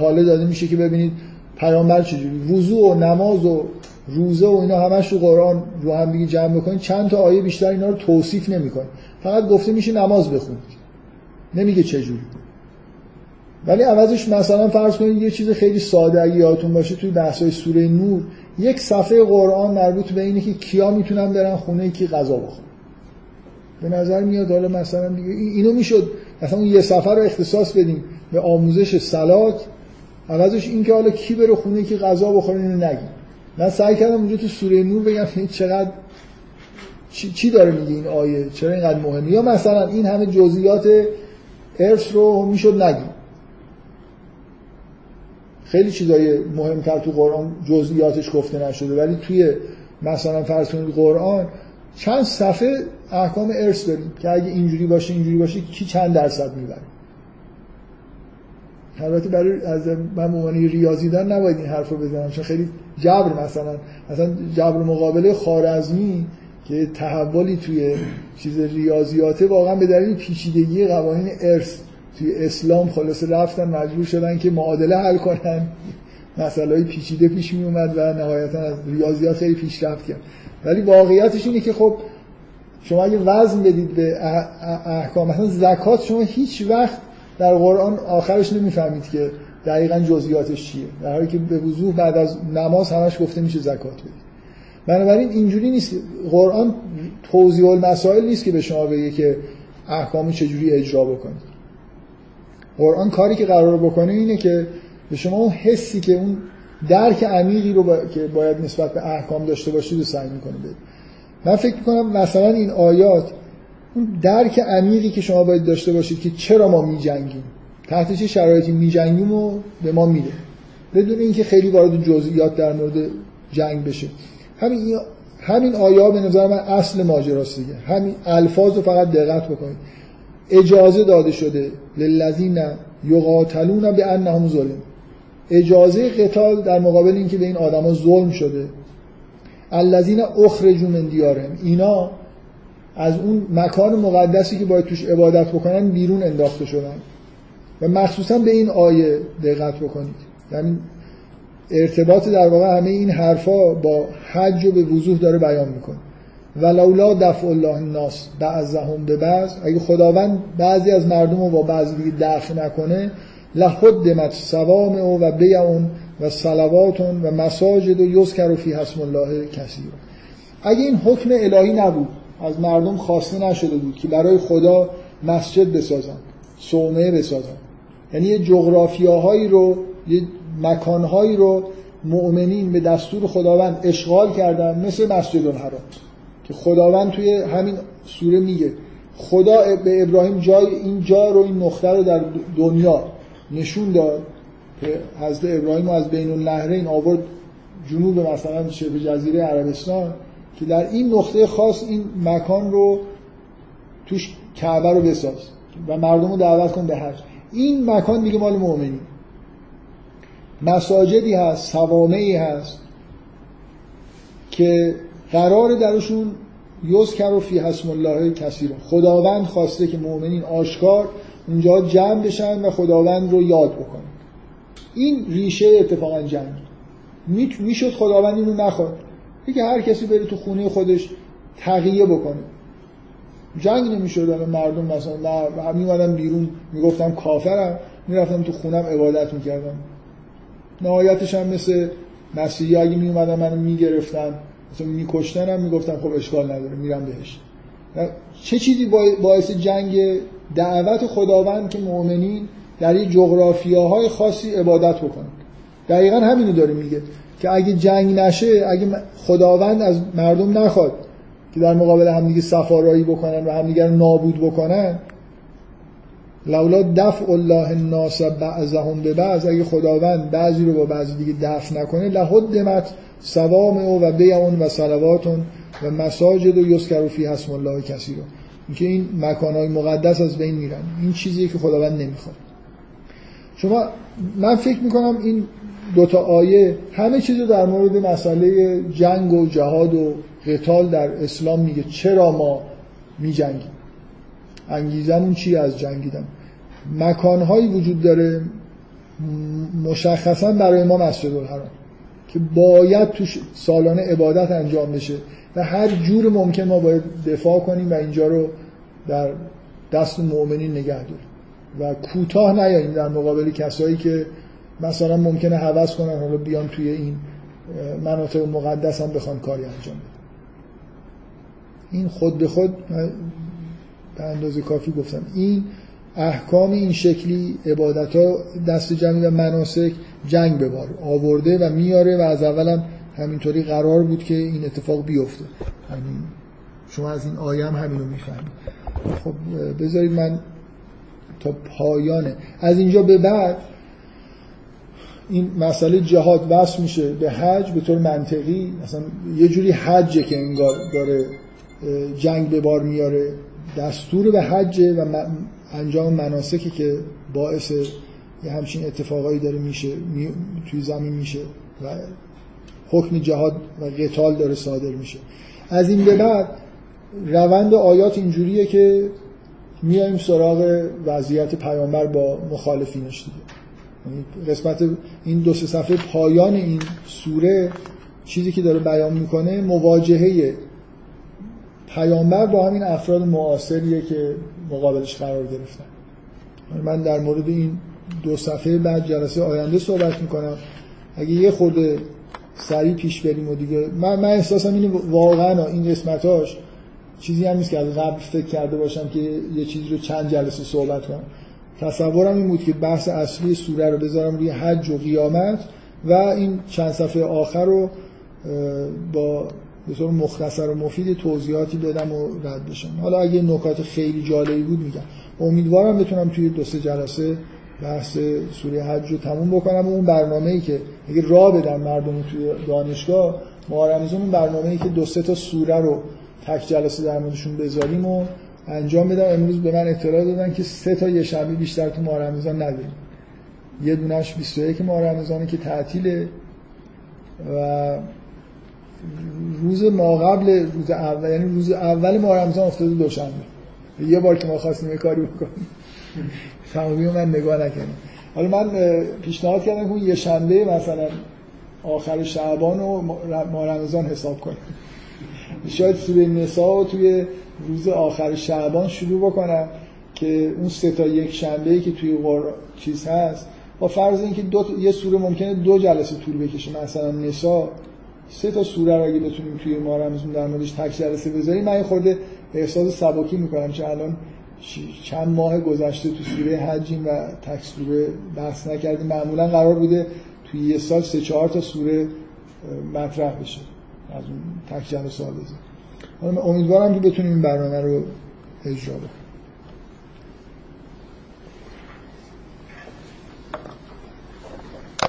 حاله داده میشه که ببینید پیامبر چجوری. وضوع و نماز و روزه و اینا همش تو قرآن رو هم دیگه جمع بکنید چند تا آیه بیشتر اینا رو توصیف نمی‌کنه فقط گفته میشه نماز بخونید. نمیگه چجوری. ولی عوضش مثلا فرض کنید یه چیز خیلی ساده اگه یادتون باشه توی بحث‌های سوره نور یک صفحه قرآن مربوط به اینه که کیا می‌تونن برن خونه کی غذا بخورن. به نظر میاد حالا مثلا دیگه اینو می‌شد مثلا اون یه سفر رو اختصاص بدیم به آموزش سلات. عوضش این که حالا کی بره خونه که غذا بخوره اینو نگیم. من سعی کردم اونجا تو سوره نور بگم چقدر چی, چی داره میگه این آیه؟ چرا اینقدر مهمه؟ یا مثلا این همه جزئیات ارث رو می‌شد نگیم. خیلی چیزای مهمتر تو قرآن جزئیاتش گفته نشده ولی توی مثلا فرض قرآن چند صفحه احکام ارث داریم که اگه اینجوری باشه اینجوری باشه کی چند درصد می‌بره؟ البته برای از من عنوان ریاضی نباید این حرف رو بزنم چون خیلی جبر مثلا مثلا جبر مقابله خارزمی که تحولی توی چیز ریاضیاته واقعا به دلیل پیچیدگی قوانین ارث توی اسلام خلاصه رفتن مجبور شدن که معادله حل کنن. مسئله های پیچیده پیش می اومد و نهایتا از ریاضیات خیلی پیشرفت کرد. ولی واقعیتش اینه که خب شما اگه وزن بدید به احکام مثلا زکات شما هیچ وقت در قرآن آخرش نمی‌فهمید که دقیقا جزئیاتش چیه. در حالی که به وضوح بعد از نماز همش گفته میشه زکات بدید. بنابراین اینجوری نیست. قرآن توضیح المسائل نیست که به شما بگه که احکام چجوری اجرا بکنید. قرآن کاری که قرار بکنه اینه که به شما اون حسی که اون درک عمیقی رو که باید نسبت به احکام داشته باشید رو سعی می‌کنه بده. من فکر می‌کنم مثلا این آیات اون درک عمیقی که شما باید داشته باشید که چرا ما میجنگیم؟ تحت چه شرایطی میجنگیم و به ما میده؟ بدون اینکه خیلی وارد جزئیات در مورد جنگ بشه. همین همین آیا به نظر من اصل ماجراست دیگه. همین الفاظ رو فقط دقت بکنید. اجازه داده شده للذین یقاتلون به انهم ظلم. اجازه قتال در مقابل اینکه به این آدما ظلم شده. الذین اخرجوا من دیارهم. اینا از اون مکان مقدسی که باید توش عبادت بکنن بیرون انداخته شدن. و مخصوصا به این آیه دقت بکنید. یعنی ارتباط در واقع همه این حرفا با حج و به وضوح داره بیان می‌کنه. ولولا دفع الله الناس بعضهم به بعض اگه خداوند بعضی از مردم رو با بعضی دیگه دفع نکنه لحدمت سوام و بیعون و صلواتون و مساجد و یذکر فی حسم الله کثیر اگه این حکم الهی نبود از مردم خواسته نشده بود که برای خدا مسجد بسازن صومعه بسازن یعنی یه جغرافیاهایی رو یه مکانهایی رو مؤمنین به دستور خداوند اشغال کردن مثل مسجد الحرام. که خداوند توی همین سوره میگه خدا به ابراهیم جای این جا رو این نقطه رو در دنیا نشون داد که حضرت ابراهیم از بین النهرین آورد جنوب مثلا شبه جزیره عربستان که در این نقطه خاص این مکان رو توش کعبه رو بساز و مردم رو دعوت کن به حج. این مکان دیگه مال مؤمنین مساجدی هست سوامعی هست که قرار درشون یذکر و فی حسم الله کثیر خداوند خواسته که مؤمنین آشکار اونجا جمع بشن و خداوند رو یاد بکنن. این ریشه اتفاقا جنگ. می‌شد خداوند اینو نخواد. که هر کسی بره تو خونه خودش تقیه بکنه. جنگ نمی‌شد الان مردم مثلا من میومدم بیرون می‌گفتم کافرم می‌رفتم تو خونم عبادت می‌کردم. نهایتش هم مثل مسیحی اگه میومدن منو می‌گرفتن. مثلا میکشتن هم می‌گفتم خب اشکال نداره میرم بهش. چه چیزی باعث جنگ دعوت خداوند که مؤمنین در یه جغرافیاهای خاصی عبادت بکنن؟ دقیقا همینو داره میگه که اگه جنگ نشه اگه خداوند از مردم نخواد که در مقابل همدیگه سفارایی بکنن و همدیگه رو نابود بکنن لولا دفع الله الناس بعضهم به بعض اگه خداوند بعضی رو با بعضی دیگه دفع نکنه لهدمت سوام او و بیعون و صلواتون و مساجد و یسکر فی حسم الله کسی رو اینکه این مکانهای مقدس از بین میرن. این چیزیه که خداوند نمی‌خواد. شما من فکر می‌کنم این دوتا آیه همه چیز در مورد مسئله جنگ و جهاد و قتال در اسلام میگه. چرا ما میجنگیم؟ انگیزمون چی از جنگیدن؟ مکانهایی وجود داره مشخصا برای ما مسجد الحرام. که باید توش سالانه عبادت انجام بشه و هر جور ممکن ما باید دفاع کنیم و اینجا رو در دست مؤمنین نگه داریم. و کوتاه نیاییم در مقابل کسایی که مثلا ممکنه حوض کنن حالا بیان توی این مناطق مقدس هم بخوان کاری انجام بدن. این خود به خود به اندازه کافی گفتم. این احکام این شکلی عبادت ها دست جمعی و مناسک جنگ به بار آورده و میاره و از اولم همینطوری قرار بود که این اتفاق بیفته. همین شما از این آیه هم همینو می‌فهمید. خب بذارید من تا پایانه از اینجا به بعد این مسئله جهاد وصل میشه به حج به طور منطقی. مثلا یه جوری حجه که انگار داره جنگ به بار میاره دستور به حجه و انجام مناسکی که باعث یه همچین اتفاقایی داره میشه می... توی زمین میشه و حکم جهاد و قتال داره صادر میشه. از این به بعد روند آیات اینجوریه که میایم سراغ وضعیت پیامبر با مخالفینش دیگه یعنی قسمت این دو صفحه پایان این سوره چیزی که داره بیان می‌کنه مواجهه پیامبر با همین افراد معاصریه که مقابلش قرار گرفتن. من در مورد این دو صفحه بعد جلسه آینده صحبت می‌کنم. اگه یه خورده سریع پیش بریم و دیگه من, من احساسم اینه واقعا این قسمتاش چیزی هم نیست که از قبل فکر کرده باشم که یه چیزی رو چند جلسه صحبت کنم. تصورم این بود که بحث اصلی سوره رو بذارم روی حج و قیامت و این چند صفحه آخر رو با به طور مختصر و مفید توضیحاتی بدم و رد بشم. حالا اگه نکات خیلی جالبی بود میگم. امیدوارم بتونم توی دو سه جلسه بحث سوره حج رو تموم بکنم و اون برنامه ای که اگه راه بدن مردم توی دانشگاه مهارمزون اون برنامه ای که دو سه تا سوره رو تک جلسه در موردشون بذاریم و انجام بدم امروز به من اطلاع دادن که سه تا یه شبی بیشتر تو ماه نداریم. یه دونش 21 ماه که تعطیله و روز ما قبل روز اول یعنی روز اول ماه رمضان افتاده دوشنبه. یه بار که ما خواستیم یه کاری بکنیم. تمامی من نگاه نکنیم حالا من پیشنهاد کردم که یه شنبه مثلا آخر شعبان و ماه رمضان حساب کنیم شاید سوره نسا توی روز آخر شعبان شروع بکنم که اون سه تا یک شنبه که توی قر... چیز هست با فرض اینکه دو یه سوره ممکنه دو جلسه طول بکشه مثلا نسا سه تا سوره رو اگه بتونیم توی ما رمزون در موردش تک جلسه بذاریم من خورده احساس سبکی می‌کنم چون الان چند ماه گذشته تو سوره حجیم و تک سوره بحث نکردیم. معمولا قرار بوده توی یه سال سه چهار تا سوره مطرح بشه. از اون تک ها بزن. امیدوارم که بتونیم این برنامه رو اجرا